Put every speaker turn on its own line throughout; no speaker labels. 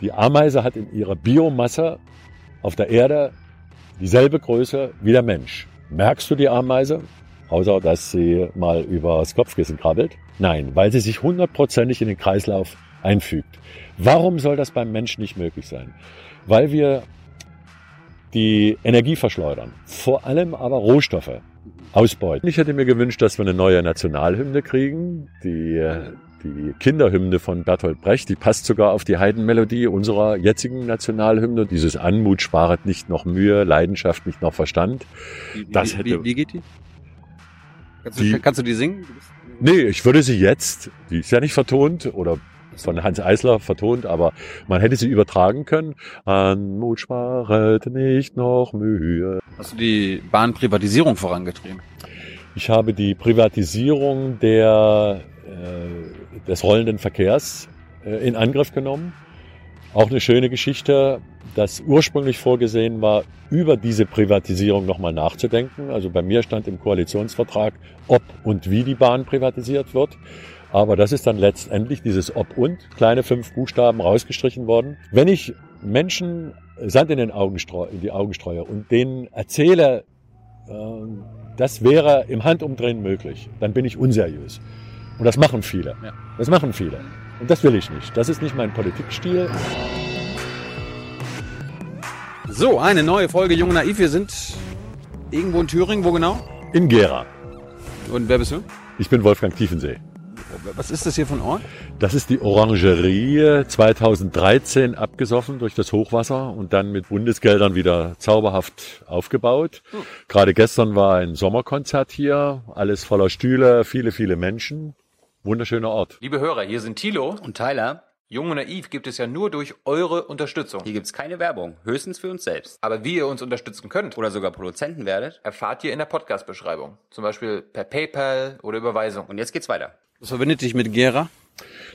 Die Ameise hat in ihrer Biomasse auf der Erde dieselbe Größe wie der Mensch. Merkst du die Ameise? Außer, dass sie mal übers Kopfkissen krabbelt? Nein, weil sie sich hundertprozentig in den Kreislauf einfügt. Warum soll das beim Menschen nicht möglich sein? Weil wir die Energie verschleudern, vor allem aber Rohstoffe ausbeuten. Ich hätte mir gewünscht, dass wir eine neue Nationalhymne kriegen, die die Kinderhymne von Bertolt Brecht, die passt sogar auf die Heidenmelodie unserer jetzigen Nationalhymne. Dieses Anmut sparet nicht noch Mühe, Leidenschaft nicht noch Verstand.
Wie,
Das hätte-
wie, wie geht die? Kannst,
Die-
du, kannst du die singen?
Nee, ich würde sie jetzt, die ist ja nicht vertont oder von Hans Eisler vertont, aber man hätte sie übertragen können. Anmut sparet nicht noch Mühe.
Hast du die Bahnprivatisierung vorangetrieben?
Ich habe die Privatisierung der, äh, des rollenden Verkehrs äh, in Angriff genommen. Auch eine schöne Geschichte, dass ursprünglich vorgesehen war, über diese Privatisierung nochmal nachzudenken. Also bei mir stand im Koalitionsvertrag, ob und wie die Bahn privatisiert wird. Aber das ist dann letztendlich dieses Ob und, kleine fünf Buchstaben rausgestrichen worden. Wenn ich Menschen Sand in, den Augen streu, in die Augen streue und denen erzähle, ähm, das wäre im Handumdrehen möglich, dann bin ich unseriös. Und das machen viele.
Ja.
Das machen viele. Und das will ich nicht. Das ist nicht mein Politikstil.
So, eine neue Folge Jung und Naiv. Wir sind irgendwo in Thüringen. Wo genau?
In Gera.
Und wer bist du?
Ich bin Wolfgang Tiefensee.
Was ist das hier ein Ort?
Das ist die Orangerie 2013 abgesoffen durch das Hochwasser und dann mit Bundesgeldern wieder zauberhaft aufgebaut. Gerade gestern war ein Sommerkonzert hier, alles voller Stühle, viele, viele Menschen. Wunderschöner Ort.
Liebe Hörer, hier sind Thilo.
Und Tyler,
Jung und Naiv gibt es ja nur durch eure Unterstützung.
hier gibt's keine Werbung, höchstens für uns selbst.
Aber wie ihr uns unterstützen könnt,
Oder sogar Produzenten werdet.
erfahrt ihr in der Podcast-Beschreibung. Zum Beispiel per PayPal oder Überweisung.
Und jetzt geht's weiter.
Was verbindet dich mit Gera?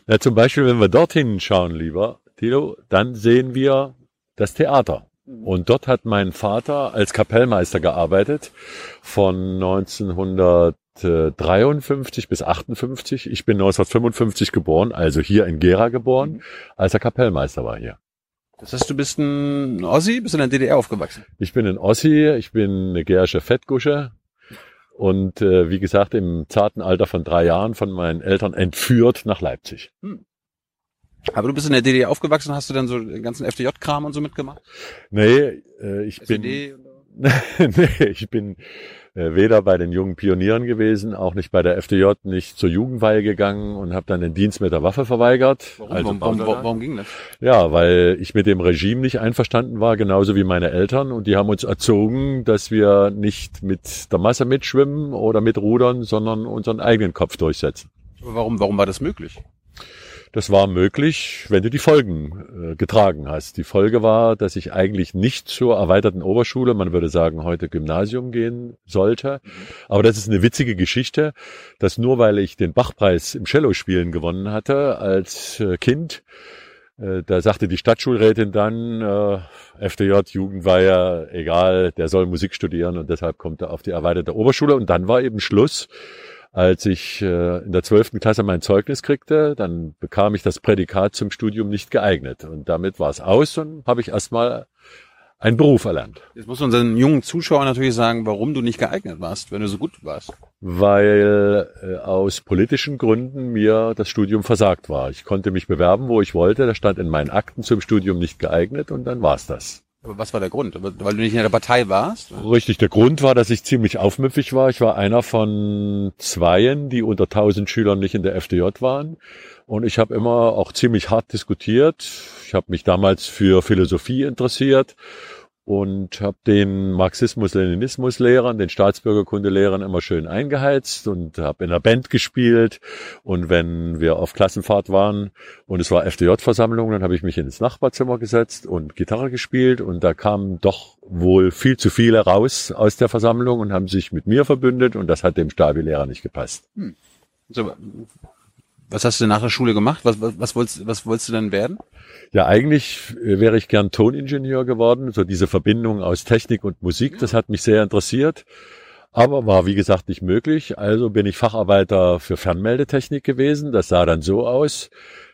Na, zum Beispiel, wenn wir dorthin schauen, lieber Tilo, dann sehen wir das Theater. Und dort hat mein Vater als Kapellmeister gearbeitet von 1953 bis 58. Ich bin 1955 geboren, also hier in Gera geboren, als er Kapellmeister war hier.
Das heißt, du bist ein Ossi, bist in der DDR aufgewachsen.
Ich bin ein Ossi, ich bin eine gärische Fettgusche und äh, wie gesagt im zarten Alter von drei Jahren von meinen Eltern entführt nach Leipzig.
Aber du bist in der DDR aufgewachsen, hast du dann so den ganzen FDJ-Kram und so mitgemacht?
Nee, äh, ich bin
und so?
nee, ich bin weder bei den jungen Pionieren gewesen, auch nicht bei der FDJ, nicht zur Jugendweihe gegangen und habe dann den Dienst mit der Waffe verweigert.
Warum,
Also
warum, warum, warum ging das?
Ja, weil ich mit dem Regime nicht einverstanden war, genauso wie meine Eltern. Und die haben uns erzogen, dass wir nicht mit der Masse mitschwimmen oder mitrudern, sondern unseren eigenen Kopf durchsetzen.
Aber Warum, warum war das möglich?
Das war möglich, wenn du die Folgen äh, getragen hast. Die Folge war, dass ich eigentlich nicht zur erweiterten Oberschule, man würde sagen heute Gymnasium gehen sollte. Aber das ist eine witzige Geschichte, dass nur weil ich den Bachpreis im Cello-Spielen gewonnen hatte als äh, Kind, äh, da sagte die Stadtschulrätin dann, äh, FDJ, Jugendweihe, egal, der soll Musik studieren und deshalb kommt er auf die erweiterte Oberschule. Und dann war eben Schluss. Als ich äh, in der zwölften Klasse mein Zeugnis kriegte, dann bekam ich das Prädikat zum Studium nicht geeignet. Und damit war es aus und habe ich erstmal einen Beruf erlernt.
Jetzt muss unseren jungen Zuschauern natürlich sagen, warum du nicht geeignet warst, wenn du so gut warst.
weil äh, aus politischen Gründen mir das Studium versagt war. Ich konnte mich bewerben, wo ich wollte. Da stand in meinen Akten zum Studium nicht geeignet und dann war's das.
Aber was war der Grund? Weil du nicht in der Partei warst?
Richtig, der Grund war, dass ich ziemlich aufmüpfig war. Ich war einer von zweien, die unter 1000 Schülern nicht in der FDJ waren. Und ich habe immer auch ziemlich hart diskutiert. Ich habe mich damals für Philosophie interessiert und habe den Marxismus-Leninismus-Lehrern, den Staatsbürgerkunde-Lehrern immer schön eingeheizt und habe in der Band gespielt. Und wenn wir auf Klassenfahrt waren und es war FDJ-Versammlung, dann habe ich mich ins Nachbarzimmer gesetzt und Gitarre gespielt. Und da kamen doch wohl viel zu viele raus aus der Versammlung und haben sich mit mir verbündet. Und das hat dem Stabi-Lehrer nicht gepasst.
So, was hast du nach der Schule gemacht? Was, was, was, wolltest, was wolltest du denn werden?
Ja, eigentlich wäre ich gern Toningenieur geworden. So diese Verbindung aus Technik und Musik, das hat mich sehr interessiert. Aber war, wie gesagt, nicht möglich. Also bin ich Facharbeiter für Fernmeldetechnik gewesen. Das sah dann so aus,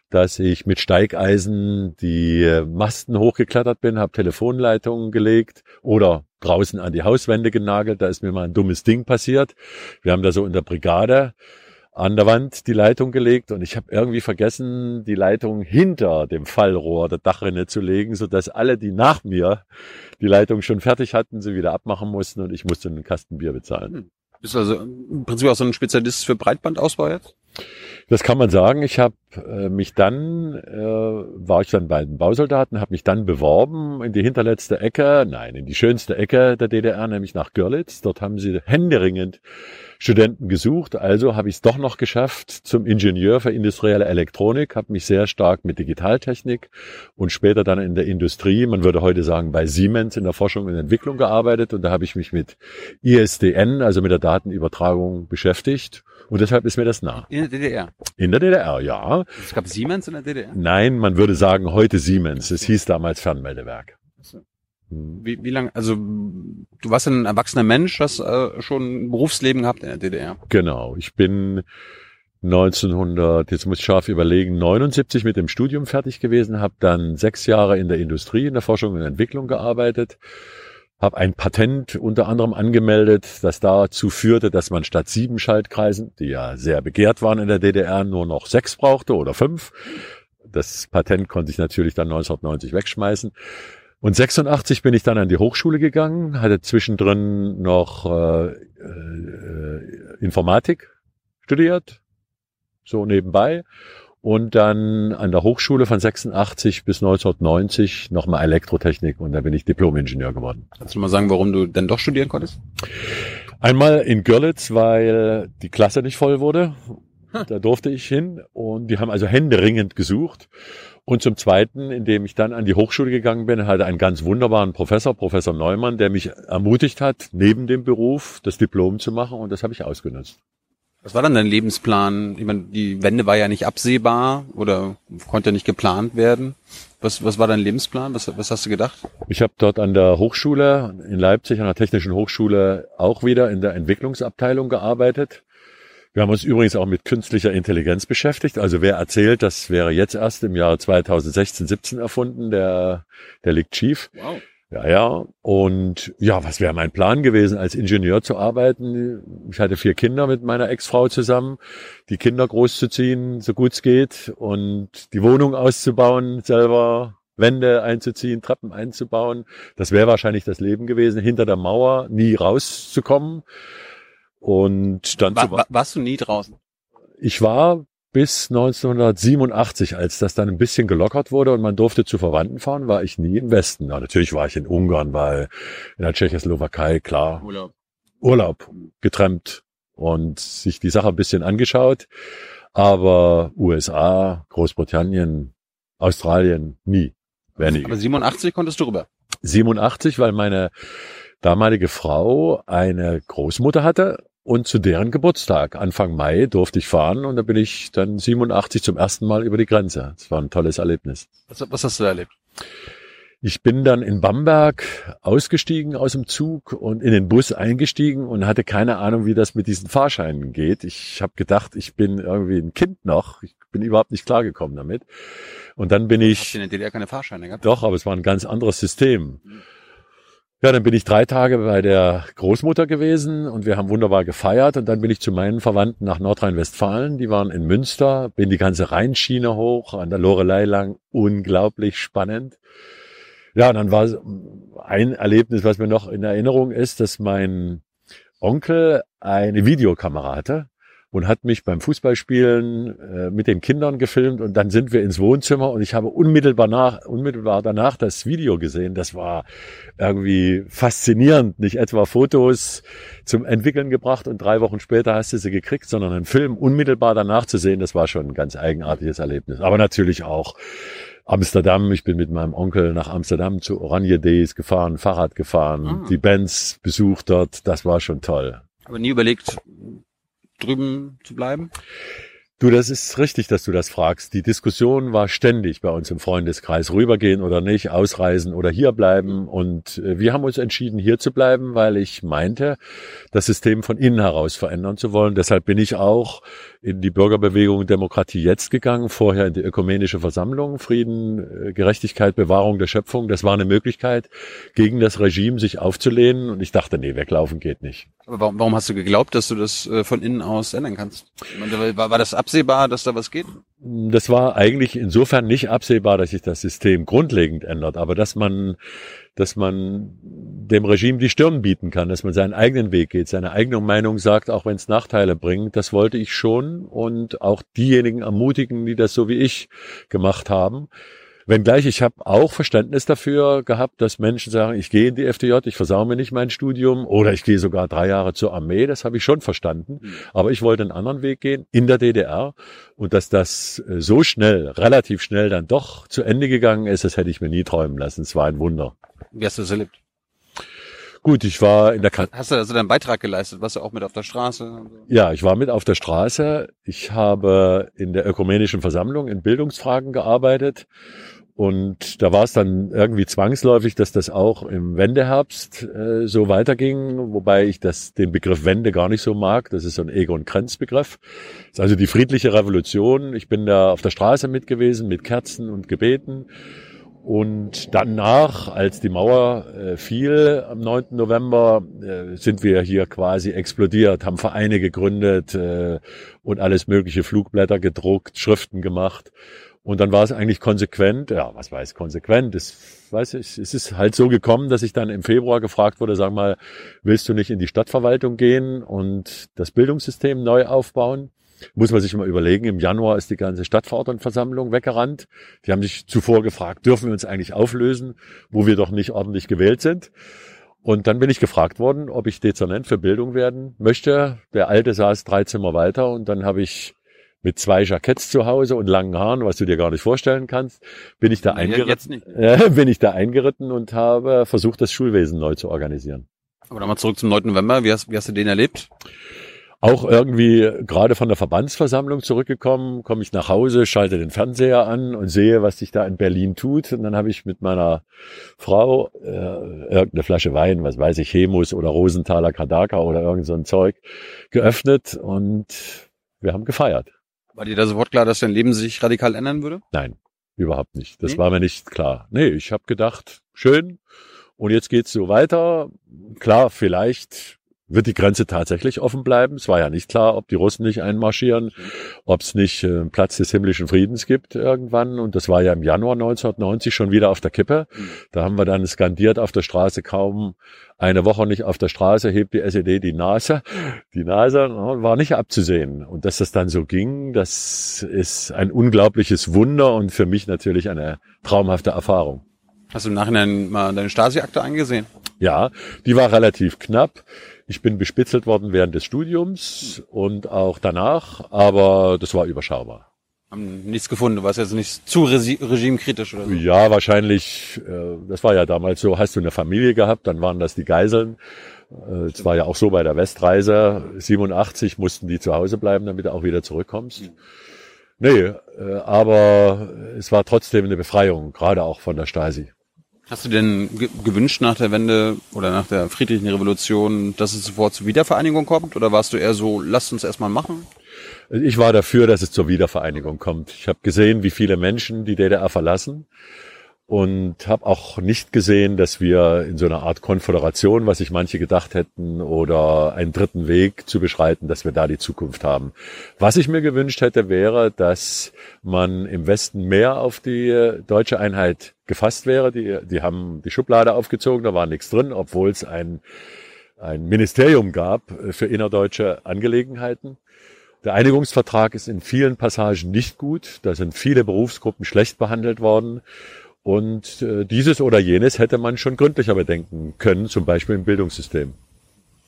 dass ich mit Steigeisen die Masten hochgeklettert bin, habe Telefonleitungen gelegt oder draußen an die Hauswände genagelt. Da ist mir mal ein dummes Ding passiert. Wir haben da so in der Brigade an der Wand die Leitung gelegt und ich habe irgendwie vergessen, die Leitung hinter dem Fallrohr der Dachrinne zu legen, so dass alle, die nach mir die Leitung schon fertig hatten, sie wieder abmachen mussten und ich musste einen Kasten Bier bezahlen.
Hm. Bist du also im Prinzip auch so ein Spezialist für Breitbandausbau jetzt?
Das kann man sagen. Ich habe äh, mich dann, äh, war ich dann bei den Bausoldaten, habe mich dann beworben in die hinterletzte Ecke, nein, in die schönste Ecke der DDR, nämlich nach Görlitz. Dort haben sie händeringend Studenten gesucht. Also habe ich es doch noch geschafft zum Ingenieur für industrielle Elektronik, habe mich sehr stark mit Digitaltechnik und später dann in der Industrie, man würde heute sagen bei Siemens in der Forschung und Entwicklung gearbeitet und da habe ich mich mit ISDN, also mit der Datenübertragung beschäftigt und deshalb ist mir das nah.
In der DDR?
In der DDR, ja.
Es gab Siemens in der DDR?
Nein, man würde sagen heute Siemens. Es hieß damals Fernmeldewerk.
Hm. Wie, wie lange, also du warst ein erwachsener Mensch, hast äh, schon ein Berufsleben gehabt in der DDR.
Genau, ich bin 1900, jetzt muss ich scharf überlegen, 79 mit dem Studium fertig gewesen, habe dann sechs Jahre in der Industrie, in der Forschung und Entwicklung gearbeitet, habe ein Patent unter anderem angemeldet, das dazu führte, dass man statt sieben Schaltkreisen, die ja sehr begehrt waren in der DDR, nur noch sechs brauchte oder fünf. Das Patent konnte ich natürlich dann 1990 wegschmeißen. Und 86 bin ich dann an die Hochschule gegangen, hatte zwischendrin noch äh, äh, Informatik studiert, so nebenbei. Und dann an der Hochschule von 86 bis 1990 nochmal Elektrotechnik und da bin ich Diplom-Ingenieur geworden.
Kannst du mal sagen, warum du denn doch studieren konntest?
Einmal in Görlitz, weil die Klasse nicht voll wurde. Da durfte ich hin und die haben also händeringend gesucht. Und zum Zweiten, indem ich dann an die Hochschule gegangen bin, hatte einen ganz wunderbaren Professor, Professor Neumann, der mich ermutigt hat, neben dem Beruf das Diplom zu machen und das habe ich ausgenutzt.
Was war dann dein Lebensplan? Ich meine, die Wende war ja nicht absehbar oder konnte nicht geplant werden. Was, was war dein Lebensplan? Was, was hast du gedacht?
Ich habe dort an der Hochschule in Leipzig, an der Technischen Hochschule, auch wieder in der Entwicklungsabteilung gearbeitet. Wir haben uns übrigens auch mit künstlicher Intelligenz beschäftigt. Also wer erzählt, das wäre jetzt erst im Jahr 2016, 17 erfunden, der, der liegt schief. Wow. Ja, ja. Und ja, was wäre mein Plan gewesen, als Ingenieur zu arbeiten? Ich hatte vier Kinder mit meiner Ex-Frau zusammen, die Kinder großzuziehen, so gut es geht, und die Wohnung auszubauen, selber Wände einzuziehen, Treppen einzubauen. Das wäre wahrscheinlich das Leben gewesen, hinter der Mauer nie rauszukommen. Und dann
war, war, warst du nie draußen?
Ich war bis 1987, als das dann ein bisschen gelockert wurde und man durfte zu Verwandten fahren, war ich nie im Westen. Ja, natürlich war ich in Ungarn, weil in der Tschechoslowakei, klar.
Urlaub.
Urlaub, getrennt und sich die Sache ein bisschen angeschaut. Aber USA, Großbritannien, Australien, nie.
Wäre nie. Aber 87 konntest du rüber?
87, weil meine damalige Frau eine Großmutter hatte und zu deren Geburtstag, Anfang Mai, durfte ich fahren und da bin ich dann 87 zum ersten Mal über die Grenze. Das war ein tolles Erlebnis.
Was, was hast du da erlebt?
Ich bin dann in Bamberg ausgestiegen aus dem Zug und in den Bus eingestiegen und hatte keine Ahnung, wie das mit diesen Fahrscheinen geht. Ich habe gedacht, ich bin irgendwie ein Kind noch. Ich bin überhaupt nicht klargekommen damit. Und dann bin ich.
Hast du in der DDR keine Fahrscheine gehabt?
Doch, aber es war ein ganz anderes System. Mhm. Ja, dann bin ich drei Tage bei der Großmutter gewesen und wir haben wunderbar gefeiert und dann bin ich zu meinen Verwandten nach Nordrhein-Westfalen. Die waren in Münster, bin die ganze Rheinschiene hoch, an der Lorelei lang, unglaublich spannend. Ja, und dann war ein Erlebnis, was mir noch in Erinnerung ist, dass mein Onkel eine Videokamera hatte und hat mich beim Fußballspielen äh, mit den Kindern gefilmt und dann sind wir ins Wohnzimmer und ich habe unmittelbar nach, unmittelbar danach das Video gesehen. Das war irgendwie faszinierend. Nicht etwa Fotos zum Entwickeln gebracht und drei Wochen später hast du sie gekriegt, sondern einen Film unmittelbar danach zu sehen, das war schon ein ganz eigenartiges Erlebnis. Aber natürlich auch Amsterdam. Ich bin mit meinem Onkel nach Amsterdam zu Oranje Days gefahren, Fahrrad gefahren, ah. die Bands besucht dort. Das war schon toll.
Aber nie überlegt, drüben zu bleiben?
Du, das ist richtig, dass du das fragst. Die Diskussion war ständig bei uns im Freundeskreis, rübergehen oder nicht, ausreisen oder hier bleiben. Und äh, wir haben uns entschieden, hier zu bleiben, weil ich meinte, das System von innen heraus verändern zu wollen. Deshalb bin ich auch in die Bürgerbewegung Demokratie jetzt gegangen, vorher in die ökumenische Versammlung, Frieden, äh, Gerechtigkeit, Bewahrung der Schöpfung. Das war eine Möglichkeit, gegen das Regime sich aufzulehnen. Und ich dachte, nee, weglaufen geht nicht.
Aber warum, warum hast du geglaubt, dass du das äh, von innen aus ändern kannst? War, das absehbar, dass da was geht?
Das war eigentlich insofern nicht absehbar, dass sich das System grundlegend ändert, aber dass man, dass man dem Regime die Stirn bieten kann, dass man seinen eigenen Weg geht, seine eigene Meinung sagt, auch wenn es Nachteile bringt. Das wollte ich schon und auch diejenigen ermutigen, die das so wie ich gemacht haben. Wenngleich ich habe auch Verständnis dafür gehabt, dass Menschen sagen, ich gehe in die FDJ, ich versau mir nicht mein Studium oder ich gehe sogar drei Jahre zur Armee, das habe ich schon verstanden. Mhm. Aber ich wollte einen anderen Weg gehen in der DDR und dass das äh, so schnell, relativ schnell dann doch zu Ende gegangen ist, das hätte ich mir nie träumen lassen. Es war ein Wunder.
Wie hast du das erlebt?
Gut, ich war in der Kat
Hast du also deinen Beitrag geleistet? Warst du auch mit auf der Straße?
Ja, ich war mit auf der Straße. Ich habe in der ökumenischen Versammlung in Bildungsfragen gearbeitet und da war es dann irgendwie zwangsläufig, dass das auch im Wendeherbst äh, so weiterging, wobei ich das, den Begriff Wende gar nicht so mag. Das ist so ein Egon Krenz Begriff. Das ist also die friedliche Revolution. Ich bin da auf der Straße mit gewesen, mit Kerzen und Gebeten. Und danach, als die Mauer äh, fiel am 9. November, äh, sind wir hier quasi explodiert, haben Vereine gegründet äh, und alles mögliche Flugblätter gedruckt, Schriften gemacht. Und dann war es eigentlich konsequent, ja, was weiß konsequent, es, weiß ich, es ist halt so gekommen, dass ich dann im Februar gefragt wurde, sag mal, willst du nicht in die Stadtverwaltung gehen und das Bildungssystem neu aufbauen? Muss man sich mal überlegen, im Januar ist die ganze Stadtverordnetenversammlung weggerannt. Die haben sich zuvor gefragt, dürfen wir uns eigentlich auflösen, wo wir doch nicht ordentlich gewählt sind? Und dann bin ich gefragt worden, ob ich Dezernent für Bildung werden möchte. Der Alte saß drei Zimmer weiter und dann habe ich mit zwei Jacketts zu Hause und langen Haaren, was du dir gar nicht vorstellen kannst, bin ich da, eingeritten, äh, bin ich da eingeritten und habe versucht, das Schulwesen neu zu organisieren.
Aber nochmal zurück zum 9. November. Wie hast, wie hast du den erlebt?
Auch irgendwie gerade von der Verbandsversammlung zurückgekommen, komme ich nach Hause, schalte den Fernseher an und sehe, was sich da in Berlin tut. Und dann habe ich mit meiner Frau äh, irgendeine Flasche Wein, was weiß ich, Hemus oder Rosenthaler Kadaka oder irgend so ein Zeug geöffnet und wir haben gefeiert.
War dir da sofort klar, dass dein Leben sich radikal ändern würde?
Nein, überhaupt nicht. Das nee? war mir nicht klar. Nee, ich habe gedacht, schön. Und jetzt geht's so weiter. Klar, vielleicht wird die Grenze tatsächlich offen bleiben. Es war ja nicht klar, ob die Russen nicht einmarschieren, ob es nicht äh, Platz des himmlischen Friedens gibt irgendwann. Und das war ja im Januar 1990 schon wieder auf der Kippe. Mhm. Da haben wir dann skandiert auf der Straße kaum eine Woche nicht auf der Straße, hebt die SED die Nase. Die Nase war nicht abzusehen. Und dass das dann so ging, das ist ein unglaubliches Wunder und für mich natürlich eine traumhafte Erfahrung.
Hast du im Nachhinein mal deine Stasi-Akte eingesehen?
Ja, die war relativ knapp. Ich bin bespitzelt worden während des Studiums und auch danach, aber das war überschaubar.
Haben nichts gefunden, du warst jetzt nicht zu regimekritisch oder so?
Ja, wahrscheinlich, äh, das war ja damals so, hast du eine Familie gehabt, dann waren das die Geiseln. Äh, es war ja auch so bei der Westreise, 87 mussten die zu Hause bleiben, damit du auch wieder zurückkommst. Nee, äh, aber es war trotzdem eine Befreiung, gerade auch von der Stasi.
Hast du denn gewünscht nach der Wende oder nach der friedlichen Revolution, dass es sofort zur Wiedervereinigung kommt? Oder warst du eher so, lasst uns erstmal machen?
Ich war dafür, dass es zur Wiedervereinigung kommt. Ich habe gesehen, wie viele Menschen die DDR verlassen und habe auch nicht gesehen, dass wir in so einer Art Konföderation, was sich manche gedacht hätten, oder einen dritten Weg zu beschreiten, dass wir da die Zukunft haben. Was ich mir gewünscht hätte, wäre, dass man im Westen mehr auf die deutsche Einheit gefasst wäre. Die, die haben die Schublade aufgezogen, da war nichts drin, obwohl es ein, ein Ministerium gab für innerdeutsche Angelegenheiten. Der Einigungsvertrag ist in vielen Passagen nicht gut. Da sind viele Berufsgruppen schlecht behandelt worden. Und äh, dieses oder jenes hätte man schon gründlicher bedenken können, zum Beispiel im Bildungssystem.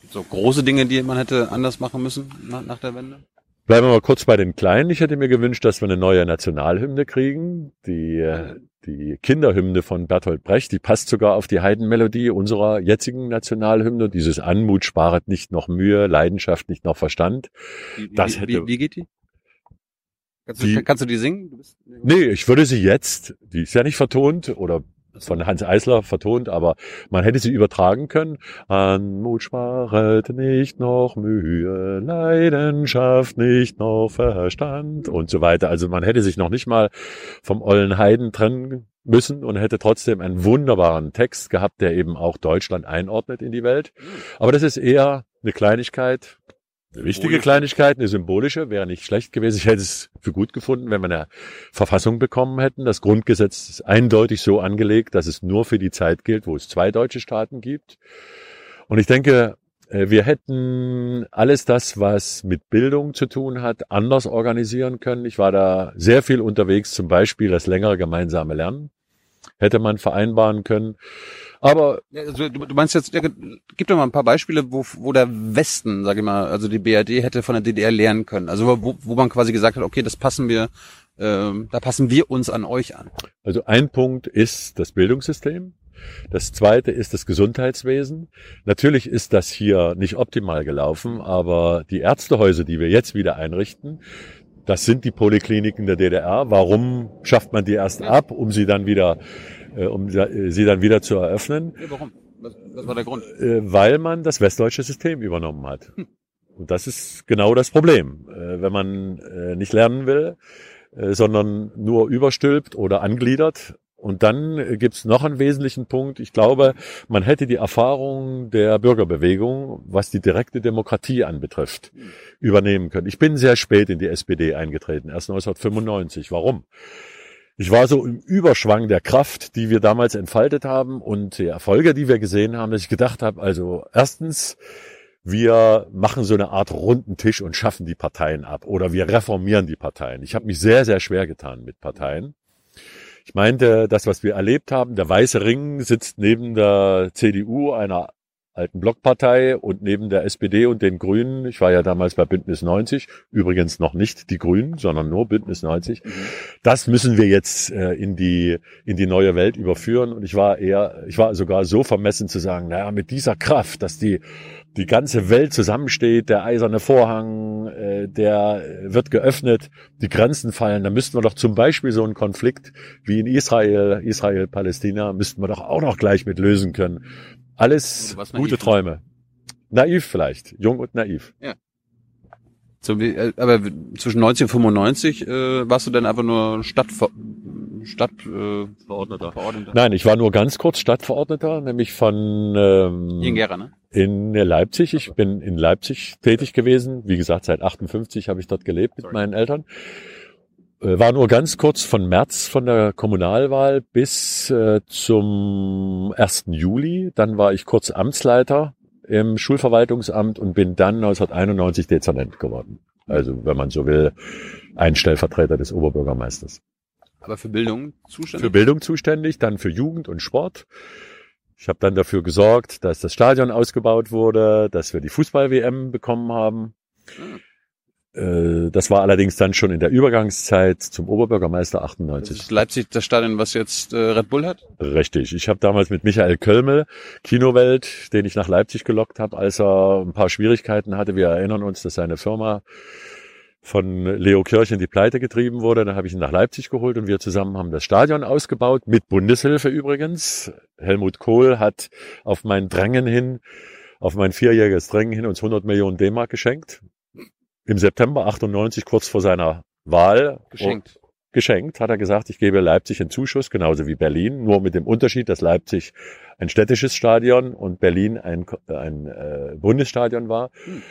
So große Dinge, die man hätte anders machen müssen nach, nach der Wende?
Bleiben wir mal kurz bei den Kleinen. Ich hätte mir gewünscht, dass wir eine neue Nationalhymne kriegen. Die, äh, die Kinderhymne von Bertolt Brecht, die passt sogar auf die Heidenmelodie unserer jetzigen Nationalhymne. Dieses Anmut sparet nicht noch Mühe, Leidenschaft nicht noch Verstand.
Wie, das hätte, wie, wie geht die? Kannst du,
Die-
kannst du die singen? Bist,
Nee, ich würde sie jetzt, die ist ja nicht vertont oder von Hans Eisler vertont, aber man hätte sie übertragen können. Anmut sparet nicht noch Mühe, Leidenschaft nicht noch Verstand und so weiter. Also man hätte sich noch nicht mal vom ollen Heiden trennen müssen und hätte trotzdem einen wunderbaren Text gehabt, der eben auch Deutschland einordnet in die Welt. Aber das ist eher eine Kleinigkeit, wichtige
Symbolische.
Kleinigkeit, eine symbolische, wäre nicht schlecht gewesen. Ich hätte es für gut gefunden, wenn wir eine Verfassung bekommen hätten. Das Grundgesetz ist eindeutig so angelegt, dass es nur für die Zeit gilt, wo es zwei deutsche Staaten gibt. Und ich denke, äh, wir hätten alles das, was mit Bildung zu tun hat, anders organisieren können. Ich war da sehr viel unterwegs, zum Beispiel das längere gemeinsame Lernen hätte man vereinbaren können. Aber
also du, du meinst jetzt, ja, gib doch mal ein paar Beispiele, wo, wo der Westen, sag ich mal, also die BRD hätte von der DDR lernen können. Also wo, wo man quasi gesagt hat, okay, das passen wir, ähm, da passen wir uns an euch an.
Also ein Punkt ist das Bildungssystem. Das zweite ist das Gesundheitswesen. Natürlich ist das hier nicht optimal gelaufen, aber die Ärztehäuser, die wir jetzt wieder einrichten, das sind die Polikliniken der DDR. Warum schafft man die erst ab, um sie dann wieder, äh, um sie sie dann wieder zu eröffnen?
Ja, warum? Was, was war der Grund?
Äh, weil man das westdeutsche System übernommen hat. Und das ist genau das Problem. Äh, wenn man äh, nicht lernen will, äh, sondern nur überstülpt oder angliedert. Und dann äh, gibt's noch einen wesentlichen Punkt. Ich glaube, man hätte die Erfahrung der Bürgerbewegung, was die direkte Demokratie anbetrifft, übernehmen können. Ich bin sehr spät in die SPD eingetreten, erst 1995. Warum? Ich war so im Überschwang der Kraft, die wir damals entfaltet haben und die Erfolge, die wir gesehen haben, dass ich gedacht habe, also erstens, wir machen so eine Art runden Tisch und schaffen die Parteien ab oder wir reformieren die Parteien. Ich habe mich sehr, sehr schwer getan mit Parteien. Ich meinte, das, was wir erlebt haben, der weiße Ring sitzt neben der CDU, einer alten Blockpartei und neben der SPD und den Grünen. Ich war ja damals bei Bündnis 90, übrigens noch nicht die Grünen, sondern nur Bündnis 90. Das müssen wir jetzt äh, in die in die neue Welt überführen und ich war eher ich war sogar so vermessen zu sagen, naja, mit dieser Kraft, dass die die ganze Welt zusammensteht, der eiserne Vorhang, äh, der wird geöffnet, die Grenzen fallen, dann müssten wir doch zum Beispiel so einen Konflikt wie in Israel, Israel-Palästina, müssten wir doch auch noch gleich mit lösen können. Alles
naiv,
gute
ne?
Träume. Naiv vielleicht, jung und naiv.
So wie, äh, aber zwischen 1995 äh, warst du dann einfach nur Stadt, Stadt äh.
Nein, ich war nur ganz kurz Stadtverordneter, nämlich von ähm,
in Gera, ne?
in Leipzig. Ich bin in Leipzig tätig gewesen. Wie gesagt, seit 58 habe ich dort gelebt mit
Sorry.
meinen Eltern. Äh, War nur ganz kurz von März von der Kommunalwahl bis äh, zum 1. Juli. Dann war ich kurz Amtsleiter im Schulverwaltungsamt und bin dann 1991 Dezernent geworden. Also, wenn man so will, ein Stellvertreter des Oberbürgermeisters.
Aber für Bildung zuständig?
Für Bildung zuständig, dann für Jugend und Sport. Ich habe dann dafür gesorgt, dass das Stadion ausgebaut wurde, dass wir die Fußball-WM bekommen haben. Äh, Das war allerdings dann schon in der Übergangszeit zum Oberbürgermeister
das
98.
ist Leipzig das Stadion, was jetzt äh, Red Bull hat?
Richtig. Ich habe damals mit Michael Kölmel, Kinowelt, den ich nach Leipzig gelockt habe, als er ein paar Schwierigkeiten hatte. Wir erinnern uns, dass seine Firma von Leo Kirch in die Pleite getrieben wurde. Dann habe ich ihn nach Leipzig geholt und wir zusammen haben das Stadion ausgebaut, mit Bundeshilfe übrigens. Helmut Kohl hat auf mein Drängen hin, auf mein vierjähriges Drängen hin uns 100 Millionen D-Mark geschenkt. Im September 98, kurz vor seiner Wahl.
Geschenkt.
geschenkt, hat er gesagt, ich gebe Leipzig einen Zuschuss, genauso wie Berlin, nur mit dem Unterschied, dass Leipzig ein städtisches Stadion und Berlin ein, ein äh, Bundesstadion war.
Hm.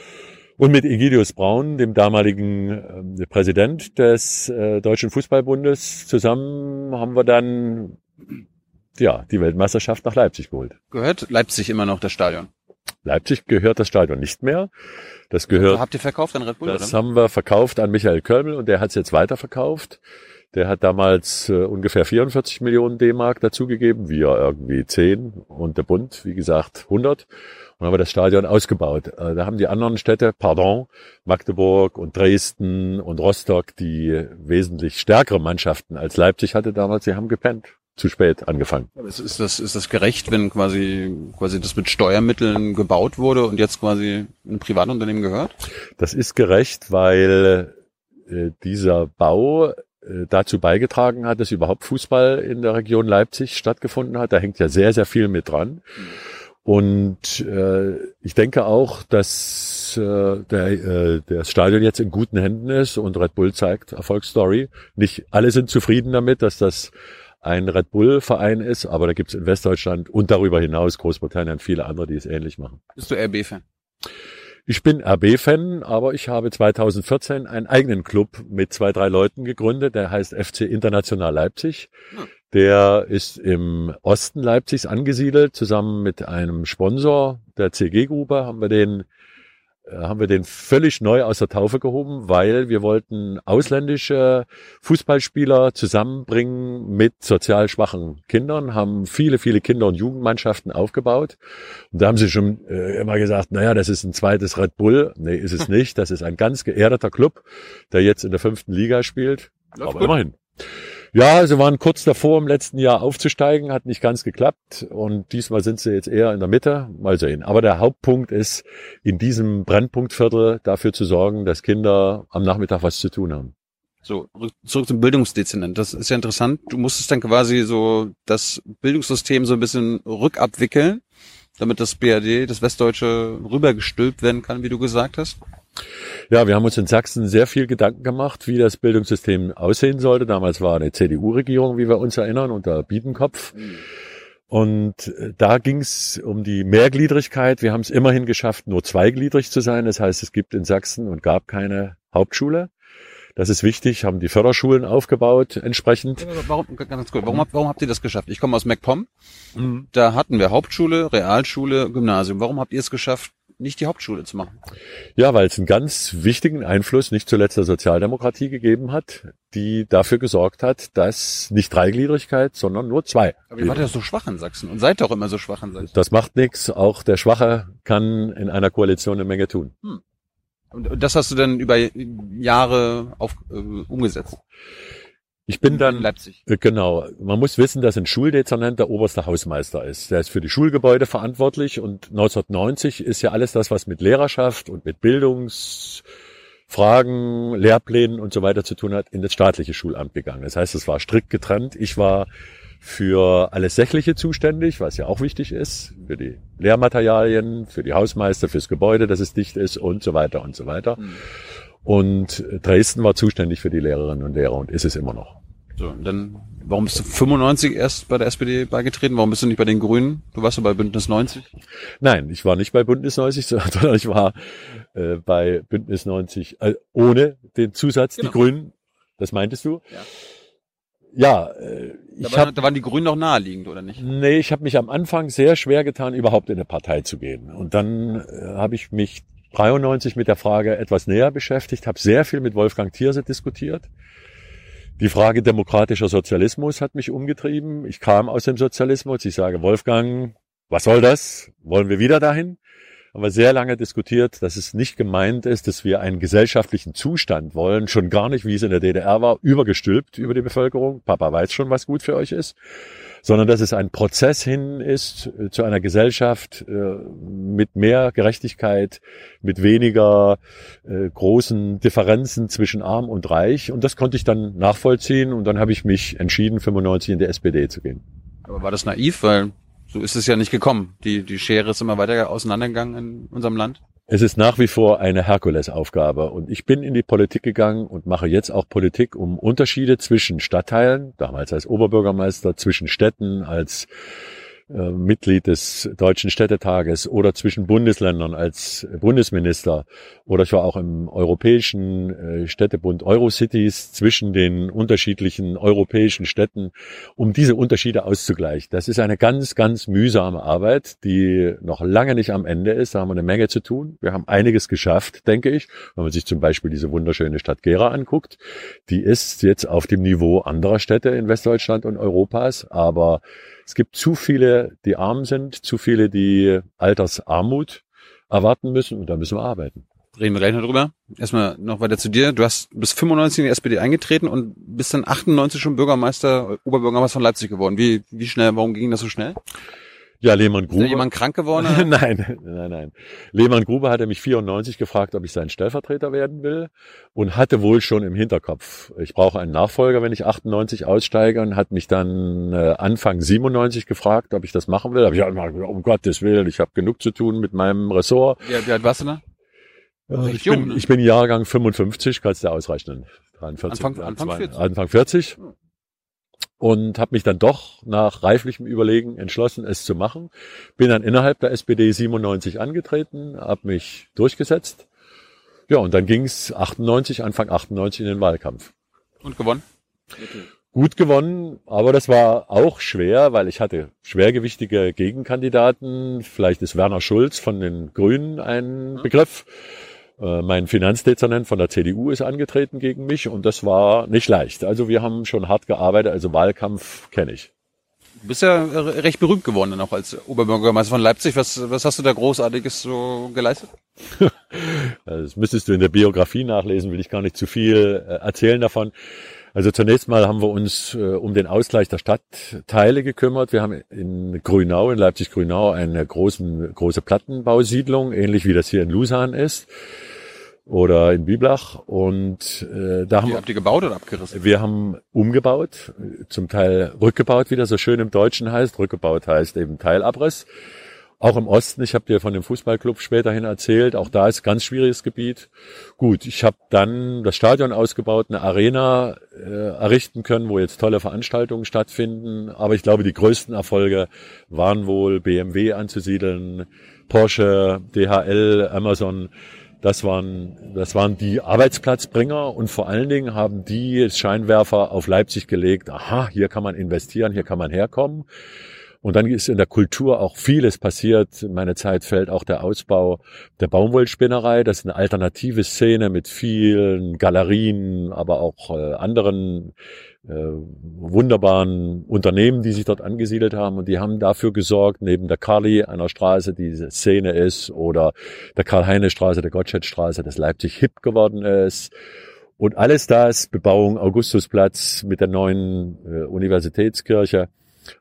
Und mit Egidius Braun, dem damaligen äh, Präsident des äh, Deutschen Fußballbundes, zusammen haben wir dann ja, die Weltmeisterschaft nach Leipzig geholt.
Gehört Leipzig immer noch das Stadion?
Leipzig gehört das Stadion nicht mehr. Das gehört
Habt ihr verkauft an Red Bull?
das
oder?
haben wir verkauft an Michael Kölmel und der hat es jetzt weiterverkauft. Der hat damals äh, ungefähr 44 Millionen D-Mark dazugegeben, wir irgendwie 10 und der Bund, wie gesagt, 100. Und haben wir das Stadion ausgebaut. Äh, da haben die anderen Städte, pardon, Magdeburg und Dresden und Rostock, die wesentlich stärkere Mannschaften als Leipzig hatte damals, die haben gepennt. Zu spät angefangen.
Ist, das ist das gerecht, wenn quasi quasi das mit Steuermitteln gebaut wurde und jetzt quasi ein Privatunternehmen gehört?
Das ist gerecht, weil äh, dieser Bau äh, dazu beigetragen hat, dass überhaupt Fußball in der Region Leipzig stattgefunden hat. Da hängt ja sehr, sehr viel mit dran. Und äh, ich denke auch, dass äh, der, äh, das Stadion jetzt in guten Händen ist und Red Bull zeigt Erfolgsstory. Nicht alle sind zufrieden damit, dass das ein Red Bull-Verein ist, aber da gibt es in Westdeutschland und darüber hinaus Großbritannien viele andere, die es ähnlich machen.
Bist du RB-Fan?
Ich bin RB-Fan, aber ich habe 2014 einen eigenen Club mit zwei, drei Leuten gegründet, der heißt FC International Leipzig.
Hm.
Der ist im Osten Leipzigs angesiedelt, zusammen mit einem Sponsor der CG-Gruppe haben wir den haben wir den völlig neu aus der Taufe gehoben, weil wir wollten ausländische Fußballspieler zusammenbringen mit sozial schwachen Kindern, haben viele, viele Kinder- und Jugendmannschaften aufgebaut. Und da haben sie schon äh, immer gesagt, naja, das ist ein zweites Red Bull. Nee, ist es nicht. Das ist ein ganz geerdeter Club, der jetzt in der fünften Liga spielt.
Läuft
Aber
gut.
immerhin. Ja, sie waren kurz davor, im letzten Jahr aufzusteigen, hat nicht ganz geklappt und diesmal sind sie jetzt eher in der Mitte. Mal sehen. Aber der Hauptpunkt ist, in diesem Brennpunktviertel dafür zu sorgen, dass Kinder am Nachmittag was zu tun haben.
So, rück- zurück zum Bildungsdezernent. Das ist ja interessant. Du musstest dann quasi so das Bildungssystem so ein bisschen rückabwickeln, damit das BRD, das Westdeutsche, rübergestülpt werden kann, wie du gesagt hast.
Ja, wir haben uns in Sachsen sehr viel Gedanken gemacht, wie das Bildungssystem aussehen sollte. Damals war eine CDU-Regierung, wie wir uns erinnern, unter Biedenkopf. Und äh, da ging es um die Mehrgliedrigkeit. Wir haben es immerhin geschafft, nur zweigliedrig zu sein. Das heißt, es gibt in Sachsen und gab keine Hauptschule. Das ist wichtig, haben die Förderschulen aufgebaut entsprechend.
Warum, ganz kurz, warum, habt- warum habt ihr das geschafft? Ich komme aus MacPom. Da hatten wir Hauptschule, Realschule, Gymnasium. Warum habt ihr es geschafft, nicht die Hauptschule zu machen?
Ja, weil es einen ganz wichtigen Einfluss nicht zuletzt der Sozialdemokratie gegeben hat, die dafür gesorgt hat, dass nicht Dreigliedrigkeit, sondern nur zwei.
Aber ihr wart ja so schwach in Sachsen und seid doch immer so schwach in Sachsen.
Das macht nichts. Auch der Schwache kann in einer Koalition eine Menge tun.
Und und das hast du dann über Jahre auf, äh, umgesetzt.
Ich bin
in
dann,
Leipzig.
äh, genau, man muss wissen, dass ein Schuldezernent der oberste Hausmeister ist. Der ist für die Schulgebäude verantwortlich und 1990 ist ja alles das, was mit Lehrerschaft und mit Bildungsfragen, Lehrplänen und so weiter zu tun hat, in das staatliche Schulamt gegangen. Das heißt, es war strikt getrennt. Ich war für alles Sächliche zuständig, was ja auch wichtig ist, für die Lehrmaterialien, für die Hausmeister, fürs Gebäude, dass es dicht ist und so weiter und so weiter. Und Dresden war zuständig für die Lehrerinnen und Lehrer und ist es immer noch.
So, und dann, warum bist du 95 erst bei der SPD beigetreten? Warum bist du nicht bei den Grünen? Du warst doch bei Bündnis 90.
Nein, ich war nicht bei Bündnis 90, sondern ich war äh, bei Bündnis 90 äh, ohne den Zusatz
Genau.
die Grünen. Das meintest du?
Ja.
Ja, äh,
Da,
ich
war,
habe
da waren die Grünen noch naheliegend, oder nicht?
nee, ich habe mich am Anfang sehr schwer getan, überhaupt in eine Partei zu gehen. Und dann äh, habe ich mich 93 mit der Frage etwas näher beschäftigt, habe sehr viel mit Wolfgang Thierse diskutiert. Die Frage demokratischer Sozialismus hat mich umgetrieben. Ich kam aus dem Sozialismus. Ich sage, Wolfgang, was soll das? Wollen wir wieder dahin? Haben wir sehr lange diskutiert, dass es nicht gemeint ist, dass wir einen gesellschaftlichen Zustand wollen, schon gar nicht, wie es in der DDR war, übergestülpt über die Bevölkerung. Papa weiß schon, was gut für euch ist sondern dass es ein Prozess hin ist äh, zu einer Gesellschaft äh, mit mehr Gerechtigkeit, mit weniger äh, großen Differenzen zwischen arm und reich. Und das konnte ich dann nachvollziehen und dann habe ich mich entschieden, 95 in die SPD zu gehen.
Aber war das naiv? Weil so ist es ja nicht gekommen. Die, die Schere ist immer weiter auseinandergegangen in unserem Land.
Es ist nach wie vor eine Herkulesaufgabe und ich bin in die Politik gegangen und mache jetzt auch Politik, um Unterschiede zwischen Stadtteilen, damals als Oberbürgermeister, zwischen Städten als äh, Mitglied des Deutschen Städtetages oder zwischen Bundesländern als Bundesminister oder ich war auch im Europäischen äh, Städtebund Eurocities zwischen den unterschiedlichen europäischen Städten, um diese Unterschiede auszugleichen. Das ist eine ganz, ganz mühsame Arbeit, die noch lange nicht am Ende ist. Da haben wir eine Menge zu tun. Wir haben einiges geschafft, denke ich. Wenn man sich zum Beispiel diese wunderschöne Stadt Gera anguckt, die ist jetzt auf dem Niveau anderer Städte in Westdeutschland und Europas, aber es gibt zu viele, die arm sind, zu viele, die Altersarmut erwarten müssen und da müssen wir arbeiten.
Reden wir gleich noch drüber. Erstmal noch weiter zu dir. Du hast bis 95 in die SPD eingetreten und bist dann 98 schon Bürgermeister, Oberbürgermeister von Leipzig geworden. Wie, wie schnell, warum ging das so schnell?
Ja, Lehmann
Ist da
Gruber.
jemand krank geworden?
nein, nein, nein. Lehmann Gruber hatte mich 94 gefragt, ob ich sein Stellvertreter werden will und hatte wohl schon im Hinterkopf, ich brauche einen Nachfolger, wenn ich 98 aussteige und hat mich dann äh, Anfang 97 gefragt, ob ich das machen will. Hab ich gesagt, um Gottes Willen, ich habe genug zu tun mit meinem Ressort.
Wie, wie alt warst du da? Recht
ich,
jung,
bin,
ne?
ich bin Jahrgang 55, kannst du ausrechnen. 43,
Anfang- Anfang 40.
Anfang 40. Und habe mich dann doch nach reiflichem Überlegen entschlossen, es zu machen. Bin dann innerhalb der SPD 97 angetreten, habe mich durchgesetzt. Ja, und dann ging's 98, Anfang 98 in den Wahlkampf.
Und gewonnen?
Gut gewonnen, aber das war auch schwer, weil ich hatte schwergewichtige Gegenkandidaten. Vielleicht ist Werner Schulz von den Grünen ein Begriff. Äh, Mein Finanzdezernent von der CDU ist angetreten gegen mich und das war nicht leicht. Also wir haben schon hart gearbeitet, also Wahlkampf kenne ich.
Du bist ja re- recht berühmt geworden dann auch als Oberbürgermeister von Leipzig. Was, was hast du da Großartiges so geleistet?
Das müsstest du in der Biografie nachlesen, will ich gar nicht zu viel äh, erzählen davon. Also zunächst mal haben wir uns äh, um den Ausgleich der Stadtteile gekümmert. Wir haben in Grünau, in Leipzig-Grünau, eine großen, große Plattenbausiedlung, ähnlich wie das hier in Lusan ist oder in Biblach. Und äh, da haben wir
habt ihr gebaut oder abgerissen?
wir haben umgebaut, zum Teil rückgebaut, wie das so schön im Deutschen heißt. Rückgebaut heißt eben Teilabriss. Auch im Osten, ich habe dir von dem Fußballclub späterhin erzählt, auch da ist ganz schwieriges Gebiet. Gut, ich habe dann das Stadion ausgebaut, eine Arena äh, errichten können, wo jetzt tolle Veranstaltungen stattfinden. Aber ich glaube, die größten Erfolge waren wohl BMW anzusiedeln, Porsche, DHL, Amazon. Das waren, das waren die Arbeitsplatzbringer und vor allen Dingen haben die Scheinwerfer auf Leipzig gelegt. Aha, hier kann man investieren, hier kann man herkommen. Und dann ist in der Kultur auch vieles passiert. In meine Zeit fällt auch der Ausbau der Baumwollspinnerei. Das ist eine alternative Szene mit vielen Galerien, aber auch äh, anderen äh, wunderbaren Unternehmen, die sich dort angesiedelt haben. Und die haben dafür gesorgt, neben der Karli einer Straße, die diese Szene ist, oder der Karl-Heine-Straße, der Gottschedstraße, dass Leipzig hip geworden ist. Und alles das, Bebauung Augustusplatz mit der neuen äh, Universitätskirche,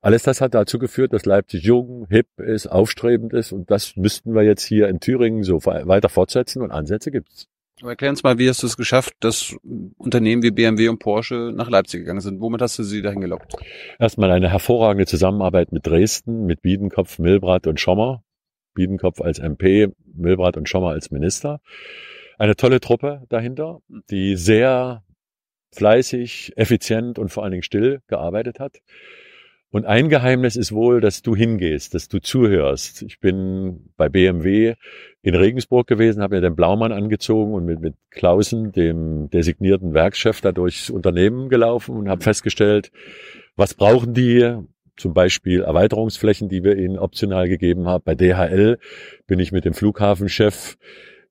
alles das hat dazu geführt, dass Leipzig jung, hip ist, aufstrebend ist. Und das müssten wir jetzt hier in Thüringen so weiter fortsetzen und Ansätze gibt's.
Aber erklär uns mal, wie hast du es geschafft, dass Unternehmen wie BMW und Porsche nach Leipzig gegangen sind? Womit hast du sie dahin gelockt?
Erstmal eine hervorragende Zusammenarbeit mit Dresden, mit Biedenkopf, Milbrat und Schommer. Biedenkopf als MP, Milbrat und Schommer als Minister. Eine tolle Truppe dahinter, die sehr fleißig, effizient und vor allen Dingen still gearbeitet hat. Und ein Geheimnis ist wohl, dass du hingehst, dass du zuhörst. Ich bin bei BMW in Regensburg gewesen, habe mir den Blaumann angezogen und mit, mit Klausen, dem designierten Werkschef, da durchs Unternehmen gelaufen und habe festgestellt, was brauchen die? Zum Beispiel Erweiterungsflächen, die wir ihnen optional gegeben haben. Bei DHL bin ich mit dem Flughafenchef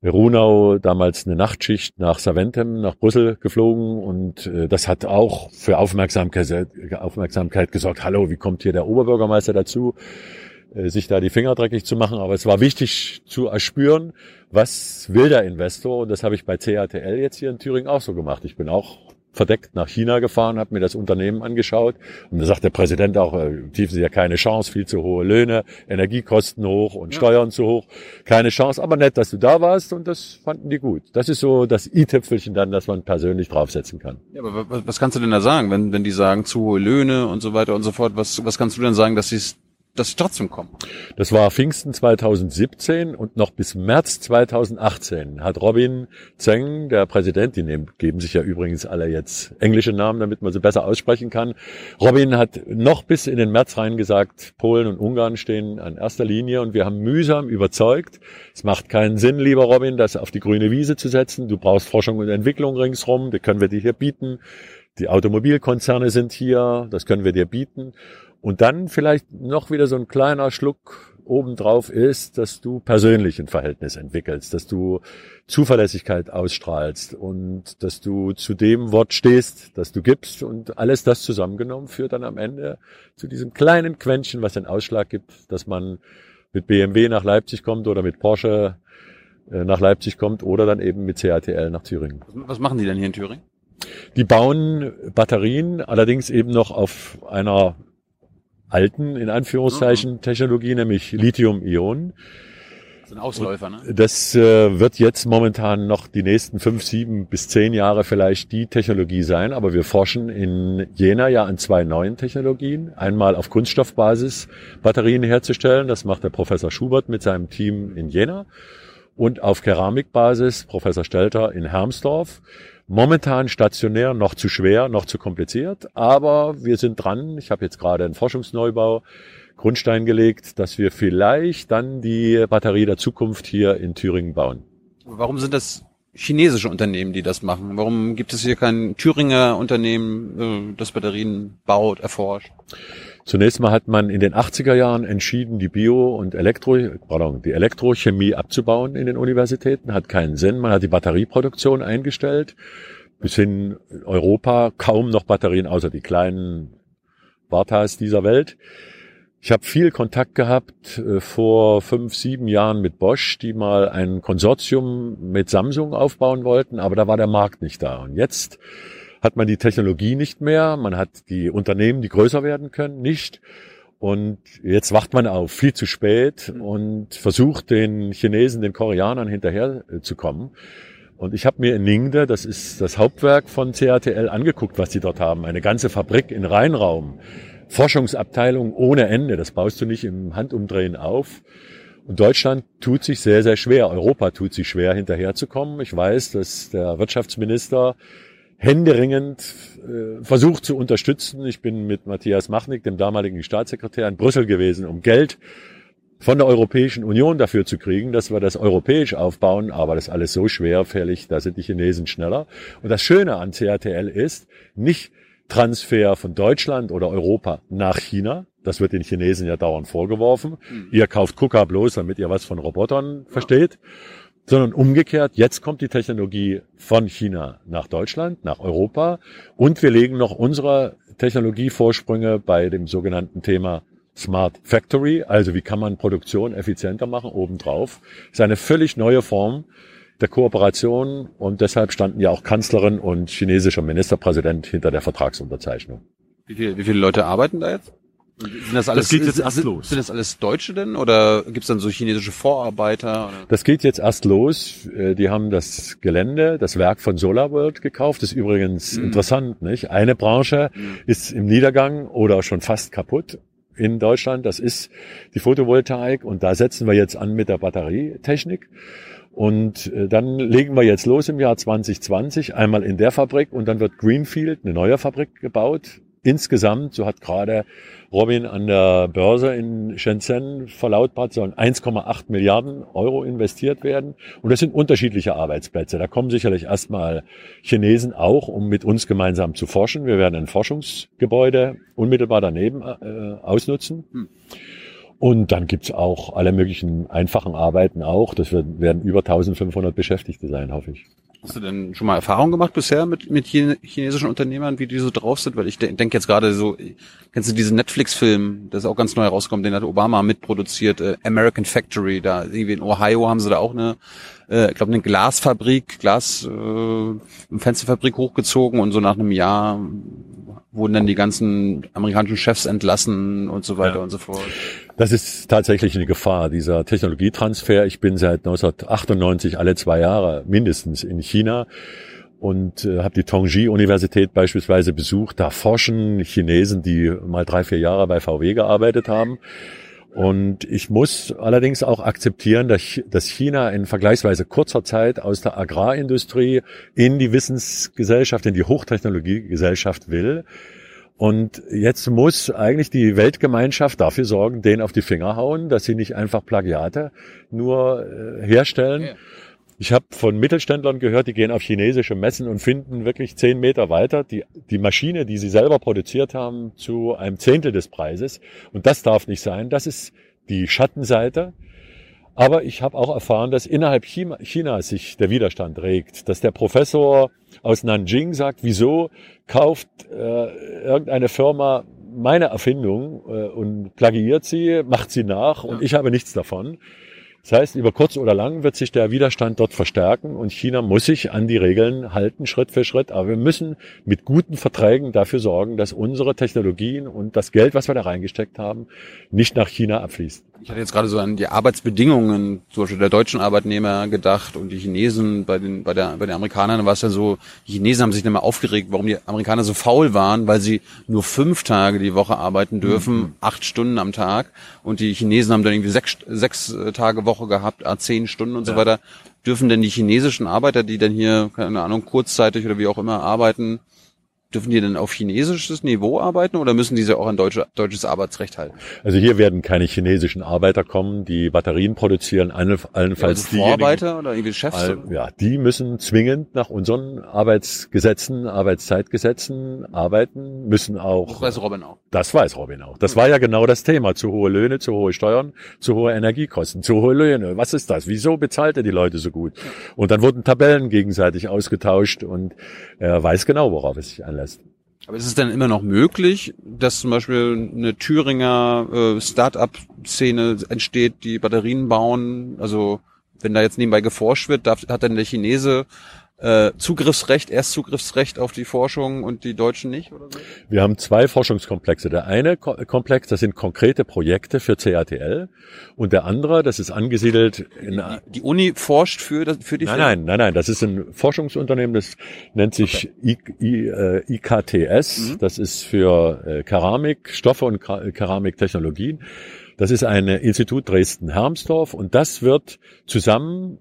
Runau damals eine Nachtschicht nach Saventem, nach Brüssel geflogen und äh, das hat auch für Aufmerksamkeit, Aufmerksamkeit gesorgt. Hallo, wie kommt hier der Oberbürgermeister dazu, äh, sich da die Finger dreckig zu machen? Aber es war wichtig zu erspüren, was will der Investor und das habe ich bei CATL jetzt hier in Thüringen auch so gemacht. Ich bin auch verdeckt nach China gefahren, habe mir das Unternehmen angeschaut und da sagt der Präsident auch, äh, tiefen Sie ja keine Chance, viel zu hohe Löhne, Energiekosten hoch und Steuern zu hoch, keine Chance, aber nett, dass du da warst und das fanden die gut. Das ist so das i-Tüpfelchen dann, dass man persönlich draufsetzen kann.
Ja, aber was, was kannst du denn da sagen, wenn, wenn die sagen zu hohe Löhne und so weiter und so fort? Was, was kannst du denn sagen, dass sie dass sie trotzdem kommen?
Das war Pfingsten 2017 und noch bis März 2018 hat Robin Zeng, der Präsident, die nehmen, geben sich ja übrigens alle jetzt englische Namen, damit man sie besser aussprechen kann. Robin hat noch bis in den März rein gesagt, Polen und Ungarn stehen an erster Linie und wir haben mühsam überzeugt, es macht keinen Sinn, lieber Robin, das auf die grüne Wiese zu setzen. Du brauchst Forschung und Entwicklung ringsrum, die können wir dir hier bieten. Die Automobilkonzerne sind hier, das können wir dir bieten. Und dann vielleicht noch wieder so ein kleiner Schluck obendrauf ist, dass du persönlich ein Verhältnis entwickelst, dass du Zuverlässigkeit ausstrahlst und dass du zu dem Wort stehst, das du gibst und alles das zusammengenommen führt dann am Ende zu diesem kleinen Quäntchen, was den Ausschlag gibt, dass man mit BMW nach Leipzig kommt oder mit Porsche äh, nach Leipzig kommt oder dann eben mit CATL nach Thüringen.
Was machen die denn hier in Thüringen?
Die bauen Batterien, allerdings eben noch auf einer alten, in Anführungszeichen, Technologie, nämlich Lithium-Ionen.
So ein Ausläufer, ne?
Das äh, wird jetzt momentan noch die nächsten fünf, sieben bis zehn Jahre vielleicht die Technologie sein, aber wir forschen in Jena ja an zwei neuen Technologien. Einmal auf Kunststoffbasis Batterien herzustellen, das macht der Professor Schubert mit seinem Team in Jena. Und auf Keramikbasis Professor Stelter in Hermsdorf. Momentan stationär, noch zu schwer, noch zu kompliziert, aber wir sind dran. Ich habe jetzt gerade einen Forschungsneubau Grundstein gelegt, dass wir vielleicht dann die Batterie der Zukunft hier in Thüringen bauen.
Warum sind das chinesische Unternehmen, die das machen? Warum gibt es hier kein Thüringer Unternehmen, äh, das Batterien baut, erforscht?
Zunächst mal hat man in den 80er Jahren entschieden, die Bio- und Elektro, pardon, die Elektrochemie abzubauen in den Universitäten. Hat keinen Sinn. Man hat die Batterieproduktion eingestellt. Bis hin Europa kaum noch Batterien, außer die kleinen Bartas dieser Welt. Ich habe viel Kontakt gehabt äh, vor fünf, sieben Jahren mit Bosch, die mal ein Konsortium mit Samsung aufbauen wollten, aber da war der Markt nicht da. Und jetzt hat man die Technologie nicht mehr, man hat die Unternehmen, die größer werden können, nicht. Und jetzt wacht man auf, viel zu spät und versucht den Chinesen, den Koreanern hinterher äh. Und ich habe mir in Ningde, das ist das Hauptwerk von CATL, angeguckt, was die dort haben. Eine ganze Fabrik in Rheinraum Forschungsabteilung ohne Ende. Das baust du nicht im Handumdrehen auf. Und Deutschland tut sich sehr, sehr schwer. Europa tut sich schwer, hinterherzukommen. Ich weiß, dass der Wirtschaftsminister händeringend äh, versucht zu unterstützen. Ich bin mit Matthias Machnik, dem damaligen Staatssekretär, in Brüssel gewesen, um Geld von der Europäischen Union dafür zu kriegen, dass wir das europäisch aufbauen, aber das ist alles so schwerfällig, da sind die Chinesen schneller. Und das Schöne an CATL ist, nicht Transfer von Deutschland oder Europa nach China. Das wird den Chinesen ja dauernd vorgeworfen. Mhm. Ihr kauft KUKA bloß, damit ihr was von Robotern ja. Sondern umgekehrt, jetzt kommt die Technologie von China nach Deutschland, nach Europa. Und wir legen noch unsere Technologievorsprünge bei dem sogenannten Thema Smart Factory. Also wie kann man Produktion effizienter machen obendrauf. Das ist eine völlig neue Form der Kooperation und deshalb standen ja auch Kanzlerin und chinesischer Ministerpräsident hinter der Vertragsunterzeichnung.
Wie, viel, wie viele Leute arbeiten da jetzt? Sind das alles,
das geht jetzt erst los.
Sind das alles Deutsche denn oder gibt es dann so chinesische Vorarbeiter? Oder?
Das geht jetzt erst los. Äh, die haben das Gelände, das Werk von SolarWorld gekauft. Das ist übrigens mhm. interessant, nicht? Eine Branche mhm. ist im Niedergang oder schon fast kaputt in Deutschland. Das ist die Photovoltaik und da setzen wir jetzt an mit der Batterietechnik. Und äh, dann legen wir jetzt los im Jahr 2020, einmal in der Fabrik und dann wird Greenfield, eine neue Fabrik gebaut. Insgesamt, so hat gerade Robin an der Börse in Shenzhen verlautbart, sollen 1,8 Milliarden Euro investiert werden. Und das sind unterschiedliche Arbeitsplätze. Da kommen sicherlich erstmal Chinesen auch, um mit uns gemeinsam zu forschen. Wir werden ein Forschungsgebäude unmittelbar daneben äh, ausnutzen. Und dann gibt's auch alle möglichen einfachen Arbeiten auch. Das werden über 1500 Beschäftigte sein, hoffe ich.
Hast du denn schon mal Erfahrung gemacht bisher mit, mit chinesischen Unternehmern, wie die so drauf sind? Weil ich de denke jetzt gerade so, kennst du diesen Netflix-Film, der ist auch ganz neu rausgekommen, den hat Obama mitproduziert, äh, American Factory, da irgendwie in Ohio haben sie da auch eine, äh, ich glaube, eine Glasfabrik, Glas, äh, Fensterfabrik hochgezogen und so nach einem Jahr wurden dann die ganzen amerikanischen Chefs entlassen und so weiter ja. und so fort.
Das ist tatsächlich eine Gefahr, dieser Technologietransfer. Ich bin seit 1998 alle zwei Jahre mindestens in China und äh, habe die Tongji-Universität beispielsweise besucht. Da forschen Chinesen, die mal drei, vier Jahre bei VW gearbeitet haben. Und ich muss allerdings auch akzeptieren, dass China in vergleichsweise kurzer Zeit aus der Agrarindustrie in die Wissensgesellschaft, in die Hochtechnologiegesellschaft will. Und jetzt muss eigentlich die Weltgemeinschaft dafür sorgen, denen auf die Finger hauen, dass sie nicht einfach Plagiate nur äh, herstellen. Ja. Ich habe von Mittelständlern gehört, die gehen auf chinesische Messen und finden wirklich zehn Meter weiter die, die Maschine, die sie selber produziert haben, zu einem Zehntel des Preises. Und das darf nicht sein. Das ist die Schattenseite. Aber ich habe auch erfahren, dass innerhalb China, China sich der Widerstand regt, dass der Professor aus Nanjing sagt, wieso kauft äh, irgendeine Firma meine Erfindung äh, und plagiiert sie, macht sie nach und ich habe nichts davon. Das heißt, über kurz oder lang wird sich der Widerstand dort verstärken und China muss sich an die Regeln halten, Schritt für Schritt. Aber wir müssen mit guten Verträgen dafür sorgen, dass unsere Technologien und das Geld, was wir da reingesteckt haben, nicht nach China abfließt.
Ich hatte jetzt gerade so an die Arbeitsbedingungen, zum Beispiel der deutschen Arbeitnehmer gedacht und die Chinesen bei den, bei der, bei den Amerikanern war es ja so, die Chinesen haben sich nicht mehr aufgeregt, warum die Amerikaner so faul waren, weil sie nur fünf Tage die Woche arbeiten dürfen, mhm. acht Stunden am Tag und die Chinesen haben dann irgendwie sechs, sechs Tage Woche gehabt, zehn Stunden und ja. so weiter. Dürfen denn die chinesischen Arbeiter, die dann hier, keine Ahnung, kurzzeitig oder wie auch immer arbeiten, Dürfen die denn auf chinesisches Niveau arbeiten oder müssen diese auch an deutsche, deutsches Arbeitsrecht halten?
Also hier werden keine chinesischen Arbeiter kommen, die Batterien produzieren, allenfalls ja, also
Vorarbeiter oder irgendwie Chefs?
All, ja, die müssen zwingend nach unseren Arbeitsgesetzen, Arbeitszeitgesetzen arbeiten, müssen auch.
Das weiß Robin auch.
Das weiß Robin auch. Das war ja genau das Thema. Zu hohe Löhne, zu hohe Steuern, zu hohe Energiekosten, zu hohe Löhne. Was ist das? Wieso bezahlt er die Leute so gut? Und dann wurden Tabellen gegenseitig ausgetauscht und er weiß genau, worauf es sich anlässt lässt.
Aber ist es dann immer noch möglich, dass zum Beispiel eine Thüringer äh, Start-up-Szene entsteht, die Batterien bauen? Also wenn da jetzt nebenbei geforscht wird, darf, hat dann der Chinese äh, Zugriffsrecht, Erstzugriffsrecht auf die Forschung und die Deutschen nicht oder so?
Wir haben zwei Forschungskomplexe. Der eine Komplex, das sind konkrete Projekte für CATL und der andere, das ist angesiedelt in
die, die Uni forscht für das, für die
Nein, nein, nein, nein, das ist ein Forschungsunternehmen, das nennt sich okay. I, I, äh, IKTS, mhm. das ist für äh, Keramik, Stoffe und Keramiktechnologien. Das ist ein Institut Dresden-Hermsdorf und das wird zusammen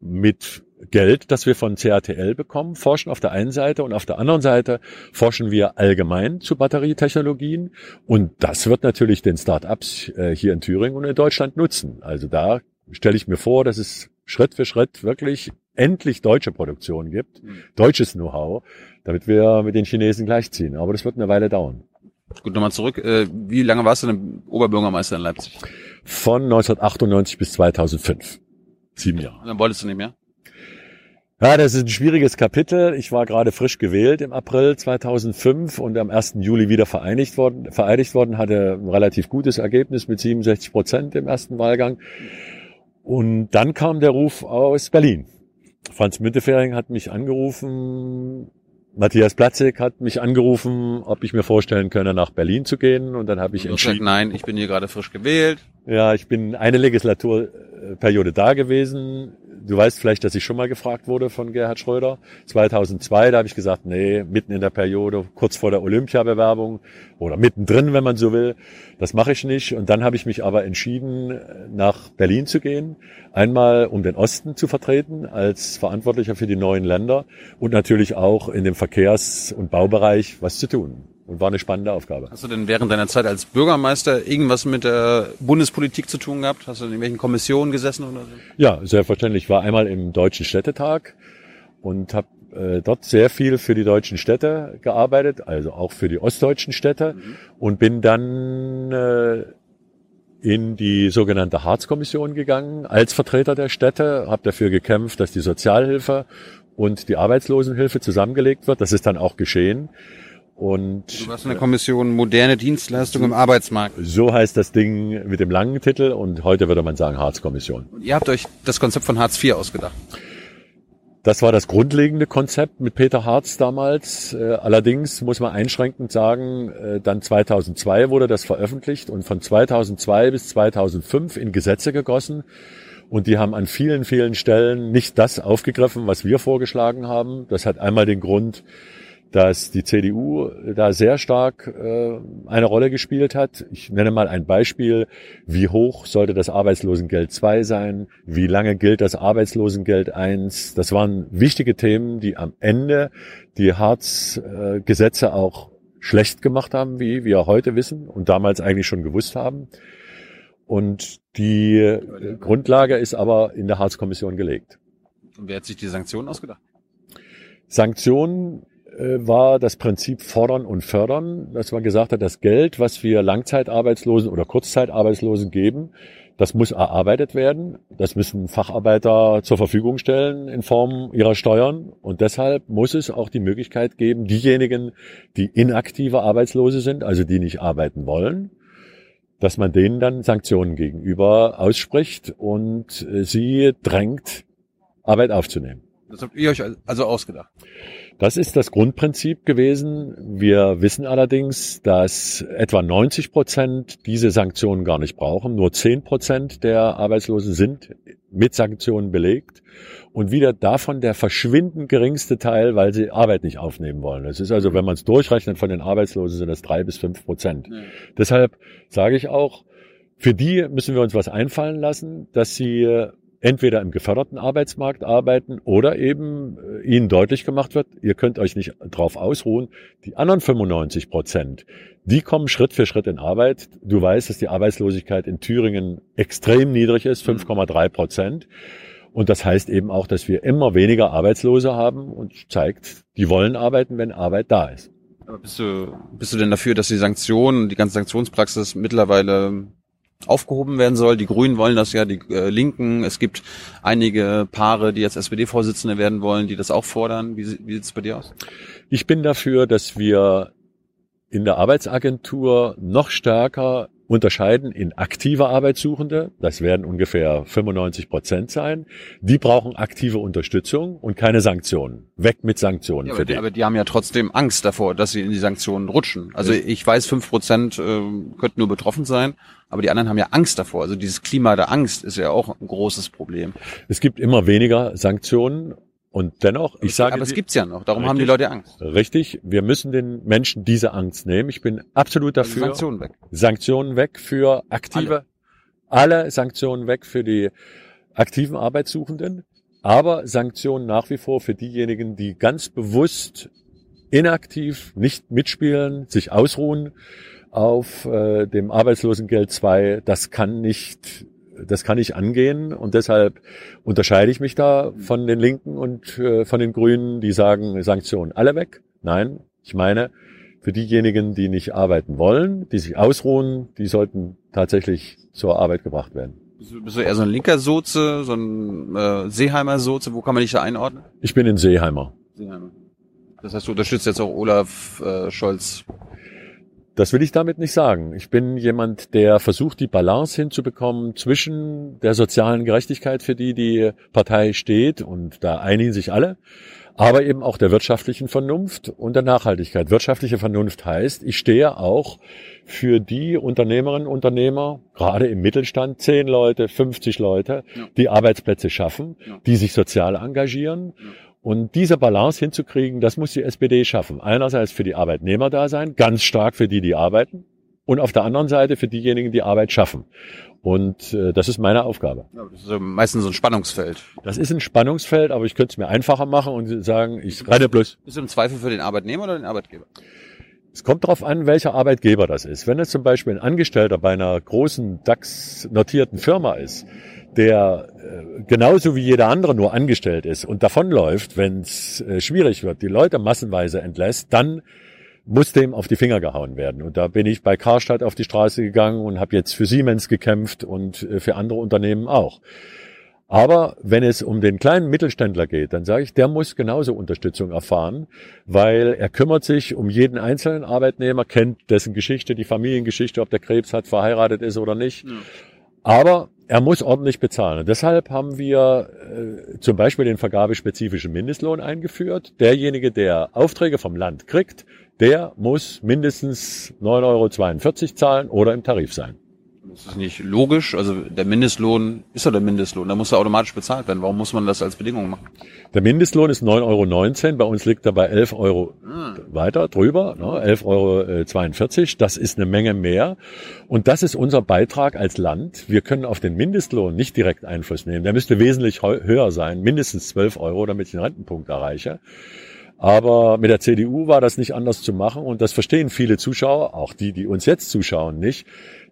mit Geld, das wir von CATL bekommen, forschen auf der einen Seite und auf der anderen Seite forschen wir allgemein zu Batterietechnologien und das wird natürlich den Start-ups äh, hier in Thüringen und in Deutschland nutzen. Also da stelle ich mir vor, dass es Schritt für Schritt wirklich endlich deutsche Produktion gibt, mhm. deutsches Know-how, damit wir mit den Chinesen gleichziehen. Aber das wird eine Weile dauern.
Gut, nochmal zurück. Äh, wie lange warst du denn Oberbürgermeister in Leipzig?
Von 1998 bis 2005. Sieben Jahre. Und
dann wolltest du nicht mehr?
Ja, das ist ein schwieriges Kapitel. Ich war gerade frisch gewählt im April 2005 und am 1. Juli wieder vereinigt worden, vereidigt worden, hatte ein relativ gutes Ergebnis mit 67 Prozent im ersten Wahlgang. Und dann kam der Ruf aus Berlin. Franz Müntefering hat mich angerufen, Matthias Platzek hat mich angerufen, ob ich mir vorstellen könne, nach Berlin zu gehen. Und dann habe ich entschieden. Sagt,
nein, ich bin hier gerade frisch gewählt.
Ja, ich bin eine Legislaturperiode da gewesen, Du weißt vielleicht, dass ich schon mal gefragt wurde von Gerhard Schröder. 2002, da habe ich gesagt, nee, mitten in der Periode, kurz vor der Olympiabewerbung oder mittendrin, wenn man so will, das mache ich nicht. Und dann habe ich mich aber entschieden, nach Berlin zu gehen. Einmal, um den Osten zu vertreten als Verantwortlicher für die neuen Länder und natürlich auch in dem Verkehrs- und Baubereich was zu tun und war eine spannende Aufgabe.
Hast du denn während deiner Zeit als Bürgermeister irgendwas mit der Bundespolitik zu tun gehabt? Hast du in irgendwelchen Kommissionen gesessen oder so?
Ja, selbstverständlich. Ich war einmal im Deutschen Städtetag und habe äh, dort sehr viel für die deutschen Städte gearbeitet, also auch für die ostdeutschen Städte mhm. und bin dann äh, in die sogenannte Harz-Kommission gegangen als Vertreter der Städte, habe dafür gekämpft, dass die Sozialhilfe und die Arbeitslosenhilfe zusammengelegt wird. Das ist dann auch geschehen. Und
du warst in der Kommission moderne Dienstleistung im Arbeitsmarkt.
So heißt das Ding mit dem langen Titel und heute würde man sagen Harz-Kommission.
Ihr habt euch das Konzept von Hartz IV ausgedacht.
Das war das grundlegende Konzept mit Peter Harz damals. Äh, allerdings muss man einschränkend sagen, äh, dann 2002 wurde das veröffentlicht und von 2002 bis 2005 in Gesetze gegossen. Und die haben an vielen, vielen Stellen nicht das aufgegriffen, was wir vorgeschlagen haben. Das hat einmal den Grund, dass die CDU da sehr stark äh, eine Rolle gespielt hat. Ich nenne mal ein Beispiel. Wie hoch sollte das Arbeitslosengeld 2 sein? Wie lange gilt das Arbeitslosengeld 1? Das waren wichtige Themen, die am Ende die Hartz-Gesetze auch schlecht gemacht haben, wie wir heute wissen und damals eigentlich schon gewusst haben. Und die Grundlage ist aber in der Hartz-Kommission gelegt.
Und wer hat sich die Sanktionen ausgedacht?
Sanktionen war das Prinzip fordern und fördern, dass man gesagt hat, das Geld, was wir Langzeitarbeitslosen oder Kurzzeitarbeitslosen geben, das muss erarbeitet werden. Das müssen Facharbeiter zur Verfügung stellen in Form ihrer Steuern. Und deshalb muss es auch die Möglichkeit geben, diejenigen, die inaktive Arbeitslose sind, also die nicht arbeiten wollen, dass man denen dann Sanktionen gegenüber ausspricht und äh, sie drängt, Arbeit aufzunehmen.
Das habt ihr euch also ausgedacht.
Das ist das Grundprinzip gewesen. Wir wissen allerdings, dass etwa 90 Prozent diese Sanktionen gar nicht brauchen. Nur 10 Prozent der Arbeitslosen sind mit Sanktionen belegt und wieder davon der verschwindend geringste Teil, weil sie Arbeit nicht aufnehmen wollen. Es ist also, wenn man es durchrechnet von den Arbeitslosen, sind das drei bis fünf Prozent. Ja. Deshalb sage ich auch, für die müssen wir uns was einfallen lassen, dass sie entweder im geförderten Arbeitsmarkt arbeiten oder eben äh, ihnen deutlich gemacht wird, ihr könnt euch nicht drauf ausruhen. Die anderen 95 Prozent, die kommen Schritt für Schritt in Arbeit. Du weißt, dass die Arbeitslosigkeit in Thüringen extrem niedrig ist, 5,3 Prozent. Und das heißt eben auch, dass wir immer weniger Arbeitslose haben und zeigt, die wollen arbeiten, wenn Arbeit da ist.
Aber bist du, bist du denn dafür, dass die Sanktionen, die ganze Sanktionspraxis mittlerweile aufgehoben werden soll. Die Grünen wollen das ja, die äh, Linken. Es gibt einige Paare, die jetzt SPD-Vorsitzende werden wollen, die das auch fordern. Wie, wie sieht es bei dir aus?
Ich bin dafür, dass wir in der Arbeitsagentur noch stärker unterscheiden in aktive Arbeitssuchende, das werden ungefähr 95 Prozent sein, die brauchen aktive Unterstützung und keine Sanktionen. Weg mit Sanktionen
ja,
für die.
Aber die haben ja trotzdem Angst davor, dass sie in die Sanktionen rutschen. Also ich weiß, fünf Prozent äh, könnten nur betroffen sein, aber die anderen haben ja Angst davor. Also dieses Klima der Angst ist ja auch ein großes Problem.
Es gibt immer weniger Sanktionen und dennoch, ich sage.
Aber es gibt's ja noch, darum richtig, haben die Leute Angst.
Richtig, wir müssen den Menschen diese Angst nehmen. Ich bin absolut also dafür.
Also Sanktionen weg.
Sanktionen weg für aktive, alle. alle Sanktionen weg für die aktiven Arbeitssuchenden, aber Sanktionen nach wie vor für diejenigen, die ganz bewusst inaktiv nicht mitspielen, sich ausruhen auf äh, dem Arbeitslosengeld 2. Das kann nicht das kann ich angehen und deshalb unterscheide ich mich da von den Linken und äh, von den Grünen, die sagen, Sanktionen alle weg. Nein, ich meine, für diejenigen, die nicht arbeiten wollen, die sich ausruhen, die sollten tatsächlich zur Arbeit gebracht werden.
Bist du, eher so ein linker Soze, so ein äh, Seeheimer Soze? Wo kann man dich da einordnen?
Ich bin in Seeheimer. Seeheimer.
Das heißt, du unterstützt jetzt auch Olaf äh, Scholz
das will ich damit nicht sagen. Ich bin jemand, der versucht, die Balance hinzubekommen zwischen der sozialen Gerechtigkeit, für die die Partei steht, und da einigen sich alle, aber eben auch der wirtschaftlichen Vernunft und der Nachhaltigkeit. Wirtschaftliche Vernunft heißt, ich stehe auch für die Unternehmerinnen und Unternehmer, gerade im Mittelstand, 10 Leute, 50 Leute, die Arbeitsplätze schaffen, die sich sozial engagieren. Und diese Balance hinzukriegen, das muss die SPD schaffen. Einerseits für die Arbeitnehmer da sein, ganz stark für die, die arbeiten, und auf der anderen Seite für diejenigen, die Arbeit schaffen. Und äh, das ist meine Aufgabe.
Ja, das ist meistens so ein Spannungsfeld.
Das ist ein Spannungsfeld, aber ich könnte es mir einfacher machen und sagen, ich renne bloß.
Bist du im Zweifel für den Arbeitnehmer oder den Arbeitgeber?
Es kommt darauf an, welcher Arbeitgeber das ist. Wenn es zum Beispiel ein Angestellter bei einer großen DAX-notierten Firma ist, der äh, genauso wie jeder andere nur angestellt ist und davonläuft, wenn es äh, schwierig wird, die Leute massenweise entlässt, dann muss dem auf die Finger gehauen werden. Und da bin ich bei Karstadt auf die Straße gegangen und habe jetzt für Siemens gekämpft und äh, für andere Unternehmen auch. Aber wenn es um den kleinen Mittelständler geht, dann sage ich, der muss genauso Unterstützung erfahren, weil er kümmert sich um jeden einzelnen Arbeitnehmer, kennt dessen Geschichte, die Familiengeschichte, ob der Krebs hat, verheiratet ist oder nicht. Ja. Aber er muss ordentlich bezahlen. Und deshalb haben wir äh, zum Beispiel den vergabespezifischen Mindestlohn eingeführt. Derjenige, der Aufträge vom Land kriegt, der muss mindestens 9,42 Euro zahlen oder im Tarif sein.
Das ist nicht logisch. Also der Mindestlohn ist ja der Mindestlohn. Da muss er automatisch bezahlt werden. Warum muss man das als Bedingung machen?
Der Mindestlohn ist 9,19 Euro. Bei uns liegt er bei 11 Euro ah. weiter drüber. Ne? 11,42 Euro. Das ist eine Menge mehr. Und das ist unser Beitrag als Land. Wir können auf den Mindestlohn nicht direkt Einfluss nehmen. Der müsste wesentlich höher sein. Mindestens 12 Euro, damit ich den Rentenpunkt erreiche. Aber mit der CDU war das nicht anders zu machen und das verstehen viele Zuschauer, auch die, die uns jetzt zuschauen, nicht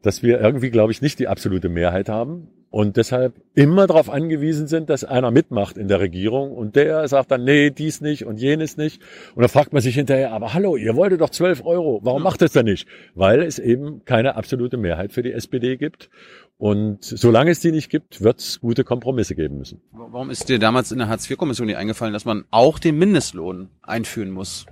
dass wir irgendwie, glaube ich, nicht die absolute Mehrheit haben und deshalb immer darauf angewiesen sind, dass einer mitmacht in der Regierung und der sagt dann, nee, dies nicht und jenes nicht. Und dann fragt man sich hinterher, aber hallo, ihr wolltet doch 12 Euro, warum macht es denn nicht? Weil es eben keine absolute Mehrheit für die SPD gibt. Und solange es die nicht gibt, wird es gute Kompromisse geben müssen.
Warum ist dir damals in der Hartz-IV-Kommission nicht eingefallen, dass man auch den Mindestlohn einführen muss?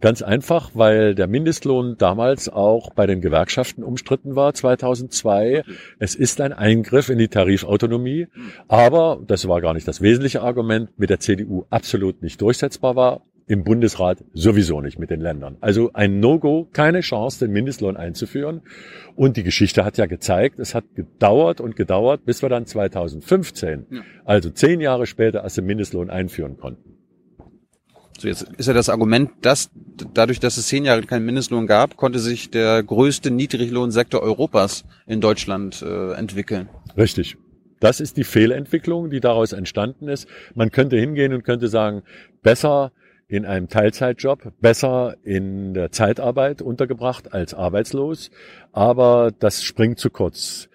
Ganz einfach, weil der Mindestlohn damals auch bei den Gewerkschaften umstritten war, 2002. Es ist ein Eingriff in die Tarifautonomie, aber, das war gar nicht das wesentliche Argument, mit der CDU absolut nicht durchsetzbar war im Bundesrat sowieso nicht mit den Ländern. Also ein No-Go, keine Chance, den Mindestlohn einzuführen. Und die Geschichte hat ja gezeigt, es hat gedauert und gedauert, bis wir dann 2015, ja. also zehn Jahre später, erst den Mindestlohn einführen konnten.
So, jetzt ist ja das Argument, dass dadurch, dass es zehn Jahre keinen Mindestlohn gab, konnte sich der größte Niedriglohnsektor Europas in Deutschland äh, entwickeln.
Richtig. Das ist die Fehlentwicklung, die daraus entstanden ist. Man könnte hingehen und könnte sagen, besser in einem Teilzeitjob, besser in der Zeitarbeit untergebracht als arbeitslos. Aber das springt zu kurz.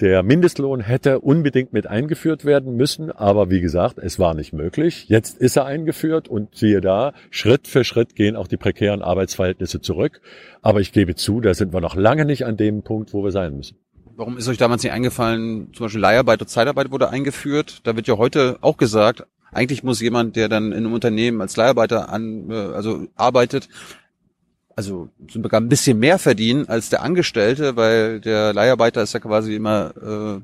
Der Mindestlohn hätte unbedingt mit eingeführt werden müssen, aber wie gesagt, es war nicht möglich. Jetzt ist er eingeführt und siehe da, Schritt für Schritt gehen auch die prekären Arbeitsverhältnisse zurück. Aber ich gebe zu, da sind wir noch lange nicht an dem Punkt, wo wir sein müssen.
Warum ist euch damals nicht eingefallen, zum Beispiel Leiharbeit und Zeitarbeit wurde eingeführt? Da wird ja heute auch gesagt, eigentlich muss jemand, der dann in einem Unternehmen als Leiharbeiter an, äh, also arbeitet, also sogar ein bisschen mehr verdienen als der Angestellte, weil der Leiharbeiter ist ja quasi immer äh,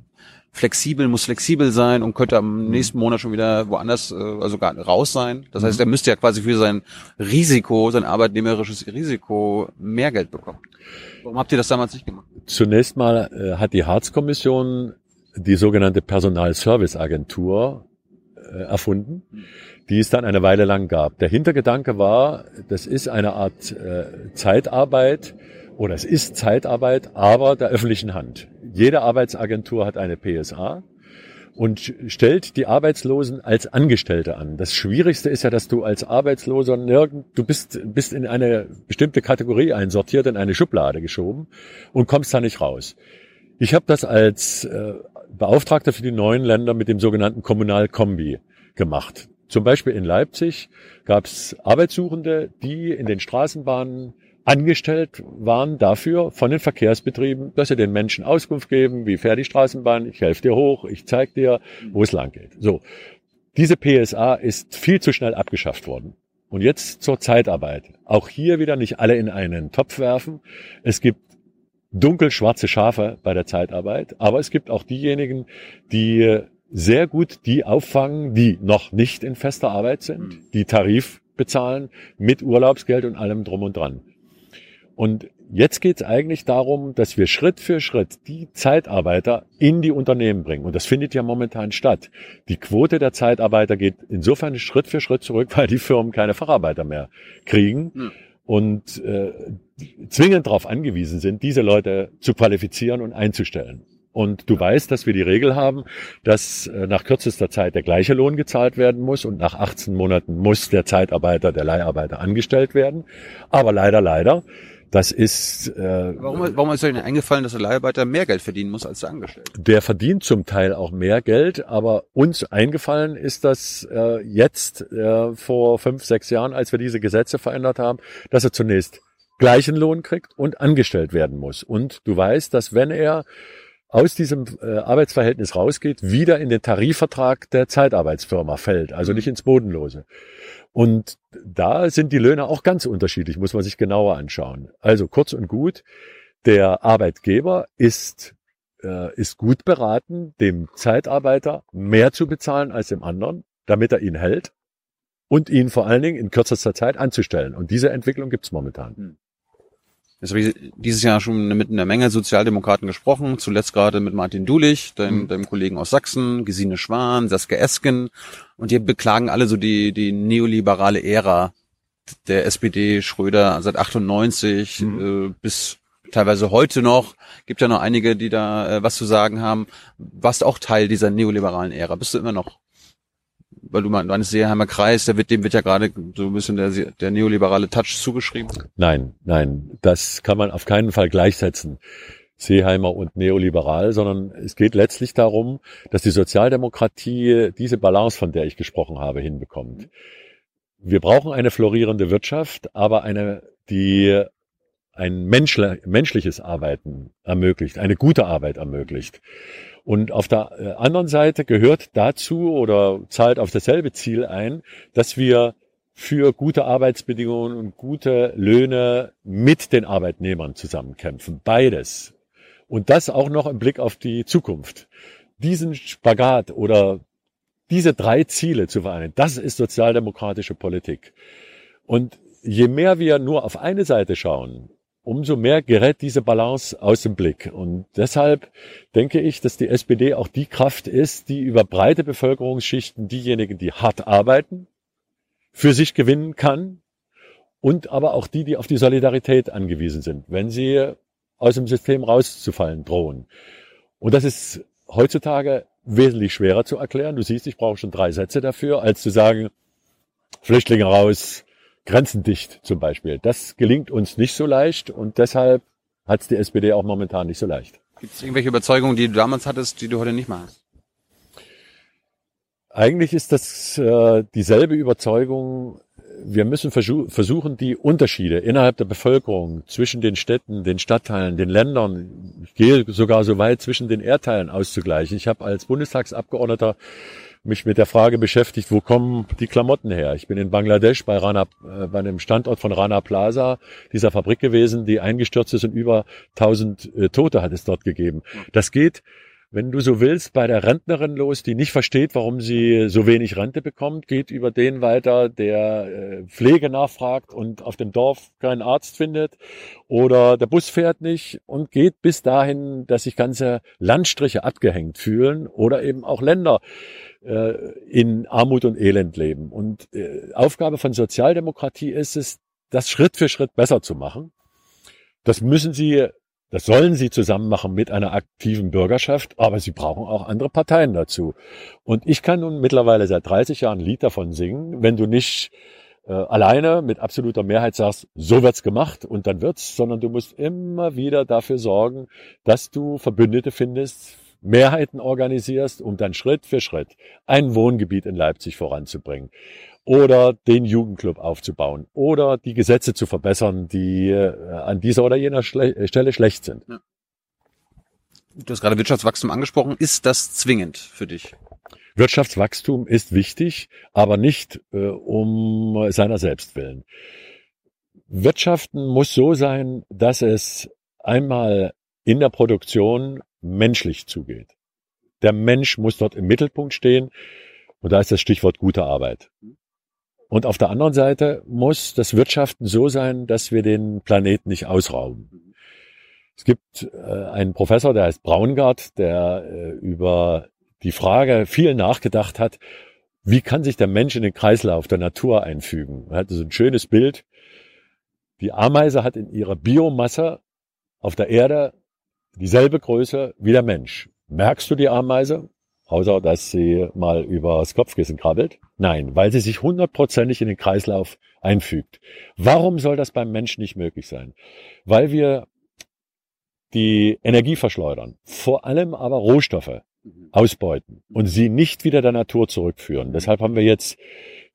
flexibel, muss flexibel sein und könnte am mhm. nächsten Monat schon wieder woanders, äh, also gar raus sein. Das heißt, mhm. er müsste ja quasi für sein Risiko, sein arbeitnehmerisches Risiko mehr Geld bekommen. Warum habt ihr das damals nicht gemacht?
Zunächst mal äh, hat die Harz-Kommission die sogenannte Personalservice-Agentur erfunden, die es dann eine Weile lang gab. Der Hintergedanke war, das ist eine Art äh, Zeitarbeit oder es ist Zeitarbeit, aber der öffentlichen Hand. Jede Arbeitsagentur hat eine PSA und stellt die Arbeitslosen als Angestellte an. Das Schwierigste ist ja, dass du als Arbeitsloser nirgend, du bist, bist in eine bestimmte Kategorie einsortiert, in eine Schublade geschoben und kommst da nicht raus. Ich habe das als äh, Beauftragter für die neuen Länder mit dem sogenannten Kommunalkombi gemacht. Zum Beispiel in Leipzig gab es Arbeitssuchende, die in den Straßenbahnen angestellt waren dafür von den Verkehrsbetrieben, dass sie den Menschen Auskunft geben, wie fährt die Straßenbahn, ich helfe dir hoch, ich zeig dir, wo es lang geht. So. Diese PSA ist viel zu schnell abgeschafft worden. Und jetzt zur Zeitarbeit. Auch hier wieder nicht alle in einen Topf werfen. Es gibt dunkelschwarze Schafe bei der Zeitarbeit, aber es gibt auch diejenigen, die sehr gut die auffangen, die noch nicht in fester Arbeit sind, hm. die Tarif bezahlen mit Urlaubsgeld und allem drum und dran. Und jetzt geht es eigentlich darum, dass wir Schritt für Schritt die Zeitarbeiter in die Unternehmen bringen. Und das findet ja momentan statt. Die Quote der Zeitarbeiter geht insofern Schritt für Schritt zurück, weil die Firmen keine Facharbeiter mehr kriegen. Hm und äh, zwingend darauf angewiesen sind, diese Leute zu qualifizieren und einzustellen. Und du weißt, dass wir die Regel haben, dass äh, nach kürzester Zeit der gleiche Lohn gezahlt werden muss und nach 18 Monaten muss der Zeitarbeiter, der Leiharbeiter angestellt werden. Aber leider, leider das ist.
Äh, warum, warum ist euch denn eingefallen, dass der Leiharbeiter mehr Geld verdienen muss als der Angestellte?
Der verdient zum Teil auch mehr Geld, aber uns eingefallen ist das äh, jetzt äh, vor fünf, sechs Jahren, als wir diese Gesetze verändert haben, dass er zunächst gleichen Lohn kriegt und angestellt werden muss. Und du weißt, dass wenn er aus diesem äh, Arbeitsverhältnis rausgeht, wieder in den Tarifvertrag der Zeitarbeitsfirma fällt, also nicht ins Bodenlose. Und da sind die Löhne auch ganz unterschiedlich, muss man sich genauer anschauen. Also kurz und gut, der Arbeitgeber ist, äh, ist gut beraten, dem Zeitarbeiter mehr zu bezahlen als dem anderen, damit er ihn hält und ihn vor allen Dingen in kürzester Zeit anzustellen. Und diese Entwicklung gibt's momentan.
Jetzt habe ich dieses Jahr schon mit einer Menge Sozialdemokraten gesprochen, zuletzt gerade mit Martin Dulich, deinem, mhm. deinem Kollegen aus Sachsen, Gesine Schwan, Saskia Esken. Und die beklagen alle so die, die neoliberale Ära der SPD Schröder seit 98 mhm. äh, bis teilweise heute noch. Gibt ja noch einige, die da äh, was zu sagen haben. Warst auch Teil dieser neoliberalen Ära? Bist du immer noch? Weil du meinst, Seeheimer Kreis, der wird, dem wird ja gerade so ein bisschen der, der neoliberale Touch zugeschrieben.
Nein, nein, das kann man auf keinen Fall gleichsetzen. Seeheimer und neoliberal, sondern es geht letztlich darum, dass die Sozialdemokratie diese Balance, von der ich gesprochen habe, hinbekommt. Wir brauchen eine florierende Wirtschaft, aber eine, die ein menschliches Arbeiten ermöglicht, eine gute Arbeit ermöglicht. Und auf der äh, anderen Seite gehört dazu oder zahlt auf dasselbe Ziel ein, dass wir für gute Arbeitsbedingungen und gute Löhne mit den Arbeitnehmern zusammenkämpfen. Beides. Und das auch noch im Blick auf die Zukunft. Diesen Spagat oder diese drei Ziele zu vereinen, das ist sozialdemokratische Politik. Und je mehr wir nur auf eine Seite schauen, umso mehr gerät diese Balance aus dem Blick. Und deshalb denke ich, dass die SPD auch die Kraft ist, die über breite Bevölkerungsschichten diejenigen, die hart arbeiten, für sich gewinnen kann und aber auch die, die auf die Solidarität angewiesen sind, wenn sie aus dem System rauszufallen drohen. Und das ist heutzutage wesentlich schwerer zu erklären. Du siehst, ich brauche schon drei Sätze dafür, als zu sagen, Flüchtlinge raus, Grenzen dicht zum Beispiel. Das gelingt uns nicht so leicht und deshalb hat es die SPD auch momentan nicht so leicht.
Gibt es irgendwelche Überzeugungen, die du damals hattest, die du heute nicht mehr hast?
Eigentlich ist das äh, dieselbe Überzeugung. Wir müssen versuchen, die Unterschiede innerhalb der Bevölkerung zwischen den Städten, den Stadtteilen, den Ländern, ich gehe sogar so weit zwischen den Erdteilen auszugleichen. Ich habe als Bundestagsabgeordneter mich mit der Frage beschäftigt, wo kommen die Klamotten her? Ich bin in Bangladesch bei Rana, äh, bei einem Standort von Rana Plaza, dieser Fabrik gewesen, die eingestürzt ist und über 1000 äh, Tote hat es dort gegeben. Das geht wenn du so willst, bei der Rentnerin los, die nicht versteht, warum sie so wenig Rente bekommt, geht über den weiter, der äh, Pflege nachfragt und auf dem Dorf keinen Arzt findet oder der Bus fährt nicht und geht bis dahin, dass sich ganze Landstriche abgehängt fühlen oder eben auch Länder in Armut und Elend leben. Und äh, Aufgabe von Sozialdemokratie ist es, das Schritt für Schritt besser zu machen. Das müssen sie das sollen sie zusammen machen mit einer aktiven Bürgerschaft, aber sie brauchen auch andere Parteien dazu. Und ich kann nun mittlerweile seit 30 Jahren ein Lied davon singen, wenn du nicht äh, alleine mit absoluter Mehrheit sagst, so wird's gemacht und dann wird's, sondern du musst immer wieder dafür sorgen, dass du Verbündete findest, Mehrheiten organisierst, um dann Schritt für Schritt ein Wohngebiet in Leipzig voranzubringen oder den Jugendclub aufzubauen oder die Gesetze zu verbessern, die äh, an dieser oder jener Schle Stelle schlecht sind. Ja.
Du hast gerade Wirtschaftswachstum angesprochen. Ist das zwingend für dich?
Wirtschaftswachstum ist wichtig, aber nicht äh, um seiner selbst willen. Wirtschaften muss so sein, dass es einmal in der Produktion menschlich zugeht. Der Mensch muss dort im Mittelpunkt stehen. Und da ist das Stichwort gute Arbeit. Und auf der anderen Seite muss das Wirtschaften so sein, dass wir den Planeten nicht ausrauben. Es gibt äh, einen Professor, der heißt Braungart, der äh, über die Frage viel nachgedacht hat, wie kann sich der Mensch in den Kreislauf der Natur einfügen? Er hatte so ein schönes Bild. Die Ameise hat in ihrer Biomasse auf der Erde dieselbe Größe wie der Mensch. Merkst du die Ameise? außer dass sie mal übers Kopfkissen krabbelt. Nein, weil sie sich hundertprozentig in den Kreislauf einfügt. Warum soll das beim Menschen nicht möglich sein? Weil wir die Energie verschleudern, vor allem aber Rohstoffe ausbeuten und sie nicht wieder der Natur zurückführen. Deshalb haben wir jetzt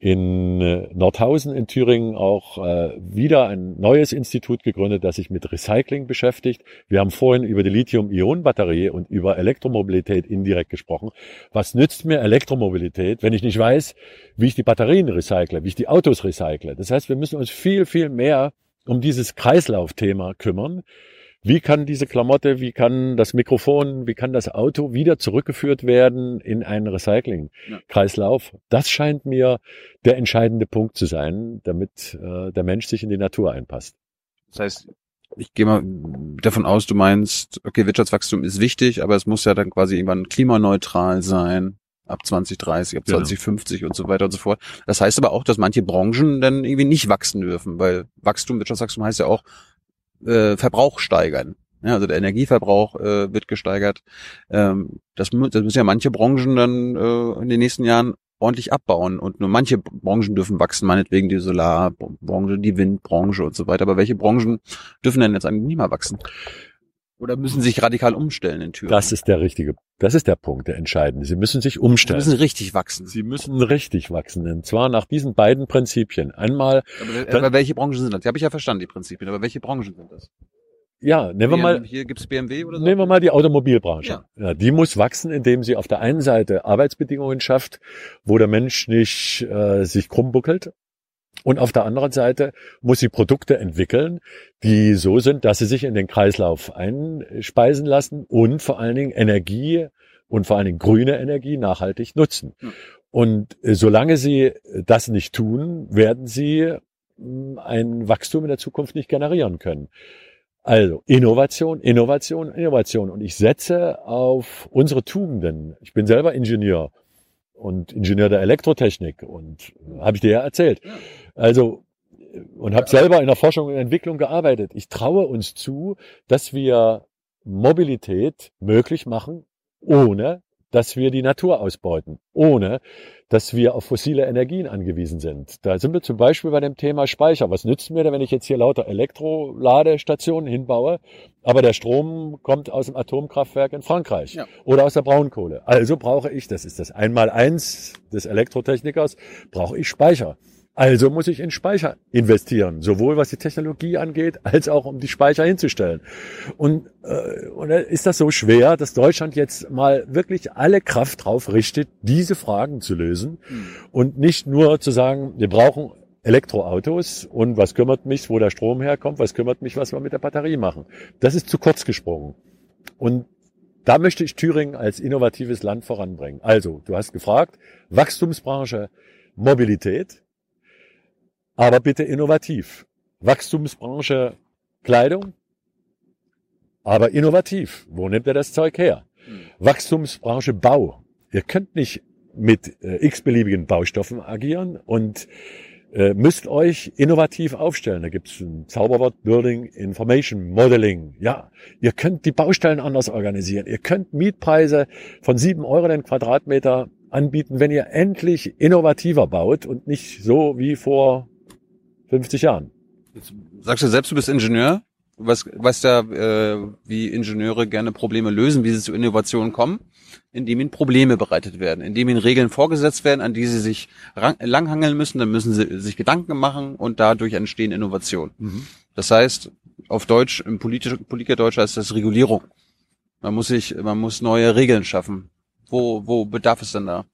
in äh, Nordhausen in Thüringen auch äh, wieder ein neues Institut gegründet, das sich mit Recycling beschäftigt. Wir haben vorhin über die Lithium-Ionen-Batterie und über Elektromobilität indirekt gesprochen. Was nützt mir Elektromobilität, wenn ich nicht weiß, wie ich die Batterien recycle, wie ich die Autos recycle? Das heißt, wir müssen uns viel, viel mehr um dieses Kreislaufthema kümmern wie kann diese Klamotte, wie kann das Mikrofon, wie kann das Auto wieder zurückgeführt werden in einen Recycling-Kreislauf? Das scheint mir der entscheidende Punkt zu sein, damit äh, der Mensch sich in die Natur einpasst.
Das heißt, ich gehe mal davon aus, du meinst, okay, Wirtschaftswachstum ist wichtig, aber es muss ja dann quasi irgendwann klimaneutral sein ab 2030, ab 2050 genau. und so weiter und so fort. Das heißt aber auch, dass manche Branchen dann irgendwie nicht wachsen dürfen, weil Wachstum, Wirtschaftswachstum heißt ja auch, äh, Verbrauch steigern. Ja, also der Energieverbrauch äh, wird gesteigert. Ähm, das, das müssen ja manche Branchen dann äh, in den nächsten Jahren ordentlich abbauen und nur manche Branchen dürfen wachsen, meinetwegen die Solarbranche, die Windbranche und so weiter. Aber welche Branchen dürfen denn jetzt eigentlich nicht mehr wachsen? Oder müssen sich radikal umstellen in Thüringen?
Das ist der richtige, das ist der Punkt, der entscheidende. Sie müssen sich umstellen.
Sie müssen richtig wachsen.
Sie müssen richtig wachsen. Und zwar nach diesen beiden Prinzipien. Einmal.
Aber, dann, aber welche Branchen sind das? Die habe ich ja verstanden, die Prinzipien. Aber welche Branchen sind das?
Ja, nehmen wir mal.
Hier gibt's BMW oder so?
Nehmen wir mal die Automobilbranche. Ja. ja. die muss wachsen, indem sie auf der einen Seite Arbeitsbedingungen schafft, wo der Mensch nicht äh, sich krumm buckelt Und auf der anderen Seite muss sie Produkte entwickeln, die so sind, dass sie sich in den Kreislauf einspeisen lassen und vor allen Dingen Energie und vor allen Dingen grüne Energie nachhaltig nutzen.
Ja.
Und äh, solange sie das nicht tun, werden sie mh, ein Wachstum in der Zukunft nicht generieren können. Also Innovation, Innovation, Innovation. Und ich setze auf unsere Tugenden. Ich bin selber Ingenieur und Ingenieur der Elektrotechnik und äh, habe ich dir ja erzählt. Also und habe selber in der Forschung und Entwicklung gearbeitet. Ich traue uns zu, dass wir Mobilität möglich machen, ohne dass wir die Natur ausbeuten, ohne dass wir auf fossile Energien angewiesen sind. Da sind wir zum Beispiel bei dem Thema Speicher. Was nützt mir denn, wenn ich jetzt hier lauter Elektroladestationen hinbaue, aber der Strom kommt aus dem Atomkraftwerk in Frankreich
Ja.
oder aus der Braunkohle? Also brauche ich, das ist das Einmaleins des Elektrotechnikers, brauche ich Speicher. Also muss ich in Speicher investieren, sowohl was die Technologie angeht, als auch um die Speicher hinzustellen. Und, äh, und ist das so schwer, dass Deutschland jetzt mal wirklich alle Kraft drauf richtet, diese Fragen zu lösen und nicht nur zu sagen, wir brauchen Elektroautos und was kümmert mich, wo der Strom herkommt, was kümmert mich, was wir mit der Batterie machen. Das ist zu kurz gesprungen. Und da möchte ich Thüringen als innovatives Land voranbringen. Also, du hast gefragt, Wachstumsbranche, Mobilität, aber bitte innovativ. Wachstumsbranche Kleidung, aber innovativ. Wo nimmt er das Zeug her? Wachstumsbranche Bau. Ihr könnt nicht mit äh, x-beliebigen Baustoffen agieren und äh, müsst euch innovativ aufstellen. Da gibt's ein Zauberwort Building Information Modeling. Ja, ihr könnt die Baustellen anders organisieren. Ihr könnt Mietpreise von sieben Euro den Quadratmeter anbieten, wenn ihr endlich innovativer baut und nicht so wie vor 50 Jahren.
Sagst du selbst, du bist Ingenieur? Du weißt, ja, äh, wie Ingenieure gerne Probleme lösen, wie sie zu Innovationen kommen, indem ihnen Probleme bereitet werden, indem ihnen Regeln vorgesetzt werden, an die sie sich langhangeln müssen, dann müssen sie sich Gedanken machen und dadurch entstehen Innovationen. Das heißt, auf Deutsch, im Politikerdeutsch heißt das Regulierung. Man muss sich, man muss neue Regeln schaffen. Wo, wo bedarf es denn da?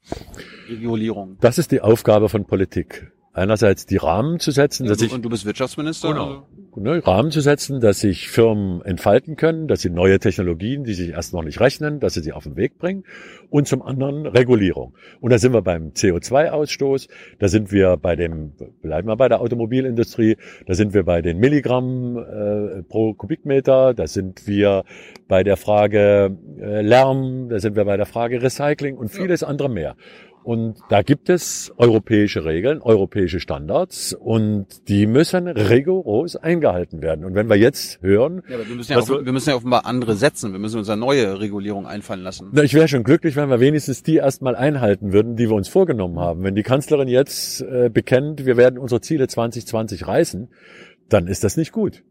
Regulierung.
Das ist die Aufgabe von Politik. Einerseits die Rahmen zu setzen, dass
Und
ich
und du bist Wirtschaftsminister?
Genau. ne, Rahmen zu setzen, dass sich Firmen entfalten können, dass sie neue Technologien, die sich erst noch nicht rechnen, dass sie sie auf den Weg bringen und zum anderen Regulierung. Und da sind wir beim CO2-Ausstoß, da sind wir bei dem, bleiben wir bei der Automobilindustrie, da sind wir bei den Milligramm äh, pro Kubikmeter, da sind wir bei der Frage äh, Lärm, da sind wir bei der Frage Recycling und vieles andere mehr. Und da gibt es europäische Regeln, europäische Standards und die müssen rigoros eingehalten werden. Und wenn wir jetzt hören,
Ja, aber wir müssen ja,
wir-
wir müssen ja offenbar andere setzen. Wir müssen uns eine neue Regulierung einfallen lassen.
na, ich wäre schon glücklich, wenn wir wenigstens die erstmal einhalten würden, die wir uns vorgenommen haben. Wenn die Kanzlerin jetzt äh, bekennt, wir werden unsere Ziele 2020 reißen, dann ist das nicht gut.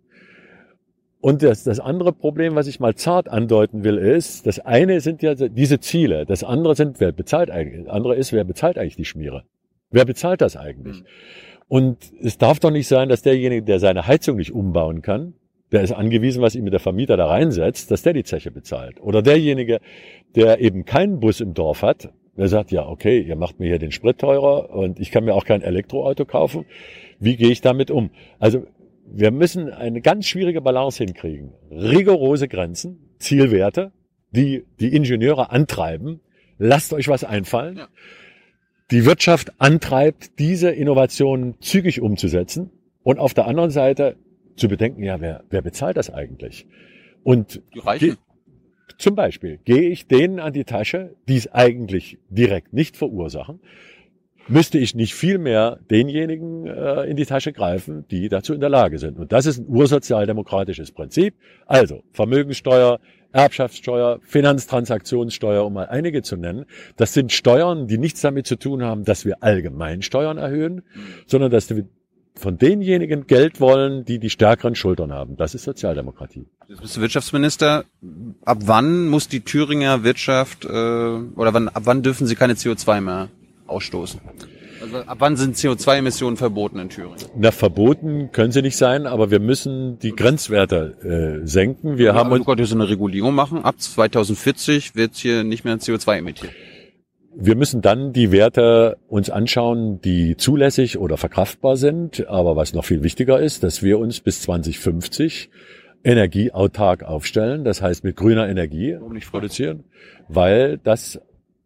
Und das, das andere Problem, was ich mal zart andeuten will, ist, das eine sind ja diese Ziele, das andere sind, wer bezahlt eigentlich, das andere ist, wer bezahlt eigentlich die Schmiere? Wer bezahlt das eigentlich? Und es darf doch nicht sein, dass derjenige, der seine Heizung nicht umbauen kann, der ist angewiesen, was ihm der Vermieter da reinsetzt, dass der die Zeche bezahlt. Oder derjenige, der eben keinen Bus im Dorf hat, der sagt, ja, okay, ihr macht mir hier den Sprit teurer und ich kann mir auch kein Elektroauto kaufen. Wie gehe ich damit um? Also wir müssen eine ganz schwierige Balance hinkriegen. Rigorose Grenzen, Zielwerte, die die Ingenieure antreiben. Lasst euch was einfallen.
Ja.
Die Wirtschaft antreibt, diese Innovationen zügig umzusetzen. Und auf der anderen Seite zu bedenken, ja, wer, wer bezahlt das eigentlich? Und
Die Reichen.
zum Beispiel gehe ich denen an die Tasche, die es eigentlich direkt nicht verursachen, müsste ich nicht viel mehr denjenigen äh, in die Tasche greifen, die dazu in der Lage sind. Und das ist ein ursozialdemokratisches Prinzip. Also Vermögenssteuer, Erbschaftssteuer, Finanztransaktionssteuer, um mal einige zu nennen. Das sind Steuern, die nichts damit zu tun haben, dass wir allgemein Steuern erhöhen, sondern dass wir von denjenigen Geld wollen, die die stärkeren Schultern haben. Das ist Sozialdemokratie.
Jetzt bist du Wirtschaftsminister. Ab wann muss die Thüringer Wirtschaft äh, oder wann, ab wann dürfen sie keine CO2 mehr ausstoßen? Also ab wann sind CO2-Emissionen verboten in Thüringen?
Na, verboten können sie nicht sein, aber wir müssen die Grenzwerte äh, senken. Wir haben
Aber du
uns,
konntest so eine Regulierung machen. Ab 2040 wird hier nicht mehr CO2 emittiert.
wir müssen dann die Werte uns anschauen, die zulässig oder verkraftbar sind. Aber was noch viel wichtiger ist, dass wir uns bis 2050 energieautark aufstellen, das heißt mit grüner Energie produzieren, weil das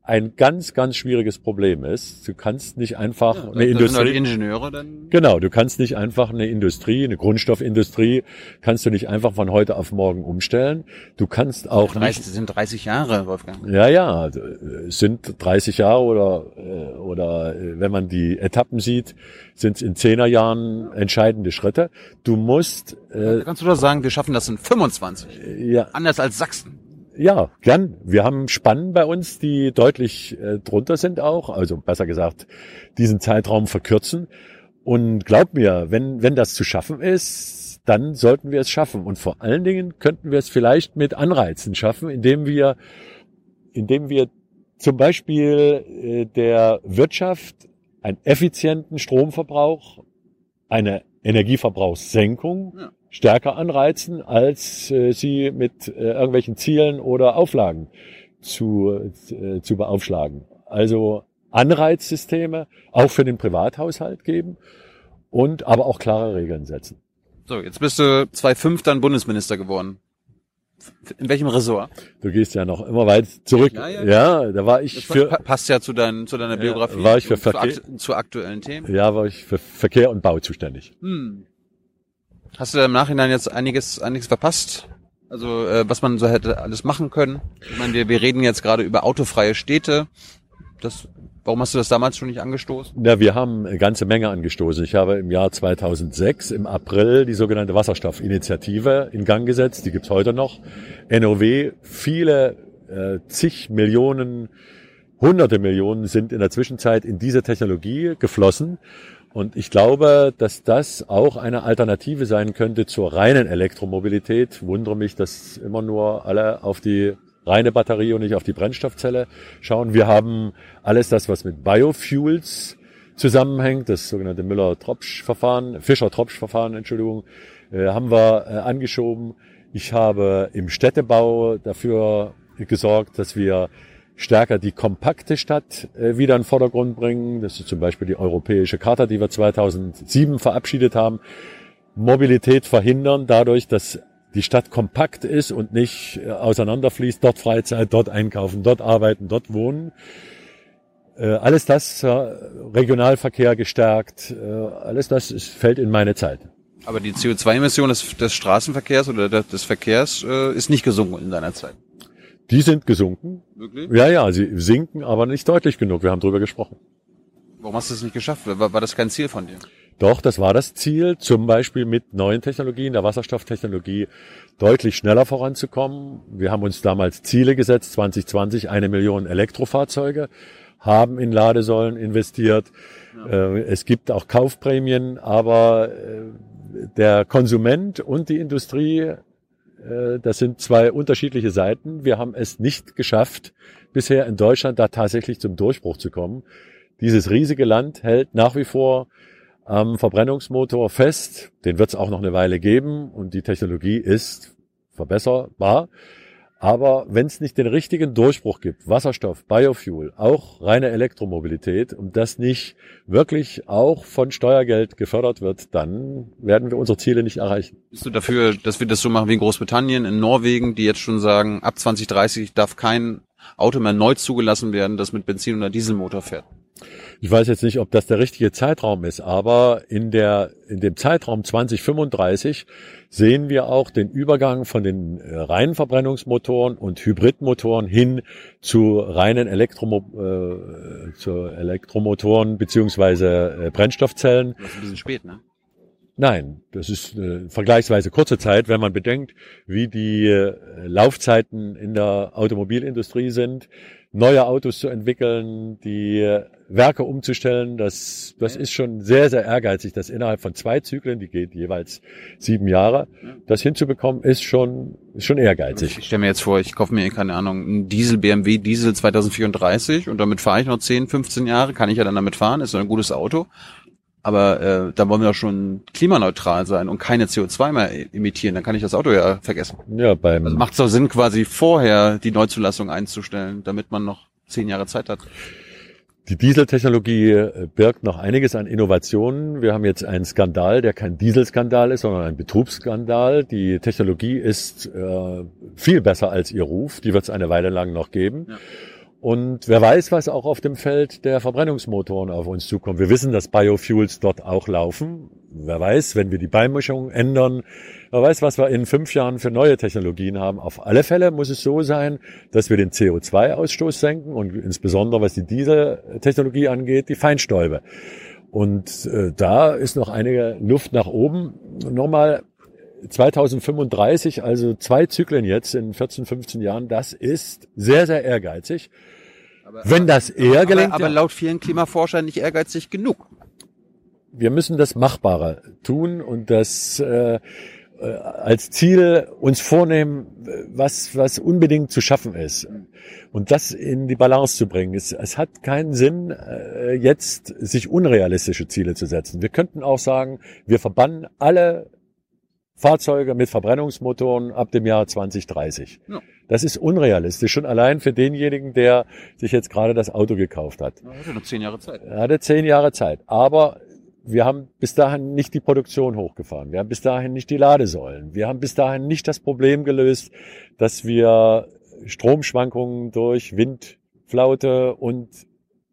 ein ganz, ganz schwieriges Problem ist. Du kannst nicht einfach
Ja,
eine Industrie.
halt Ingenieure dann.
Genau, du kannst nicht einfach eine Industrie, eine Grundstoffindustrie, kannst du nicht einfach von heute auf morgen umstellen. Du kannst auch
30,
nicht.
das sind 30 Jahre, Wolfgang.
Ja, ja, sind 30 Jahre oder äh, oder äh, wenn man die Etappen sieht, sind es in 10er Jahren entscheidende Schritte. Du musst äh,
Kannst du doch sagen, wir schaffen das in 25.
ja
Anders als Sachsen.
Ja, gern. Wir haben Spannen bei uns, die deutlich äh, drunter sind auch, also besser gesagt, diesen Zeitraum verkürzen. Und glaub mir, wenn, wenn das zu schaffen ist, dann sollten wir es schaffen. Und vor allen Dingen könnten wir es vielleicht mit Anreizen schaffen, indem wir, indem wir zum Beispiel äh, der Wirtschaft einen effizienten Stromverbrauch, eine Energieverbrauchssenkung
Ja.
stärker anreizen, als äh, sie mit äh, irgendwelchen Zielen oder Auflagen zu, äh, zu beaufschlagen. Also Anreizsysteme auch für den Privathaushalt geben und aber auch klare Regeln setzen.
So, jetzt bist du 2005 dann Bundesminister geworden. In welchem Ressort?
Du gehst ja noch immer weit zurück.
Ja,
Ja,
ja.
da war ich
Das
für
pa- passt ja zu, dein, zu deiner Biografie.
war ich für
zu,
Verkehr-
akt zu aktuellen Themen.
ja, war ich für Verkehr und Bau zuständig.
Hm. Hast du da im Nachhinein jetzt einiges, einiges verpasst? Also äh, was man so hätte alles machen können? Ich meine, wir, wir reden jetzt gerade über autofreie Städte. Das, warum hast du das damals schon nicht angestoßen?
Ja, wir haben eine ganze Menge angestoßen. Ich habe im Jahr 2006 im April die sogenannte Wasserstoffinitiative in Gang gesetzt. Die gibt's heute noch. NOW, viele äh, zig Millionen, hunderte Millionen sind in der Zwischenzeit in diese Technologie geflossen. Und ich glaube, dass das auch eine Alternative sein könnte zur reinen Elektromobilität. Wundere mich, dass immer nur alle auf die reine Batterie und nicht auf die Brennstoffzelle schauen. Wir haben alles das, was mit Biofuels zusammenhängt, das sogenannte Müller-Tropsch-Verfahren, Fischer-Tropsch-Verfahren, Entschuldigung, äh, haben wir äh, angeschoben. Ich habe im Städtebau dafür gesorgt, dass wir stärker die kompakte Stadt äh, wieder in den Vordergrund bringen. Das ist zum Beispiel die europäische Charta, die wir 2007 verabschiedet haben. Mobilität verhindern dadurch, dass die Stadt kompakt ist und nicht äh, auseinanderfließt, dort Freizeit, dort einkaufen, dort arbeiten, dort wohnen. Äh, alles das, äh, Regionalverkehr gestärkt, äh, alles das ist, fällt in meine Zeit.
Aber die CO2-Emission des, des Straßenverkehrs oder des, des Verkehrs äh, ist nicht gesunken in deiner Zeit.
Die sind gesunken.
Wirklich?
Ja, ja, sie sinken, aber nicht deutlich genug. Wir haben drüber gesprochen.
Warum hast du es nicht geschafft? War, war das kein Ziel von dir?
Doch, das war das Ziel, zum Beispiel mit neuen Technologien, der Wasserstofftechnologie, deutlich schneller voranzukommen. Wir haben uns damals Ziele gesetzt, 2020 eine Million Elektrofahrzeuge, haben in Ladesäulen investiert. Äh, Es gibt auch Kaufprämien, aber äh, der Konsument und die Industrie, äh, das sind zwei unterschiedliche Seiten. Wir haben es nicht geschafft, bisher in Deutschland da tatsächlich zum Durchbruch zu kommen. Dieses riesige Land hält nach wie vor am Verbrennungsmotor fest. Den wird es auch noch eine Weile geben und die Technologie ist verbesserbar. Aber wenn es nicht den richtigen Durchbruch gibt, Wasserstoff, Biofuel, auch reine Elektromobilität, und das nicht wirklich auch von Steuergeld gefördert wird, dann werden wir unsere Ziele nicht erreichen.
Bist du dafür, dass wir das so machen wie in Großbritannien, in Norwegen, die jetzt schon sagen, ab 2030 darf kein Auto mehr neu zugelassen werden, das mit Benzin- oder Dieselmotor fährt?
Ich weiß jetzt nicht, ob das der richtige Zeitraum ist, aber in der, in dem Zeitraum 2035 sehen wir auch den Übergang von den äh, reinen Verbrennungsmotoren und Hybridmotoren hin zu reinen Elektromo äh, zu Elektromotoren beziehungsweise äh, Brennstoffzellen.
Das ist ein bisschen spät, ne?
Nein, das ist eine vergleichsweise kurze Zeit, wenn man bedenkt, wie die äh, Laufzeiten in der Automobilindustrie sind, neue Autos zu entwickeln, die äh, Werke umzustellen. Das, das ist schon sehr, sehr ehrgeizig, das innerhalb von zwei Zyklen, die geht jeweils sieben Jahre, das hinzubekommen, ist schon, ist schon ehrgeizig.
Ich stelle mir jetzt vor, ich kaufe mir, keine Ahnung, einen Diesel, BMW Diesel 2034 und damit fahre ich noch 10, 15 Jahre, kann ich ja dann damit fahren, ist so ein gutes Auto. Aber äh, da wollen wir doch schon klimaneutral sein und keine CO2 mehr emittieren. Dann kann ich das Auto ja vergessen.
Ja, beim,
Also macht es doch Sinn, quasi vorher die Neuzulassung einzustellen, damit man noch zehn Jahre Zeit hat.
Die Dieseltechnologie äh, birgt noch einiges an Innovationen. Wir haben jetzt einen Skandal, der kein Dieselskandal ist, sondern ein Betrugsskandal. Die Technologie ist äh, viel besser als ihr Ruf. Die wird es eine Weile lang noch geben. Ja. Und wer weiß, was auch auf dem Feld der Verbrennungsmotoren auf uns zukommt. Wir wissen, dass Biofuels dort auch laufen. Wer weiß, wenn wir die Beimischung ändern, wer weiß, was wir in fünf Jahren für neue Technologien haben. Auf alle Fälle muss es so sein, dass wir den CO2-Ausstoß senken und insbesondere was die Dieseltechnologie angeht, die Feinstäube. Und äh, da ist noch einige Luft nach oben. Nochmal 2035, also zwei Zyklen jetzt in 14, 15 Jahren, das ist sehr, sehr ehrgeizig. Aber, Wenn das eher gelingt.
Aber, aber laut vielen Klimaforschern nicht ehrgeizig genug.
Wir müssen das Machbare tun und das äh, äh, als Ziel uns vornehmen, was, was unbedingt zu schaffen ist. Und das in die Balance zu bringen. Es, es hat keinen Sinn, äh, jetzt sich unrealistische Ziele zu setzen. Wir könnten auch sagen, wir verbannen alle Fahrzeuge mit Verbrennungsmotoren ab dem Jahr 2030. Ja. Das ist unrealistisch, schon allein für denjenigen, der sich jetzt gerade das Auto gekauft hat.
Er hatte noch zehn Jahre Zeit.
Er hatte zehn Jahre Zeit. Aber wir haben bis dahin nicht die Produktion hochgefahren. Wir haben bis dahin nicht die Ladesäulen. Wir haben bis dahin nicht das Problem gelöst, dass wir Stromschwankungen durch Windflaute und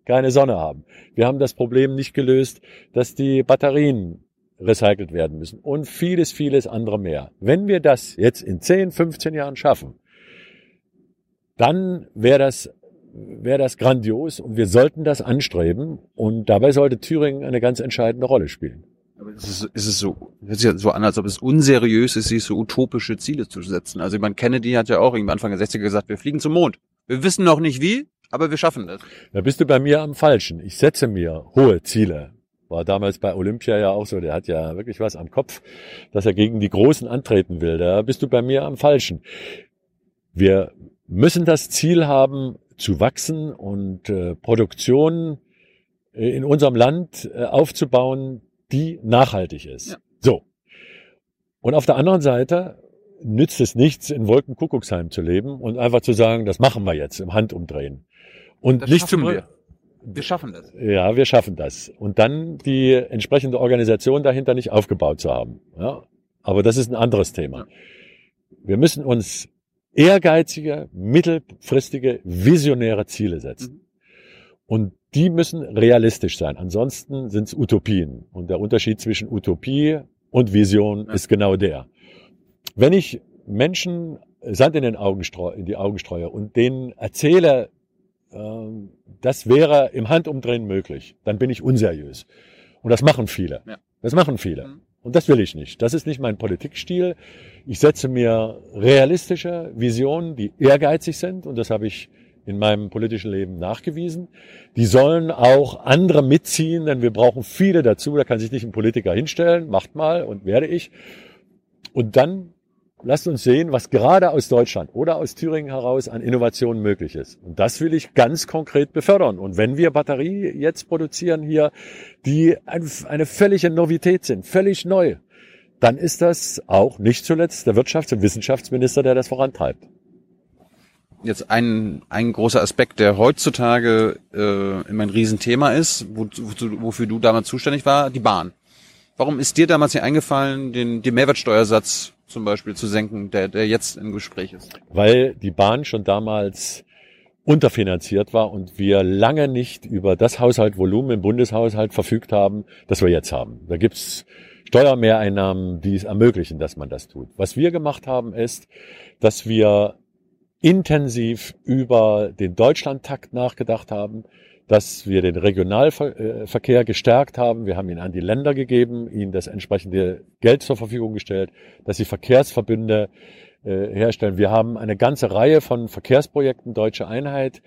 keine Sonne haben. Wir haben das Problem nicht gelöst, dass die Batterien recycelt werden müssen und vieles, vieles andere mehr. Wenn wir das jetzt in 10, 15 Jahren schaffen, dann wäre das wäre das grandios und wir sollten das anstreben und dabei sollte Thüringen eine ganz entscheidende Rolle spielen.
Aber ist es, ist es so, hört sich ja so an, als ob es unseriös ist, sich so utopische Ziele zu setzen. Also ich meine, Kennedy hat ja auch irgendwie Anfang der 60er gesagt, wir fliegen zum Mond. Wir wissen noch nicht wie, aber wir schaffen das.
Da bist du bei mir am Falschen. Ich setze mir hohe Ziele. War damals bei Olympia ja auch so. Der hat ja wirklich was am Kopf, dass er gegen die Großen antreten will. Da bist du bei mir am Falschen. Wir müssen das Ziel haben, zu wachsen und äh, Produktion äh, in unserem Land äh, aufzubauen, die nachhaltig ist. Ja. So. Und auf der anderen Seite nützt es nichts, in Wolkenkuckucksheim zu leben und einfach zu sagen, das machen wir jetzt im Handumdrehen. Und das nicht zum, wir.
Wir schaffen das.
Ja, wir schaffen das. Und dann die entsprechende Organisation dahinter nicht aufgebaut zu haben. Ja, aber das ist ein anderes Thema. Wir müssen uns ehrgeizige, mittelfristige, visionäre Ziele setzen. Mhm. Und die müssen realistisch sein. Ansonsten sind es Utopien. Und der Unterschied zwischen Utopie und Vision ja. ist genau der. Wenn ich Menschen Sand in, den Augen in die Augen streue und denen erzähle, das wäre im Handumdrehen möglich. Dann bin ich unseriös. Und das machen viele. Ja. Das machen viele. Mhm. Und das will ich nicht. Das ist nicht mein Politikstil. Ich setze mir realistische Visionen, die ehrgeizig sind. Und das habe ich in meinem politischen Leben nachgewiesen. Die sollen auch andere mitziehen, denn wir brauchen viele dazu. Da kann sich nicht ein Politiker hinstellen, macht mal und werde ich. Und dann lasst uns sehen, was gerade aus Deutschland oder aus Thüringen heraus an Innovationen möglich ist. Und das will ich ganz konkret befördern. Und wenn wir Batterie jetzt produzieren hier, die eine völlige Novität sind, völlig neu, dann ist das auch nicht zuletzt der Wirtschafts- und Wissenschaftsminister, der das vorantreibt.
Jetzt ein, ein großer Aspekt, der heutzutage äh, immer ein Riesenthema ist, wo, wofür du damals zuständig war, die Bahn. Warum ist dir damals nicht eingefallen, den, den Mehrwertsteuersatz zum Beispiel zu senken, der, der jetzt im Gespräch ist?
Weil die Bahn schon damals unterfinanziert war und wir lange nicht über das Haushaltvolumen im Bundeshaushalt verfügt haben, das wir jetzt haben. Da gibt's Steuermehreinnahmen, die es ermöglichen, dass man das tut. Was wir gemacht haben, ist, dass wir intensiv über den Deutschlandtakt nachgedacht haben, dass wir den Regionalverkehr gestärkt haben. Wir haben ihn an die Länder gegeben, ihnen das entsprechende Geld zur Verfügung gestellt, dass sie Verkehrsverbünde äh, herstellen. Wir haben eine ganze Reihe von Verkehrsprojekten Deutsche Einheit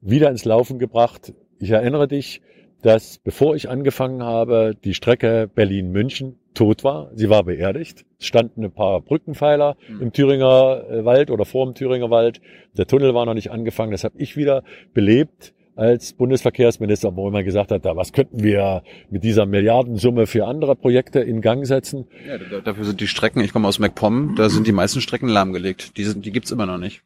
wieder ins Laufen gebracht. Ich erinnere dich, dass bevor ich angefangen habe, die Strecke Berlin-München tot war. Sie war beerdigt. Es standen ein paar Brückenpfeiler mhm. im Thüringer äh, Wald oder vor dem Thüringer Wald. Der Tunnel war noch nicht angefangen. Das habe ich wieder belebt als Bundesverkehrsminister, wo man gesagt hat, da was könnten wir mit dieser Milliardensumme für andere Projekte in Gang setzen.
Ja, dafür sind die Strecken, ich komme aus MacPom, da sind die meisten Strecken lahmgelegt. Die, sind, die gibt's immer noch nicht.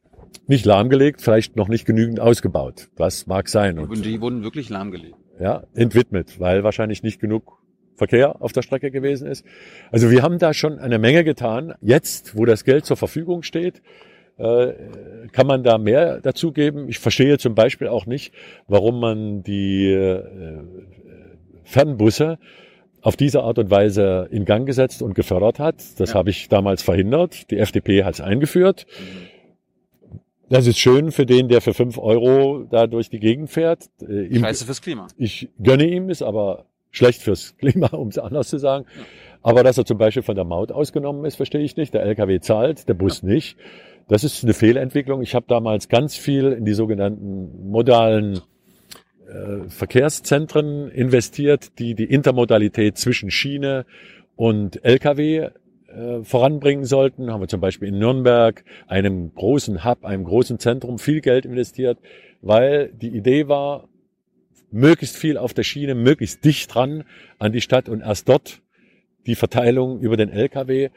Nicht lahmgelegt, vielleicht noch nicht genügend ausgebaut. Das mag sein.
Und die wurden wirklich lahmgelegt.
Ja, entwidmet, weil wahrscheinlich nicht genug Verkehr auf der Strecke gewesen ist. Also wir haben da schon eine Menge getan. Jetzt, wo das Geld zur Verfügung steht, kann man da mehr dazu geben. Ich verstehe zum Beispiel auch nicht, warum man die äh, Fernbusse auf diese Art und Weise in Gang gesetzt und gefördert hat. Das
Ja.
habe ich damals verhindert. Die FDP hat es eingeführt. Das ist schön für den, der für fünf Euro da durch die Gegend fährt. Äh, ihm-
Scheiße fürs Klima.
ich gönne ihm, ist aber schlecht fürs Klima, um es anders zu sagen. Aber dass er zum Beispiel von der Maut ausgenommen ist, verstehe ich nicht. Der LKW zahlt, der Bus nicht. Das ist eine Fehlentwicklung. Ich habe damals ganz viel in die sogenannten modalen äh, Verkehrszentren investiert, die die Intermodalität zwischen Schiene und LKW äh, voranbringen sollten. Haben wir zum Beispiel in Nürnberg, einem großen Hub, einem großen Zentrum, viel Geld investiert, weil die Idee war, möglichst viel auf der Schiene, möglichst dicht dran an die Stadt und erst dort die Verteilung über den LKW.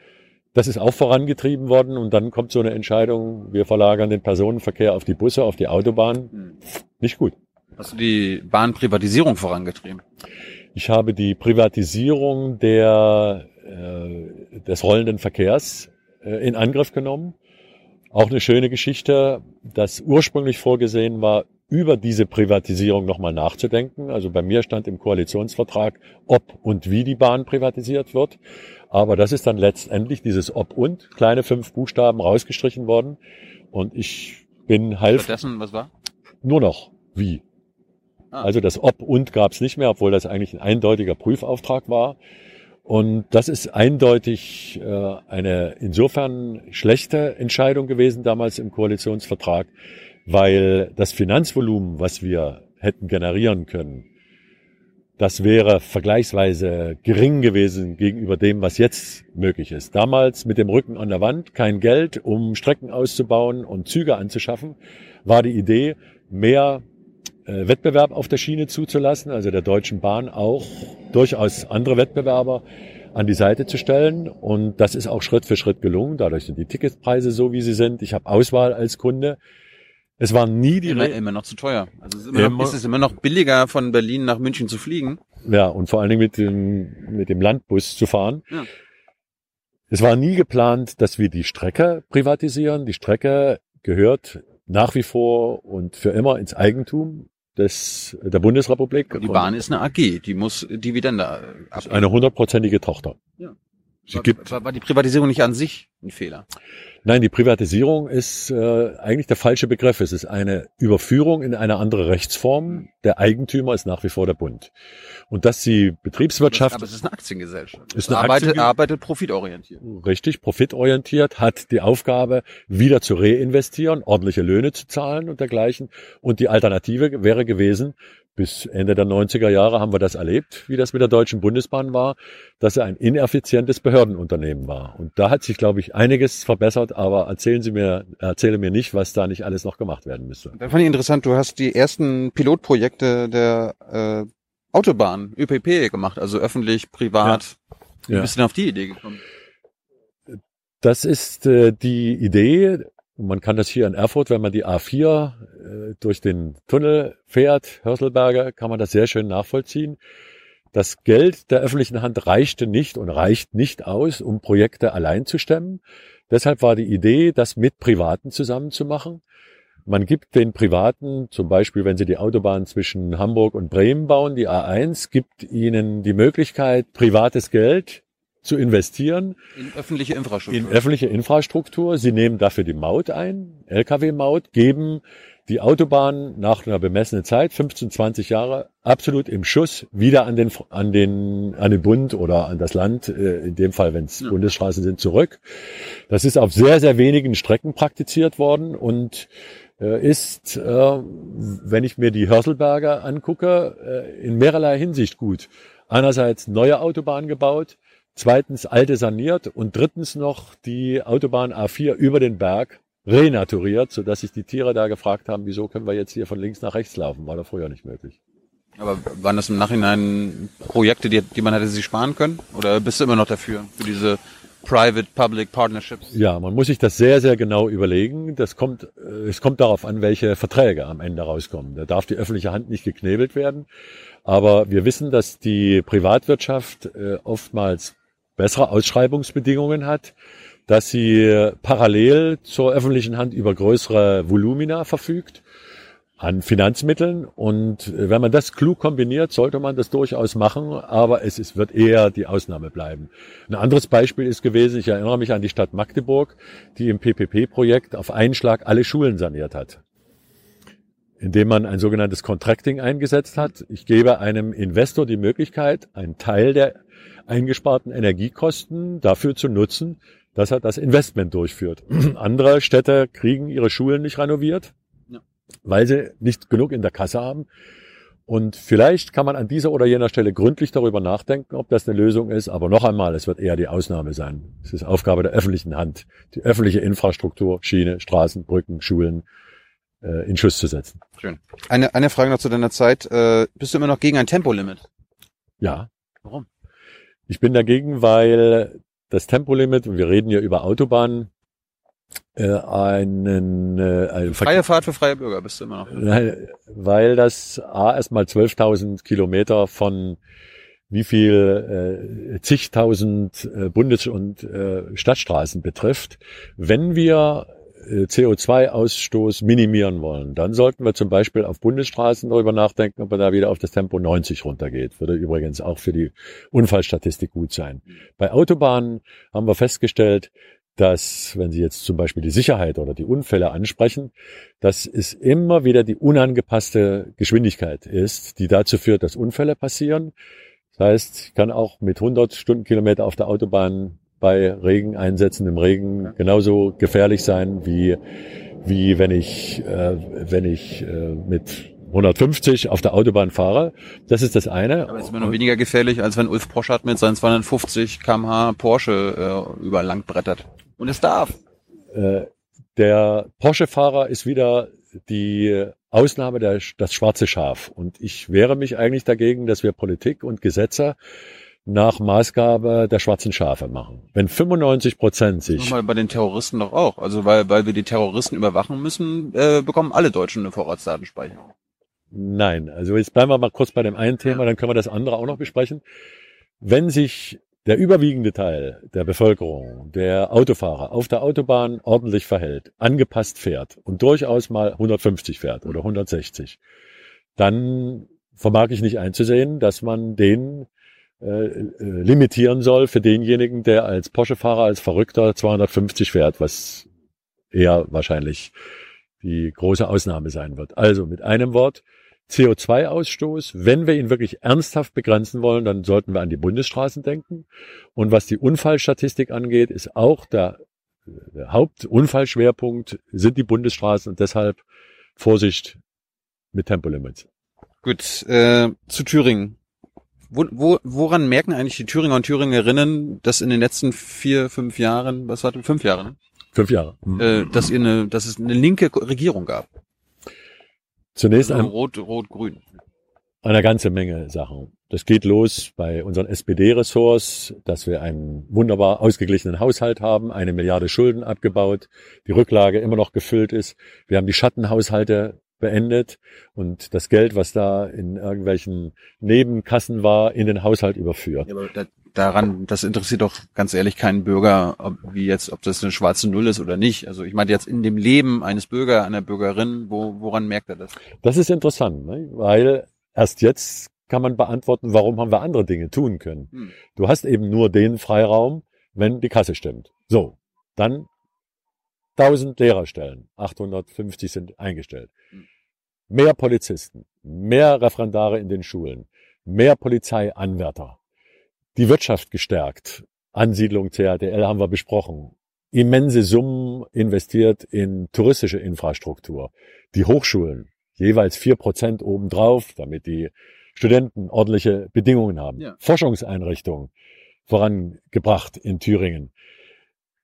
Das ist auch vorangetrieben worden und dann kommt so eine Entscheidung, wir verlagern den Personenverkehr auf die Busse, auf die Autobahn. Nicht gut.
Hast du die Bahnprivatisierung vorangetrieben?
Ich habe die Privatisierung der, äh, des rollenden Verkehrs äh, in Angriff genommen. Auch eine schöne Geschichte, dass ursprünglich vorgesehen war, über diese Privatisierung nochmal nachzudenken. Also bei mir stand im Koalitionsvertrag, ob und wie die Bahn privatisiert wird. Aber das ist dann letztendlich dieses ob und, kleine fünf Buchstaben rausgestrichen worden. Und ich bin halb
Stattdessen, was war?
nur noch wie.
Ah.
Also das Ob und gab es nicht mehr, obwohl das eigentlich ein eindeutiger Prüfauftrag war. Und das ist eindeutig äh, eine insofern schlechte Entscheidung gewesen damals im Koalitionsvertrag, weil das Finanzvolumen, was wir hätten generieren können, das wäre vergleichsweise gering gewesen gegenüber dem, was jetzt möglich ist. Damals mit dem Rücken an der Wand, kein Geld, um Strecken auszubauen und Züge anzuschaffen, war die Idee, mehr äh, Wettbewerb auf der Schiene zuzulassen, also der Deutschen Bahn auch durchaus andere Wettbewerber an die Seite zu stellen. Und das ist auch Schritt für Schritt gelungen. Dadurch sind die Ticketpreise so, wie sie sind. Ich habe Auswahl als Kunde. Es war nie die
Immer,
Re
immer noch zu teuer. Also es ist, immer noch,
Immer-
ist es immer noch billiger, von Berlin nach München zu fliegen.
Ja, und vor allen Dingen mit dem, mit dem Landbus zu fahren.
Ja.
Es war nie geplant, dass wir die Strecke privatisieren. Die Strecke gehört nach wie vor und für immer ins Eigentum des, der Bundesrepublik.
Die
Und
Bahn ist eine AG, die muss Dividende abgeben.
eine hundertprozentige Tochter.
Ja.
Sie
war,
gibt,
war, die Privatisierung nicht an sich ein Fehler?
nein, die Privatisierung ist äh, eigentlich der falsche Begriff. Es ist eine Überführung in eine andere Rechtsform. Der Eigentümer ist nach wie vor der Bund. Und dass die Betriebswirtschaft
Aber es ist eine Aktiengesellschaft.
Ist eine
arbeitet,
Aktienge-
arbeitet profitorientiert.
richtig profitorientiert, hat die Aufgabe, wieder zu reinvestieren, ordentliche Löhne zu zahlen und dergleichen. Und die Alternative wäre gewesen, bis Ende der 90er Jahre haben wir das erlebt, wie das mit der Deutschen Bundesbahn war, dass er ein ineffizientes Behördenunternehmen war. Und da hat sich, glaube ich, einiges verbessert, aber erzählen Sie mir, erzähle mir nicht, was da nicht alles noch gemacht werden müsste.
Da fand ich interessant, du hast die ersten Pilotprojekte der äh, Autobahn, ÖPP gemacht, also öffentlich, privat. Wie
Ja.
bist du denn auf die Idee gekommen?
Das ist äh, die Idee. Man kann das hier in Erfurt, wenn man die A4 äh, durch den Tunnel fährt, Hörselberger, kann man das sehr schön nachvollziehen. Das Geld der öffentlichen Hand reichte nicht und reicht nicht aus, um Projekte allein zu stemmen. Deshalb war die Idee, das mit Privaten zusammenzumachen. Man gibt den Privaten, zum Beispiel, wenn sie die Autobahn zwischen Hamburg und Bremen bauen, die A1, gibt ihnen die Möglichkeit, privates Geld zu investieren
In öffentliche Infrastruktur.
in öffentliche Infrastruktur. Sie nehmen dafür die Maut ein, Lkw-Maut, geben die Autobahn nach einer bemessenen Zeit, 15, 20 Jahre, absolut im Schuss wieder an den, an den, an den Bund oder an das Land, äh, in dem Fall, wenn es
Ja.
Bundesstraßen sind, zurück. Das ist auf sehr, sehr wenigen Strecken praktiziert worden und äh, ist, äh, wenn ich mir die Hörselberger angucke, in mehrerlei Hinsicht gut. Einerseits neue Autobahn gebaut, zweitens alte saniert und drittens noch die Autobahn A4 über den Berg renaturiert, sodass sich die Tiere da gefragt haben, wieso können wir jetzt hier von links nach rechts laufen, war da früher nicht möglich.
Aber waren das im Nachhinein Projekte, die, die man hätte sich sparen können? Oder bist du immer noch dafür, für diese Private-Public Partnerships.
Ja, man muss sich das sehr, sehr genau überlegen. Das kommt, äh, es kommt darauf an, welche Verträge am Ende rauskommen. Da darf die öffentliche Hand nicht geknebelt werden. Aber wir wissen, dass die Privatwirtschaft äh, oftmals bessere Ausschreibungsbedingungen hat, dass sie parallel zur öffentlichen Hand über größere Volumina verfügt an Finanzmitteln. Und wenn man das klug kombiniert, sollte man das durchaus machen, aber es ist, wird eher die Ausnahme bleiben. Ein anderes Beispiel ist gewesen, ich erinnere mich an die Stadt Magdeburg, die im PPP-Projekt auf einen Schlag alle Schulen saniert hat indem man ein sogenanntes Contracting eingesetzt hat. Ich gebe einem Investor die Möglichkeit, einen Teil der eingesparten Energiekosten dafür zu nutzen, dass er das Investment durchführt. Andere Städte kriegen ihre Schulen nicht renoviert, ja. weil sie nicht genug in der Kasse haben. Und vielleicht kann man an dieser oder jener Stelle gründlich darüber nachdenken, ob das eine Lösung ist. Aber noch einmal, es wird eher die Ausnahme sein. Es ist Aufgabe der öffentlichen Hand, die öffentliche Infrastruktur, Schiene, Straßen, Brücken, Schulen äh, in Schuss zu setzen.
Schön. Eine, eine Frage noch zu deiner Zeit. Äh, bist du immer noch gegen ein Tempolimit?
Ja. Warum? Ich bin dagegen, weil das Tempolimit, und wir reden hier über Autobahnen, äh, einen, äh, einen
Freie Fahrt für freie Bürger bist du immer noch.
Weil das A erstmal 12.000 Kilometer von wie viel äh, zigtausend äh, Bundes- und äh, Stadtstraßen betrifft. Wenn wir CO2-Ausstoß minimieren wollen, dann sollten wir zum Beispiel auf Bundesstraßen darüber nachdenken, ob man da wieder auf das Tempo 90 runtergeht. Würde übrigens auch für die Unfallstatistik gut sein. Bei Autobahnen haben wir festgestellt, dass, wenn Sie jetzt zum Beispiel die Sicherheit oder die Unfälle ansprechen, dass es immer wieder die unangepasste Geschwindigkeit ist, die dazu führt, dass Unfälle passieren. Das heißt, ich kann auch mit 100 Stundenkilometer auf der Autobahn bei Regeneinsätzen im Regen genauso gefährlich sein wie wie wenn ich äh, wenn ich äh, mit 150 auf der Autobahn fahre. Das ist das eine.
Aber es ist immer noch weniger gefährlich, als wenn Ulf Poschardt mit seinen 250 kmh Porsche äh, über Land brettert. Und es darf.
Äh, der Porsche-Fahrer ist wieder die Ausnahme, der, das schwarze Schaf. Und ich wehre mich eigentlich dagegen, dass wir Politik und Gesetze nach Maßgabe der schwarzen Schafe machen. Wenn 95 Prozent sich...
Mal bei den Terroristen doch auch. Also weil, weil wir die Terroristen überwachen müssen, äh, bekommen alle Deutschen eine Vorratsdatenspeicherung.
Nein, also jetzt bleiben wir mal kurz bei dem einen Thema, dann können wir das andere auch noch besprechen. Wenn sich der überwiegende Teil der Bevölkerung, der Autofahrer auf der Autobahn ordentlich verhält, angepasst fährt und durchaus mal 150 fährt oder 160, dann vermag ich nicht einzusehen, dass man den äh, äh, limitieren soll für denjenigen, der als Porsche-Fahrer, als Verrückter 250 fährt, was eher wahrscheinlich die große Ausnahme sein wird. Also mit einem Wort, CO2-Ausstoß, wenn wir ihn wirklich ernsthaft begrenzen wollen, dann sollten wir an die Bundesstraßen denken. Und was die Unfallstatistik angeht, ist auch der, der Hauptunfallschwerpunkt sind die Bundesstraßen und deshalb Vorsicht mit Tempolimits.
Gut, äh, zu Thüringen. Wo, wo, woran merken eigentlich die Thüringer und Thüringerinnen, dass in den letzten vier, fünf Jahren, was war das, fünf Jahre, ne?
Fünf Jahre.
Mhm. Äh, dass, ihr eine, dass es eine linke Regierung gab?
Zunächst
also ein Rot, Rot, Grün.
Eine ganze Menge Sachen. Das geht los bei unseren SPD-Ressorts, dass wir einen wunderbar ausgeglichenen Haushalt haben, eine Milliarde Schulden abgebaut, die Rücklage immer noch gefüllt ist. Wir haben die Schattenhaushalte beendet und das Geld, was da in irgendwelchen Nebenkassen war, in den Haushalt überführt. Ja, aber
da, daran, das interessiert doch ganz ehrlich keinen Bürger, ob, wie jetzt, ob das eine schwarze Null ist oder nicht. Also ich meine jetzt in dem Leben eines Bürger, einer Bürgerin, wo, woran merkt er das?
Das ist interessant, ne? weil erst jetzt kann man beantworten, warum haben wir andere Dinge tun können. Hm. Du hast eben nur den Freiraum, wenn die Kasse stimmt. So, dann 1000 Lehrerstellen, 850 sind eingestellt. Hm mehr Polizisten, mehr Referendare in den Schulen, mehr Polizeianwärter, die Wirtschaft gestärkt, Ansiedlung CADL haben wir besprochen, immense Summen investiert in touristische Infrastruktur, die Hochschulen, jeweils vier Prozent obendrauf, damit die Studenten ordentliche Bedingungen haben, ja. Forschungseinrichtungen vorangebracht in Thüringen.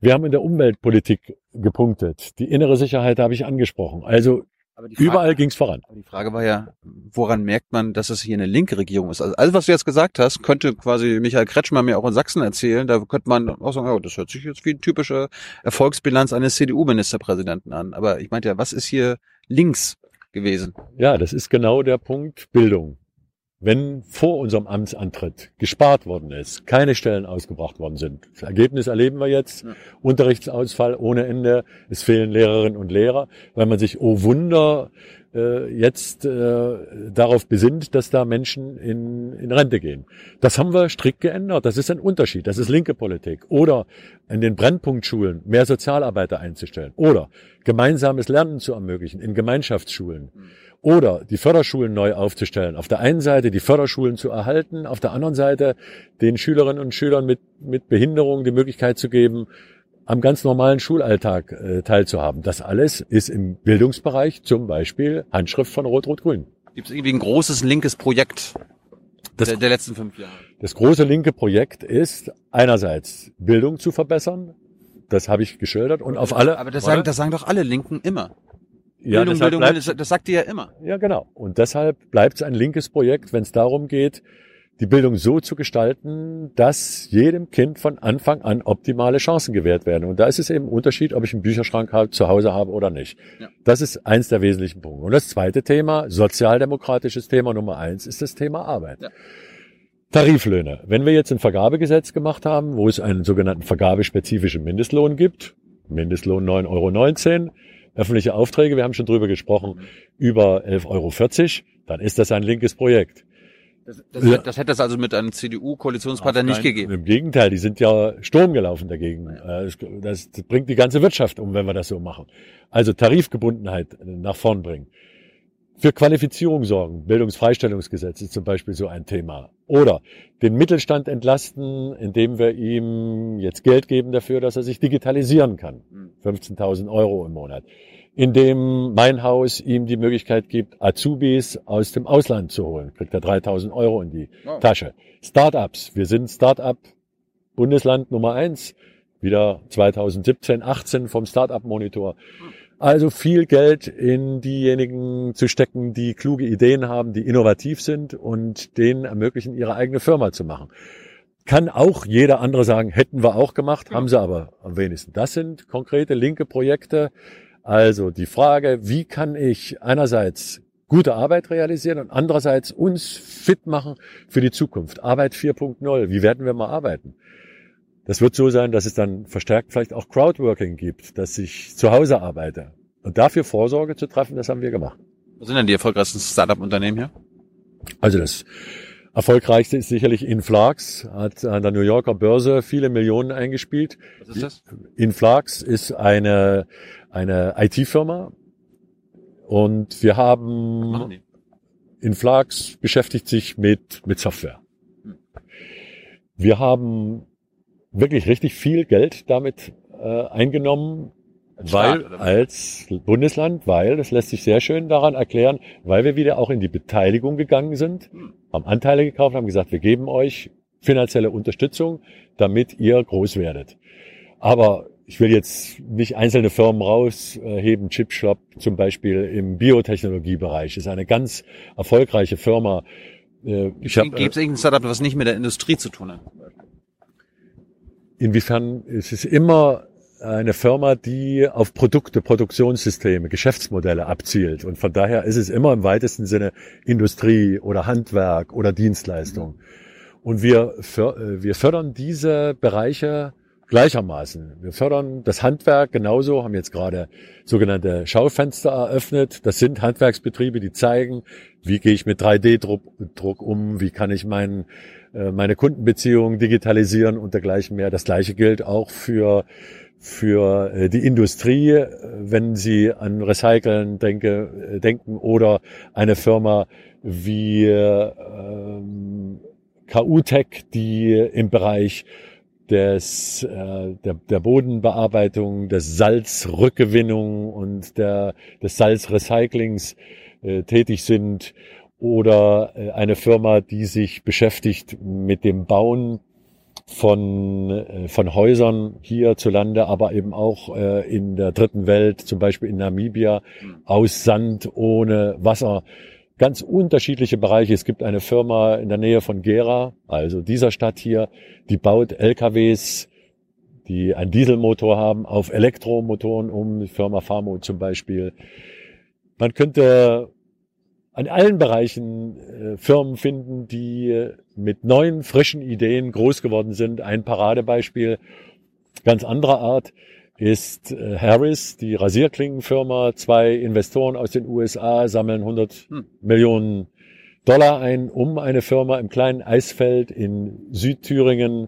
Wir haben in der Umweltpolitik gepunktet. Die innere Sicherheit habe ich angesprochen. Also Frage, Überall ging es voran.
Aber die Frage war ja, woran merkt man, dass es hier eine linke Regierung ist? Also alles, was du jetzt gesagt hast, könnte quasi Michael Kretschmer mir auch in Sachsen erzählen. Da könnte man auch sagen, oh, das hört sich jetzt wie eine typische Erfolgsbilanz eines CDU-Ministerpräsidenten an. Aber ich meinte ja, was ist hier links gewesen?
Ja, das ist genau der Punkt Bildung. Wenn vor unserem Amtsantritt gespart worden ist, keine Stellen ausgebracht worden sind, das Ergebnis erleben wir jetzt,
Ja.
Unterrichtsausfall ohne Ende, es fehlen Lehrerinnen und Lehrer, weil man sich, oh Wunder, äh, jetzt äh, darauf besinnt, dass da Menschen in, in Rente gehen. Das haben wir strikt geändert. Das ist ein Unterschied. Das ist linke Politik. Oder in den Brennpunktschulen mehr Sozialarbeiter einzustellen. Oder gemeinsames Lernen zu ermöglichen in Gemeinschaftsschulen. Oder die Förderschulen neu aufzustellen. Auf der einen Seite die Förderschulen zu erhalten, auf der anderen Seite den Schülerinnen und Schülern mit, mit Behinderung die Möglichkeit zu geben, am ganz normalen Schulalltag äh, teilzuhaben. Das alles ist im Bildungsbereich zum Beispiel Handschrift von Rot-Rot-Grün.
Gibt es irgendwie ein großes linkes Projekt
Das-
der, der letzten fünf Jahre?
Das große linke Projekt ist einerseits Bildung zu verbessern. Das habe ich geschildert und auf alle.
Aber das sagen, das sagen doch alle Linken immer.
ja,
Bildung, Bildung,
bleibt-
das sagt ihr ja immer.
Ja, genau. Und deshalb bleibt es ein linkes Projekt, wenn es darum geht, die Bildung so zu gestalten, dass jedem Kind von Anfang an optimale Chancen gewährt werden. Und da ist es eben ein Unterschied, ob ich einen Bücherschrank halt zu Hause habe oder nicht.
Ja.
Das ist eins der wesentlichen Punkte. Und das zweite Thema, sozialdemokratisches Thema Nummer eins, ist das Thema Arbeit.
Ja.
Tariflöhne. Wenn wir jetzt ein Vergabegesetz gemacht haben, wo es einen sogenannten vergabespezifischen Mindestlohn gibt, Mindestlohn 9,19 Euro, öffentliche Aufträge, wir haben schon drüber gesprochen, über 11,40 Euro, dann ist das ein linkes Projekt.
Das, das,
Ja.
das hätte es also mit einem CDU-Koalitionspartner nicht gegeben.
Im Gegenteil, die sind ja Sturm gelaufen dagegen. Äh, Das, das bringt die ganze Wirtschaft um, wenn wir das so machen. Also Tarifgebundenheit nach vorn bringen. Für Qualifizierung sorgen. Bildungsfreistellungsgesetz ist zum Beispiel so ein Thema. Oder den Mittelstand entlasten, indem wir ihm jetzt Geld geben dafür, dass er sich digitalisieren kann. 15.000 Euro im Monat. Indem mein Haus ihm die Möglichkeit gibt, Azubis aus dem Ausland zu holen. Kriegt er 3.000 Euro in die
Wow.
Tasche. Startups. Wir sind Startup Bundesland Nummer eins. Wieder 2017, 18 vom Startup Monitor. Also viel Geld in diejenigen zu stecken, die kluge Ideen haben, die innovativ sind und denen ermöglichen, ihre eigene Firma zu machen. Kann auch jeder andere sagen, hätten wir auch gemacht, haben sie aber am wenigsten. Das sind konkrete linke Projekte. Also die Frage, wie kann ich einerseits gute Arbeit realisieren und andererseits uns fit machen für die Zukunft. Arbeit 4.0. Wie werden wir mal arbeiten? Das wird so sein, dass es dann verstärkt vielleicht auch Crowdworking gibt, dass ich zu Hause arbeite. Und dafür Vorsorge zu treffen, das haben wir gemacht.
Was sind denn die erfolgreichsten Startup-Unternehmen hier?
Also das erfolgreichste ist sicherlich Influx, hat an der New Yorker Börse viele Millionen eingespielt.
Was ist das?
Influx ist eine, eine IT-Firma und wir haben
die?
Influx beschäftigt sich mit, mit Software. Wir haben wirklich richtig viel Geld damit äh, eingenommen,
Als
weil als Bundesland, weil, das lässt sich sehr schön daran erklären, weil wir wieder auch in die Beteiligung gegangen sind,
Hm.
haben Anteile gekauft, haben gesagt, wir geben euch finanzielle Unterstützung, damit ihr groß werdet. Aber ich will jetzt nicht einzelne Firmen rausheben. Chipshop zum Beispiel im Biotechnologiebereich ist eine ganz erfolgreiche Firma. Äh, Ich
Gibt es irgendein Startup, was nicht mit der Industrie zu tun hat?
inwiefern es ist immer eine Firma, die auf Produkte, Produktionssysteme, Geschäftsmodelle abzielt. Und von daher ist es immer im weitesten Sinne Industrie oder Handwerk oder Dienstleistung. Und wir, äh, wir fördern diese Bereiche gleichermaßen. Wir fördern das Handwerk genauso, haben jetzt gerade sogenannte Schaufenster eröffnet. Das sind Handwerksbetriebe, die zeigen, wie gehe ich mit 3D-Druck Druck um, wie kann ich meinen äh, meine Kundenbeziehungen digitalisieren und dergleichen mehr. Das gleiche gilt auch für für äh, die Industrie, wenn Sie an Recyceln denke, äh, denken oder eine Firma wie ähm, KU-Tech, die im Bereich des, äh, der, der Bodenbearbeitung, des Salzrückgewinnung und der, des Salzrecyclings äh, tätig sind oder äh, eine Firma, die sich beschäftigt mit dem Bauen von, äh, von Häusern hierzulande, aber eben auch äh, in der dritten Welt, zum Beispiel in Namibia, aus Sand ohne Wasser ganz unterschiedliche Bereiche. Es gibt eine Firma in der Nähe von Gera, also dieser Stadt hier, die baut LKWs, die einen Dieselmotor haben, auf Elektromotoren um, die Firma Famo zum Beispiel. Man könnte an allen Bereichen äh, Firmen finden, die mit neuen, frischen Ideen groß geworden sind. Ein Paradebeispiel ganz anderer Art ist äh, Harris, die Rasierklingenfirma. Zwei Investoren aus den USA sammeln 100
Hm.
Millionen Dollar ein, um eine Firma im kleinen Eisfeld in Südthüringen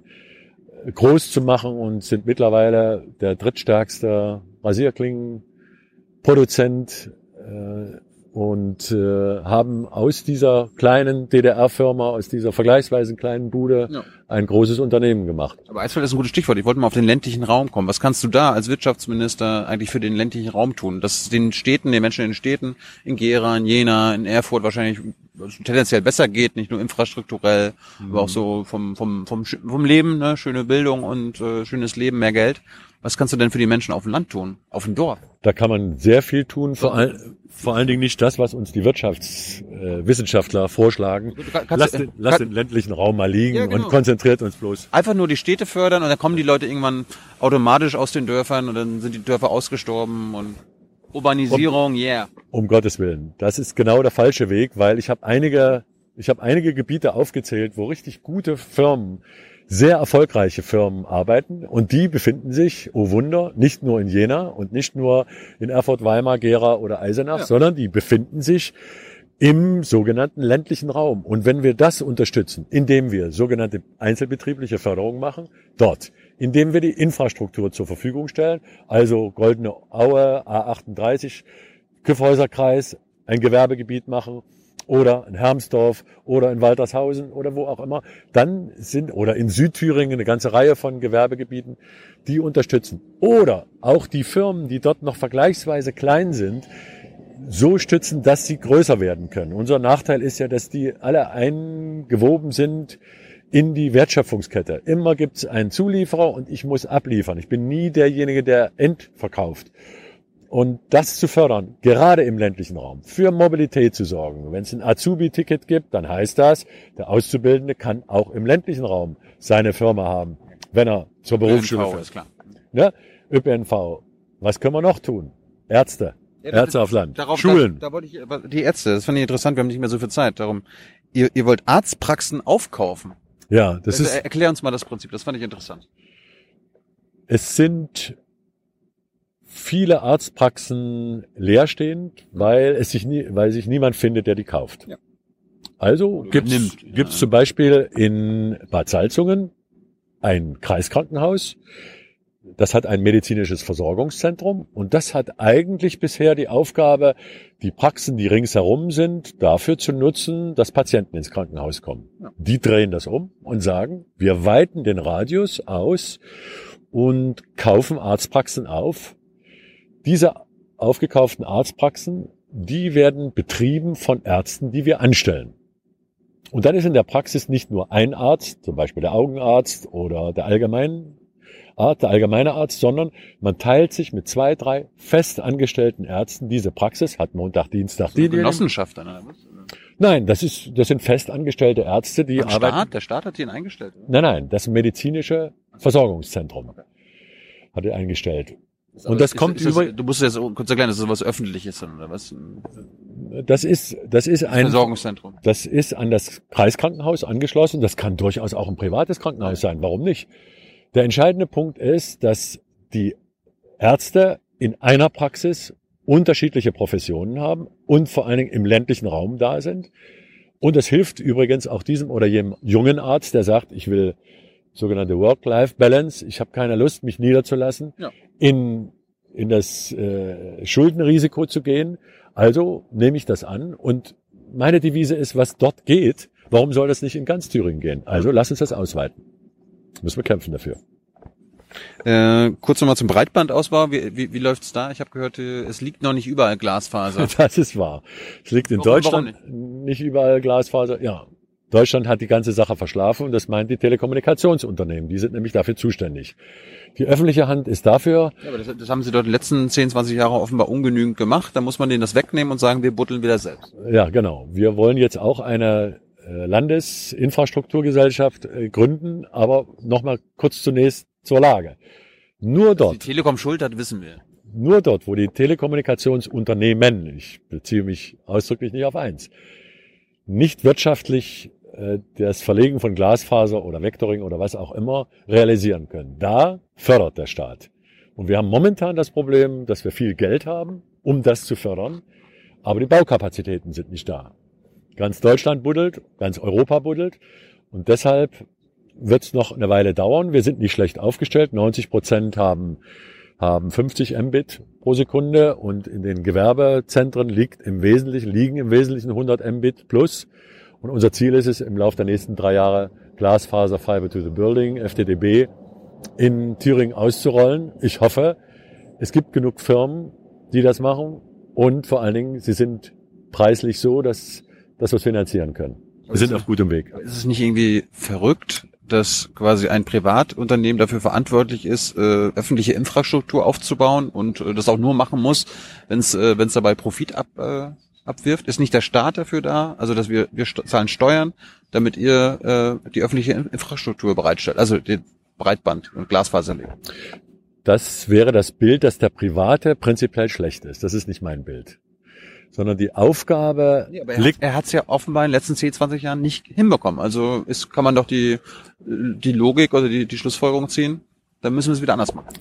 äh, groß zu machen und sind mittlerweile der drittstärkste Rasierklingenproduzent äh, und äh, haben aus dieser kleinen DDR-Firma, aus dieser vergleichsweise kleinen Bude
Ja.
ein großes Unternehmen gemacht.
Aber Eisfeld ist ein gutes Stichwort. Ich wollte mal auf den ländlichen Raum kommen. Was kannst du da als Wirtschaftsminister eigentlich für den ländlichen Raum tun? Dass es den Städten, den Menschen in den Städten, in Gera, in Jena, in Erfurt wahrscheinlich tendenziell besser geht, nicht nur infrastrukturell, aber auch so vom, vom, vom, vom Leben, ne? schöne Bildung und äh, schönes Leben, mehr Geld. Was kannst du denn für die Menschen auf dem Land tun? Auf dem Dorf?
Da kann man sehr viel tun, vor, all, vor allen Dingen nicht das, was uns die Wirtschaftswissenschaftler äh, vorschlagen. Lass
du-
den, lass
kann-
den ländlichen Raum mal liegen
Ja, genau.
und konzentriert uns bloß.
Einfach nur die Städte fördern und dann kommen die Leute irgendwann automatisch aus den Dörfern und dann sind die Dörfer ausgestorben und Urbanisierung, yeah.
Um Gottes Willen. Das ist genau der falsche Weg, weil ich habe einige, ich habe einige Gebiete aufgezählt, wo richtig gute Firmen, sehr erfolgreiche Firmen arbeiten und die befinden sich, oh Wunder, nicht nur in Jena und nicht nur in Erfurt, Weimar, Gera oder Eisenach,
Ja.
sondern die befinden sich im sogenannten ländlichen Raum. Und wenn wir das unterstützen, indem wir sogenannte einzelbetriebliche Förderung machen, dort, indem wir die Infrastruktur zur Verfügung stellen, also Goldene Aue, A38, Kyffhäuserkreis, ein Gewerbegebiet machen oder in Hermsdorf oder in Waltershausen oder wo auch immer, dann sind, oder in Südthüringen eine ganze Reihe von Gewerbegebieten, die unterstützen. Oder auch die Firmen, die dort noch vergleichsweise klein sind, so stützen, dass sie größer werden können. Unser Nachteil ist ja, dass die alle eingewoben sind in die Wertschöpfungskette. Immer gibt es einen Zulieferer und ich muss abliefern. Ich bin nie derjenige, der endverkauft. Und das zu fördern, gerade im ländlichen Raum, für Mobilität zu sorgen. Wenn es ein Azubi-Ticket gibt, dann heißt das, der Auszubildende kann auch im ländlichen Raum seine Firma haben, wenn er zur Berufsschule
ÖPNV
fährt.
ist klar.
Ne? ÖPNV. Was können wir noch tun? Ärzte.
Ja,
Ärzte auf Land.
Darauf,
Schulen.
Da, da wollte ich, die Ärzte, das fand ich interessant, wir haben nicht mehr so viel Zeit. Darum, ihr, ihr wollt Arztpraxen aufkaufen.
ja, das
Also,
ist,
erklär uns mal das Prinzip, das fand ich interessant.
es sind viele Arztpraxen leerstehend, weil es sich nie, weil sich niemand findet, der die kauft.
Ja.
Also gibt's
nimmt, ja.
gibt's zum Beispiel in Bad Salzungen ein Kreiskrankenhaus. Das hat ein medizinisches Versorgungszentrum und das hat eigentlich bisher die Aufgabe, die Praxen, die ringsherum sind, dafür zu nutzen, dass Patienten ins Krankenhaus kommen.
Ja.
Die drehen das um und sagen, wir weiten den Radius aus und kaufen Arztpraxen auf. Diese aufgekauften Arztpraxen, die werden betrieben von Ärzten, die wir anstellen. Und dann ist in der Praxis nicht nur ein Arzt, zum Beispiel der Augenarzt oder der allgemeine Arzt, der allgemeine Arzt, sondern man teilt sich mit zwei, drei fest angestellten Ärzten diese Praxis, hat Montag, Dienstag,
Die Genossenschaft dann, oder?
Nein, das ist, das sind fest angestellte Ärzte, die arbeiten.
Staat? Der Staat hat die eingestellt. oder?
Nein, nein, das medizinische Versorgungszentrum hat er eingestellt. Und das
ist,
kommt
ist das,
über-
Du musst jetzt kurz erklären, das ist was Öffentliches dann, oder was?
Das ist, das ist ein,
Versorgungszentrum.
das ist an das Kreiskrankenhaus angeschlossen. Das kann durchaus auch ein privates Krankenhaus sein. Warum nicht? Der entscheidende Punkt ist, dass die Ärzte in einer Praxis unterschiedliche Professionen haben und vor allen Dingen im ländlichen Raum da sind. Und es hilft übrigens auch diesem oder jenem jungen Arzt, der sagt, ich will sogenannte Work-Life-Balance, ich habe keine Lust, mich niederzulassen,
Ja.
in, in das äh, Schuldenrisiko zu gehen. Also nehme ich das an und meine Devise ist, was dort geht, warum soll das nicht in ganz Thüringen gehen? Also lass uns das ausweiten. Müssen wir kämpfen dafür.
Äh, kurz nochmal zum Breitbandausbau. Wie, wie, wie läuft's da? Ich habe gehört, äh, es liegt noch nicht überall Glasfaser.
Das ist wahr. Es liegt in
Warum-
Deutschland nicht überall Glasfaser. Ja, Deutschland hat die ganze Sache verschlafen und das meint die Telekommunikationsunternehmen. Die sind nämlich dafür zuständig. Die öffentliche Hand ist dafür,
Ja, aber das, das haben sie dort die letzten 10, 20 Jahre offenbar ungenügend gemacht. Da muss man denen das wegnehmen und sagen, wir buddeln wieder selbst.
ja genau, wir wollen jetzt auch eine äh, Landesinfrastrukturgesellschaft äh, gründen, aber nochmal kurz zunächst zur Lage. Nur
Die
dort,
Telekom schuld hat, wissen wir.
nur dort, wo die Telekommunikationsunternehmen, ich beziehe mich ausdrücklich nicht auf eins, nicht wirtschaftlich das Verlegen von Glasfaser oder Vectoring oder was auch immer realisieren können. Da fördert der Staat. Und wir haben momentan das Problem, dass wir viel Geld haben, um das zu fördern, aber die Baukapazitäten sind nicht da. Ganz Deutschland buddelt, ganz Europa buddelt und deshalb wird es noch eine Weile dauern. Wir sind nicht schlecht aufgestellt. 90 Prozent haben, haben 50 Mbit pro Sekunde und in den Gewerbezentren liegt im Wesentlichen, liegen im Wesentlichen 100 Mbit plus. Und unser Ziel ist es, im Laufe der nächsten drei Jahre Glasfaser Fiber to the Building, FTTB, in Thüringen auszurollen. Ich hoffe, es gibt genug Firmen, die das machen und vor allen Dingen, sie sind preislich so, dass, dass wir es finanzieren können. Wir sind auf gutem Weg.
Ist es nicht irgendwie verrückt, dass quasi ein Privatunternehmen dafür verantwortlich ist, äh, öffentliche Infrastruktur aufzubauen und äh, das auch nur machen muss, wenn es äh, wenn's dabei Profit ab, äh, abwirft? Ist nicht der Staat dafür da? Also dass wir wir zahlen Steuern, damit ihr äh, die öffentliche In- Infrastruktur bereitstellt, also den Breitband und Glasfaser legt.
Das wäre das Bild, dass der Private prinzipiell schlecht ist. Das ist nicht mein Bild. Sondern die Aufgabe liegt,
er hat es ja offenbar in den letzten 10, 20 Jahren nicht hinbekommen. Also ist, kann man doch die, die Logik oder die, die Schlussfolgerung ziehen, dann müssen wir es wieder anders machen.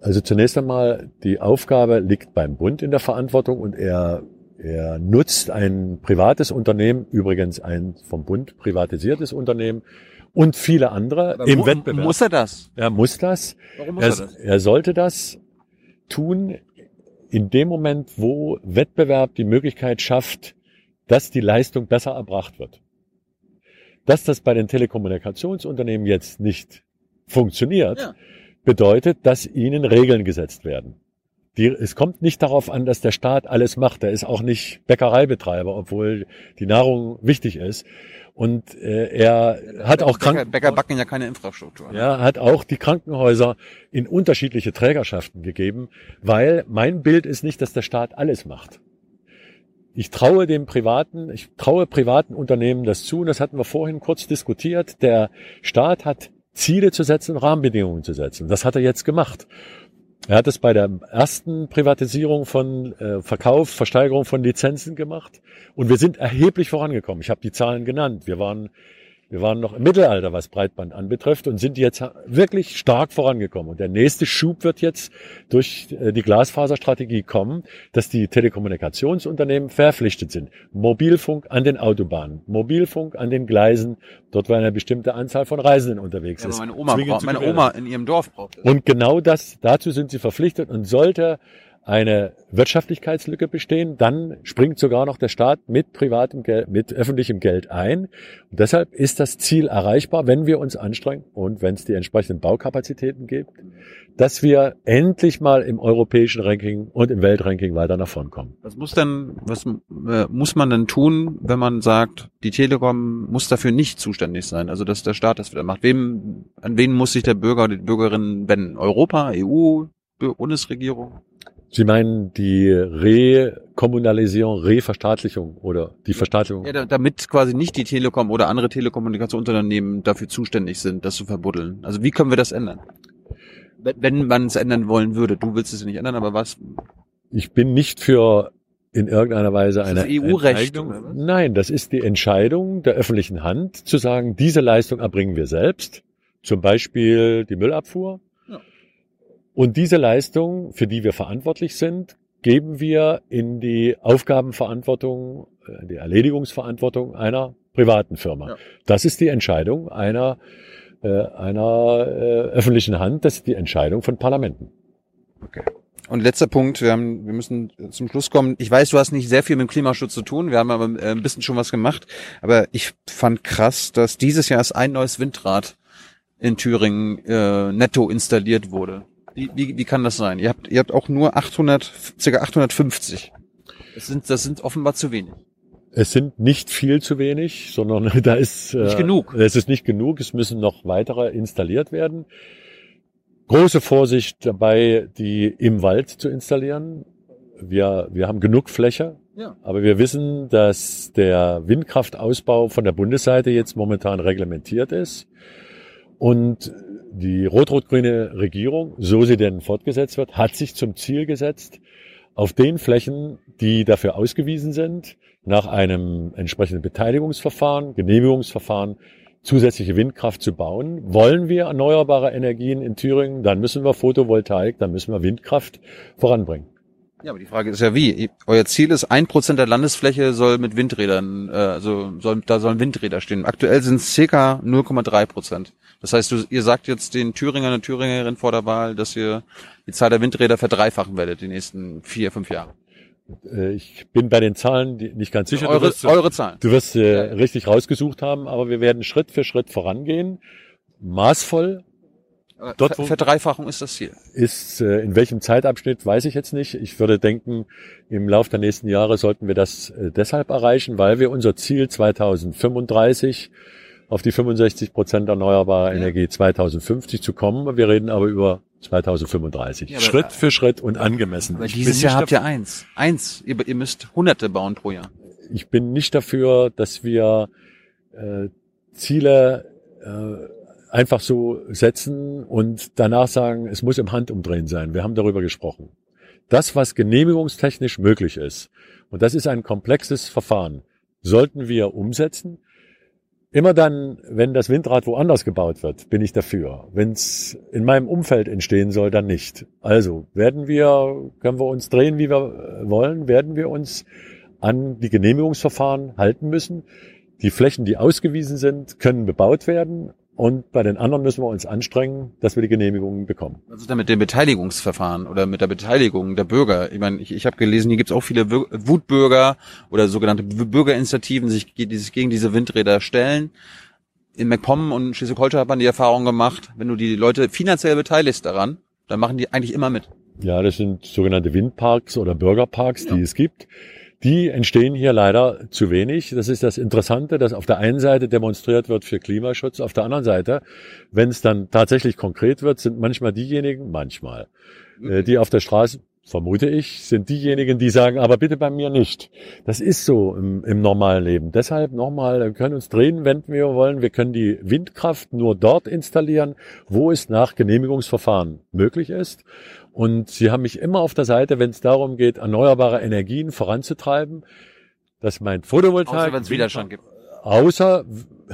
also zunächst einmal, die Aufgabe liegt beim Bund in der Verantwortung und er, er nutzt ein privates Unternehmen, übrigens ein vom Bund privatisiertes Unternehmen und viele andere im
Mu-
Wettbewerb.
Muss er das?
er muss das.
Warum muss
Er,
er das?
er sollte das tun in dem Moment, wo Wettbewerb die Möglichkeit schafft, dass die Leistung besser erbracht wird. Dass das bei den Telekommunikationsunternehmen jetzt nicht funktioniert,
Ja.
bedeutet, dass ihnen Regeln gesetzt werden. Die, es kommt nicht darauf an, dass der Staat alles macht. Er ist auch nicht Bäckereibetreiber, obwohl die Nahrung wichtig ist. Und äh, er hat auch
Bäcker,
Kranken
Bäcker backen ja keine Infrastruktur. ne?
ja, hat auch die Krankenhäuser in unterschiedliche Trägerschaften gegeben, weil mein Bild ist nicht, dass der Staat alles macht. Ich traue dem privaten, ich traue privaten Unternehmen das zu, und das hatten wir vorhin kurz diskutiert. Der Staat hat Ziele zu setzen, Rahmenbedingungen zu setzen. Das hat er jetzt gemacht. Er hat es bei der ersten Privatisierung von äh, Verkauf, Versteigerung von Lizenzen gemacht und wir sind erheblich vorangekommen. Ich habe die Zahlen genannt. Wir waren wir waren noch im Mittelalter, was Breitband anbetrifft und sind jetzt wirklich stark vorangekommen. Und der nächste Schub wird jetzt durch äh, die Glasfaserstrategie kommen, dass die Telekommunikationsunternehmen verpflichtet sind. Mobilfunk an den Autobahnen, Mobilfunk an den Gleisen, dort wo eine bestimmte Anzahl von Reisenden unterwegs
Ja,
ist.
meine Oma, braucht, meine. Oma in ihrem Dorf braucht das.
Und genau das, dazu sind sie verpflichtet und sollte eine Wirtschaftlichkeitslücke bestehen, dann springt sogar noch der Staat mit privatem Geld, mit öffentlichem Geld ein. Und deshalb ist das Ziel erreichbar, wenn wir uns anstrengen und wenn es die entsprechenden Baukapazitäten gibt, dass wir endlich mal im europäischen Ranking und im Weltranking weiter nach vorn kommen.
Was muss denn, was äh, muss man denn tun, wenn man sagt, die Telekom muss dafür nicht zuständig sein, also dass der Staat das wieder macht? Wem, an wen muss sich der Bürger die Bürgerin wenden? Europa, EU, Bu- Bundesregierung?
Sie meinen die Rekommunalisierung, Reverstaatlichung oder die Verstaatlichung?
Ja, da, damit quasi nicht die Telekom oder andere Telekommunikationsunternehmen dafür zuständig sind, das zu verbuddeln. Also wie können wir das ändern? Wenn, man es ändern wollen würde. Du willst es nicht ändern, aber was?
Ich bin nicht für in irgendeiner Weise
Ist
eine
EU-Recht?
Nein, das ist die Entscheidung der öffentlichen Hand, zu sagen, diese Leistung erbringen wir selbst. Zum Beispiel die Müllabfuhr. Und diese Leistung, für die wir verantwortlich sind, geben wir in die Aufgabenverantwortung, äh, in die Erledigungsverantwortung einer privaten Firma.
Ja.
Das ist die Entscheidung einer, äh, einer äh, öffentlichen Hand, das ist die Entscheidung von Parlamenten.
Und letzter Punkt, wir haben, wir müssen zum Schluss kommen. Ich weiß, du hast nicht sehr viel mit dem Klimaschutz zu tun. Wir haben aber äh, ein bisschen schon was gemacht. Aber ich fand krass, dass dieses Jahr erst ein neues Windrad in Thüringen äh, netto installiert wurde. Wie, wie, wie kann das sein? Ihr habt, ihr habt auch nur 800, circa 850. Das sind, das sind offenbar zu wenig.
Es sind nicht viel zu wenig, sondern da ist äh,
Nicht genug.
Es ist nicht genug. Es müssen noch weitere installiert werden. Große Vorsicht dabei, die im Wald zu installieren. Wir, wir haben genug Fläche,
Ja.
aber wir wissen, dass der Windkraftausbau von der Bundesseite jetzt momentan reglementiert ist und die rot-rot-grüne Regierung, so sie denn fortgesetzt wird, hat sich zum Ziel gesetzt, auf den Flächen, die dafür ausgewiesen sind, nach einem entsprechenden Beteiligungsverfahren, Genehmigungsverfahren, zusätzliche Windkraft zu bauen. Wollen wir erneuerbare Energien in Thüringen, dann müssen wir Photovoltaik, dann müssen wir Windkraft voranbringen.
Ja, aber die Frage ist ja wie. Euer Ziel ist, ein Prozent der Landesfläche soll mit Windrädern, äh, also soll, da sollen Windräder stehen. Aktuell sind es circa 0,3 Prozent. Das heißt, du, ihr sagt jetzt den Thüringern und Thüringerinnen vor der Wahl, dass ihr die Zahl der Windräder verdreifachen werdet die nächsten vier, fünf Jahre.
Äh, Ich bin bei den Zahlen nicht ganz sicher. Du
Eure,
wirst,
eure Zahlen.
du wirst äh,
Ja, ja.
richtig rausgesucht haben, aber wir werden Schritt für Schritt vorangehen. Maßvoll Dort,
Ver Verdreifachung ist das Ziel.
ist, äh, in welchem Zeitabschnitt, weiß ich jetzt nicht. Ich würde denken, im Laufe der nächsten Jahre sollten wir das äh, deshalb erreichen, weil wir unser Ziel 2035 auf die 65 Prozent erneuerbarer
Ja.
Energie 2050 zu kommen. Wir reden aber über 2035.
Ja,
Schritt für Schritt und angemessen.
Aber dieses Jahr habt ihr eins. Eins. Ihr, ihr müsst Hunderte bauen pro Jahr.
ich bin nicht dafür, dass wir äh, Ziele äh, einfach so setzen und danach sagen, es muss im Handumdrehen sein. Wir haben darüber gesprochen. Das, was genehmigungstechnisch möglich ist, und das ist ein komplexes Verfahren, sollten wir umsetzen. Immer dann, wenn das Windrad woanders gebaut wird, bin ich dafür. Wenn es in meinem Umfeld entstehen soll, dann nicht. Also werden wir, können wir uns drehen, wie wir äh, wollen, werden wir uns an die Genehmigungsverfahren halten müssen. Die Flächen, die ausgewiesen sind, können bebaut werden. Und bei den anderen müssen wir uns anstrengen, dass wir die Genehmigungen bekommen.
Was ist denn mit dem Beteiligungsverfahren oder mit der Beteiligung der Bürger? Ich meine, ich, ich habe gelesen, hier gibt es auch viele Wutbürger oder sogenannte Bürgerinitiativen, sich, die sich gegen diese Windräder stellen. In MacPom und Schleswig-Holstein hat man die Erfahrung gemacht, wenn du die Leute finanziell beteiligst daran, dann machen die eigentlich immer mit.
Ja, das sind sogenannte Windparks oder Bürgerparks, die es gibt. Die entstehen hier leider zu wenig. Das ist das Interessante, dass auf der einen Seite demonstriert wird für Klimaschutz, auf der anderen Seite, wenn es dann tatsächlich konkret wird, sind manchmal diejenigen, manchmal, äh, die auf der Straße, vermute ich, sind diejenigen, die sagen, aber bitte bei mir nicht. Das ist so im, im normalen Leben. Deshalb nochmal, wir können uns drehen, wenn wir wollen. Wir können die Windkraft nur dort installieren, wo es nach Genehmigungsverfahren möglich ist. Und Sie haben mich immer auf der Seite, wenn es darum geht, erneuerbare Energien voranzutreiben. Das meint Photovoltaik.
Außer wenn es Widerstand gibt.
Außer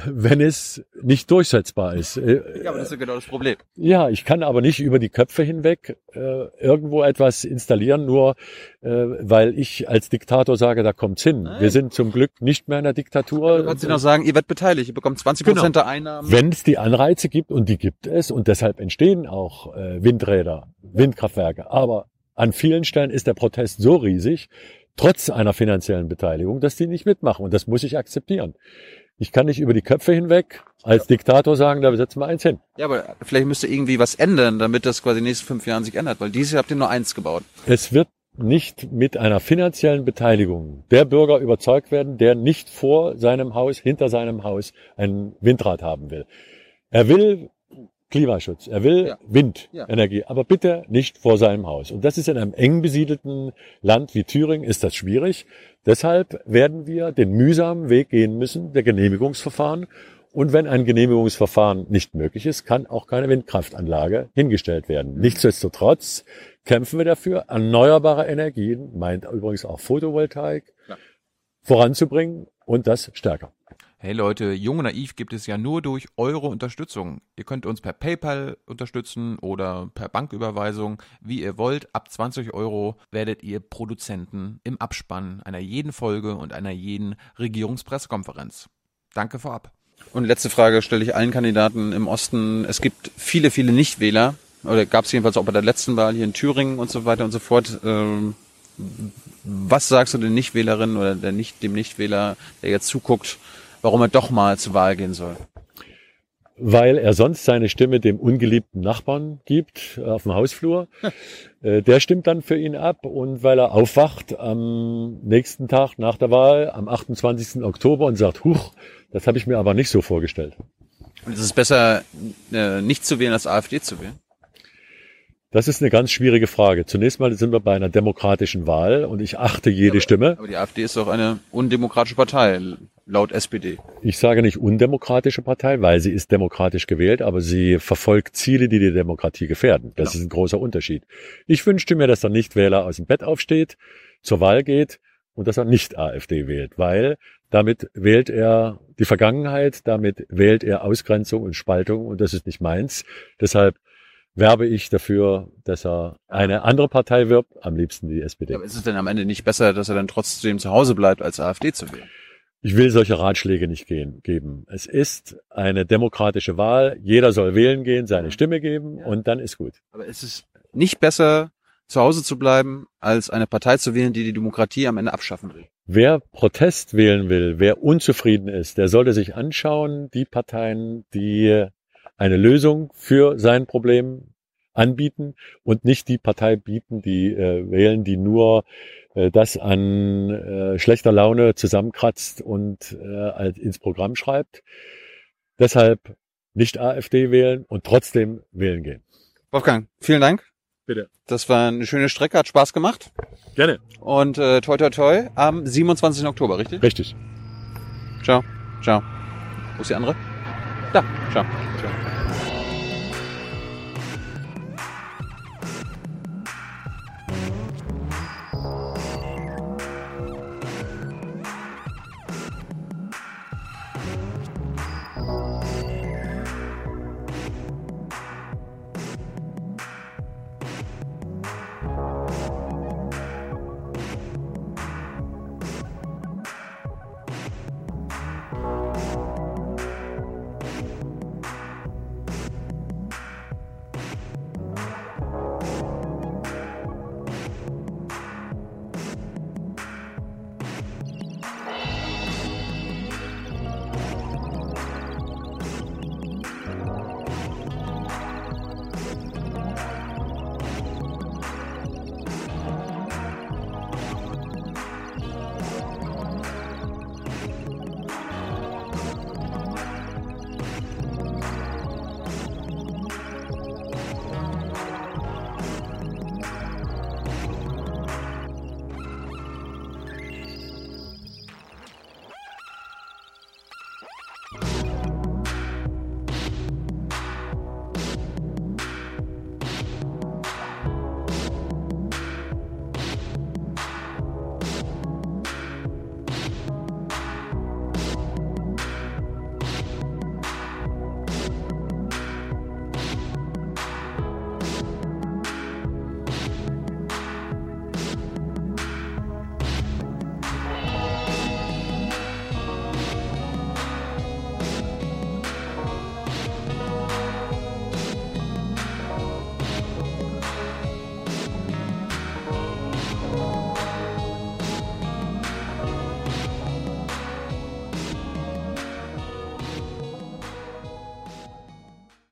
wenn es nicht durchsetzbar ist. Äh,
Ja, aber das ist genau das Problem.
ja, ich kann aber nicht über die Köpfe hinweg äh, irgendwo etwas installieren, nur äh, weil ich als Diktator sage, da kommt's hin.
Nein.
Wir sind zum Glück nicht mehr in der Diktatur.
Du kannst dir noch sagen, ihr werdet beteiligt, ihr bekommt 20 Prozent der Einnahmen.
Wenn es die Anreize gibt, und die gibt es, und deshalb entstehen auch äh, Windräder, Windkraftwerke, aber an vielen Stellen ist der Protest so riesig, trotz einer finanziellen Beteiligung, dass die nicht mitmachen. Und das muss ich akzeptieren. Ich kann nicht über die Köpfe hinweg als Diktator sagen, da setzen wir eins hin.
Ja, aber vielleicht müsst ihr irgendwie was ändern, damit das quasi in den nächsten fünf Jahren sich ändert, weil dieses Jahr habt ihr nur eins gebaut.
Es wird nicht mit einer finanziellen Beteiligung der Bürger überzeugt werden, der nicht vor seinem Haus, hinter seinem Haus ein Windrad haben will. Er will Klimaschutz, er will
Ja.
Windenergie, aber bitte nicht vor seinem Haus. Und das ist in einem eng besiedelten Land wie Thüringen ist das schwierig. Deshalb werden wir den mühsamen Weg gehen müssen, der Genehmigungsverfahren. Und wenn ein Genehmigungsverfahren nicht möglich ist, kann auch keine Windkraftanlage hingestellt werden. Nichtsdestotrotz kämpfen wir dafür, erneuerbare Energien, meint übrigens auch Photovoltaik,
Ja.
voranzubringen und das stärker.
Hey Leute, Jung und Naiv gibt es ja nur durch eure Unterstützung. Ihr könnt uns per PayPal unterstützen oder per Banküberweisung, wie ihr wollt. Ab 20 Euro werdet ihr Produzenten im Abspann einer jeden Folge und einer jeden Regierungspressekonferenz. Danke vorab.
Und letzte Frage stelle ich allen Kandidaten im Osten. Es gibt viele, viele Nichtwähler, oder gab es jedenfalls auch bei der letzten Wahl hier in Thüringen und so weiter und so fort. Ähm, was sagst du den Nichtwählerinnen oder dem Nichtwähler, der jetzt zuguckt, warum er doch mal zur Wahl gehen soll?
weil er sonst seine Stimme dem ungeliebten Nachbarn gibt äh, auf dem Hausflur. Äh, Der stimmt dann für ihn ab und weil er aufwacht am nächsten Tag nach der Wahl, am 28. Oktober und sagt, huch, das habe ich mir aber nicht so vorgestellt.
Und es ist besser, äh, nicht zu wählen, als AfD zu wählen.
Das ist eine ganz schwierige Frage. Zunächst mal sind wir bei einer demokratischen Wahl und ich achte jede Stimme.
Aber die AfD ist doch eine undemokratische Partei, laut SPD.
Ich sage nicht undemokratische Partei, weil sie ist demokratisch gewählt, aber sie verfolgt Ziele, die die Demokratie gefährden. Das ist ein großer Unterschied. Ich wünschte mir, dass der Nichtwähler aus dem Bett aufsteht, zur Wahl geht und dass er nicht AfD wählt, weil damit wählt er die Vergangenheit, damit wählt er Ausgrenzung und Spaltung und das ist nicht meins. Deshalb werbe ich dafür, dass er eine andere Partei wirbt, am liebsten die SPD.
Aber ist es denn am Ende nicht besser, dass er dann trotzdem zu Hause bleibt, als AfD zu wählen?
Ich will solche Ratschläge nicht gehen, geben. Es ist eine demokratische Wahl. Jeder soll wählen gehen, seine Stimme geben und dann ist gut.
Aber ist es nicht besser, zu Hause zu bleiben, als eine Partei zu wählen, die die Demokratie am Ende abschaffen will?
Wer Protest wählen will, wer unzufrieden ist, der sollte sich anschauen, die Parteien, die eine Lösung für sein Problem anbieten und nicht die Partei bieten, die äh, wählen, die nur äh, das an äh, schlechter Laune zusammenkratzt und äh, als- ins Programm schreibt. Deshalb nicht AfD wählen und trotzdem wählen gehen.
Wolfgang, vielen Dank.
Bitte.
Das war eine schöne Strecke, hat Spaß gemacht.
Gerne.
Und äh, toi toi toi am 27. Oktober, richtig?
Richtig.
Ciao. Ciao. Wo ist die andere? Da. Ciao.
Ciao.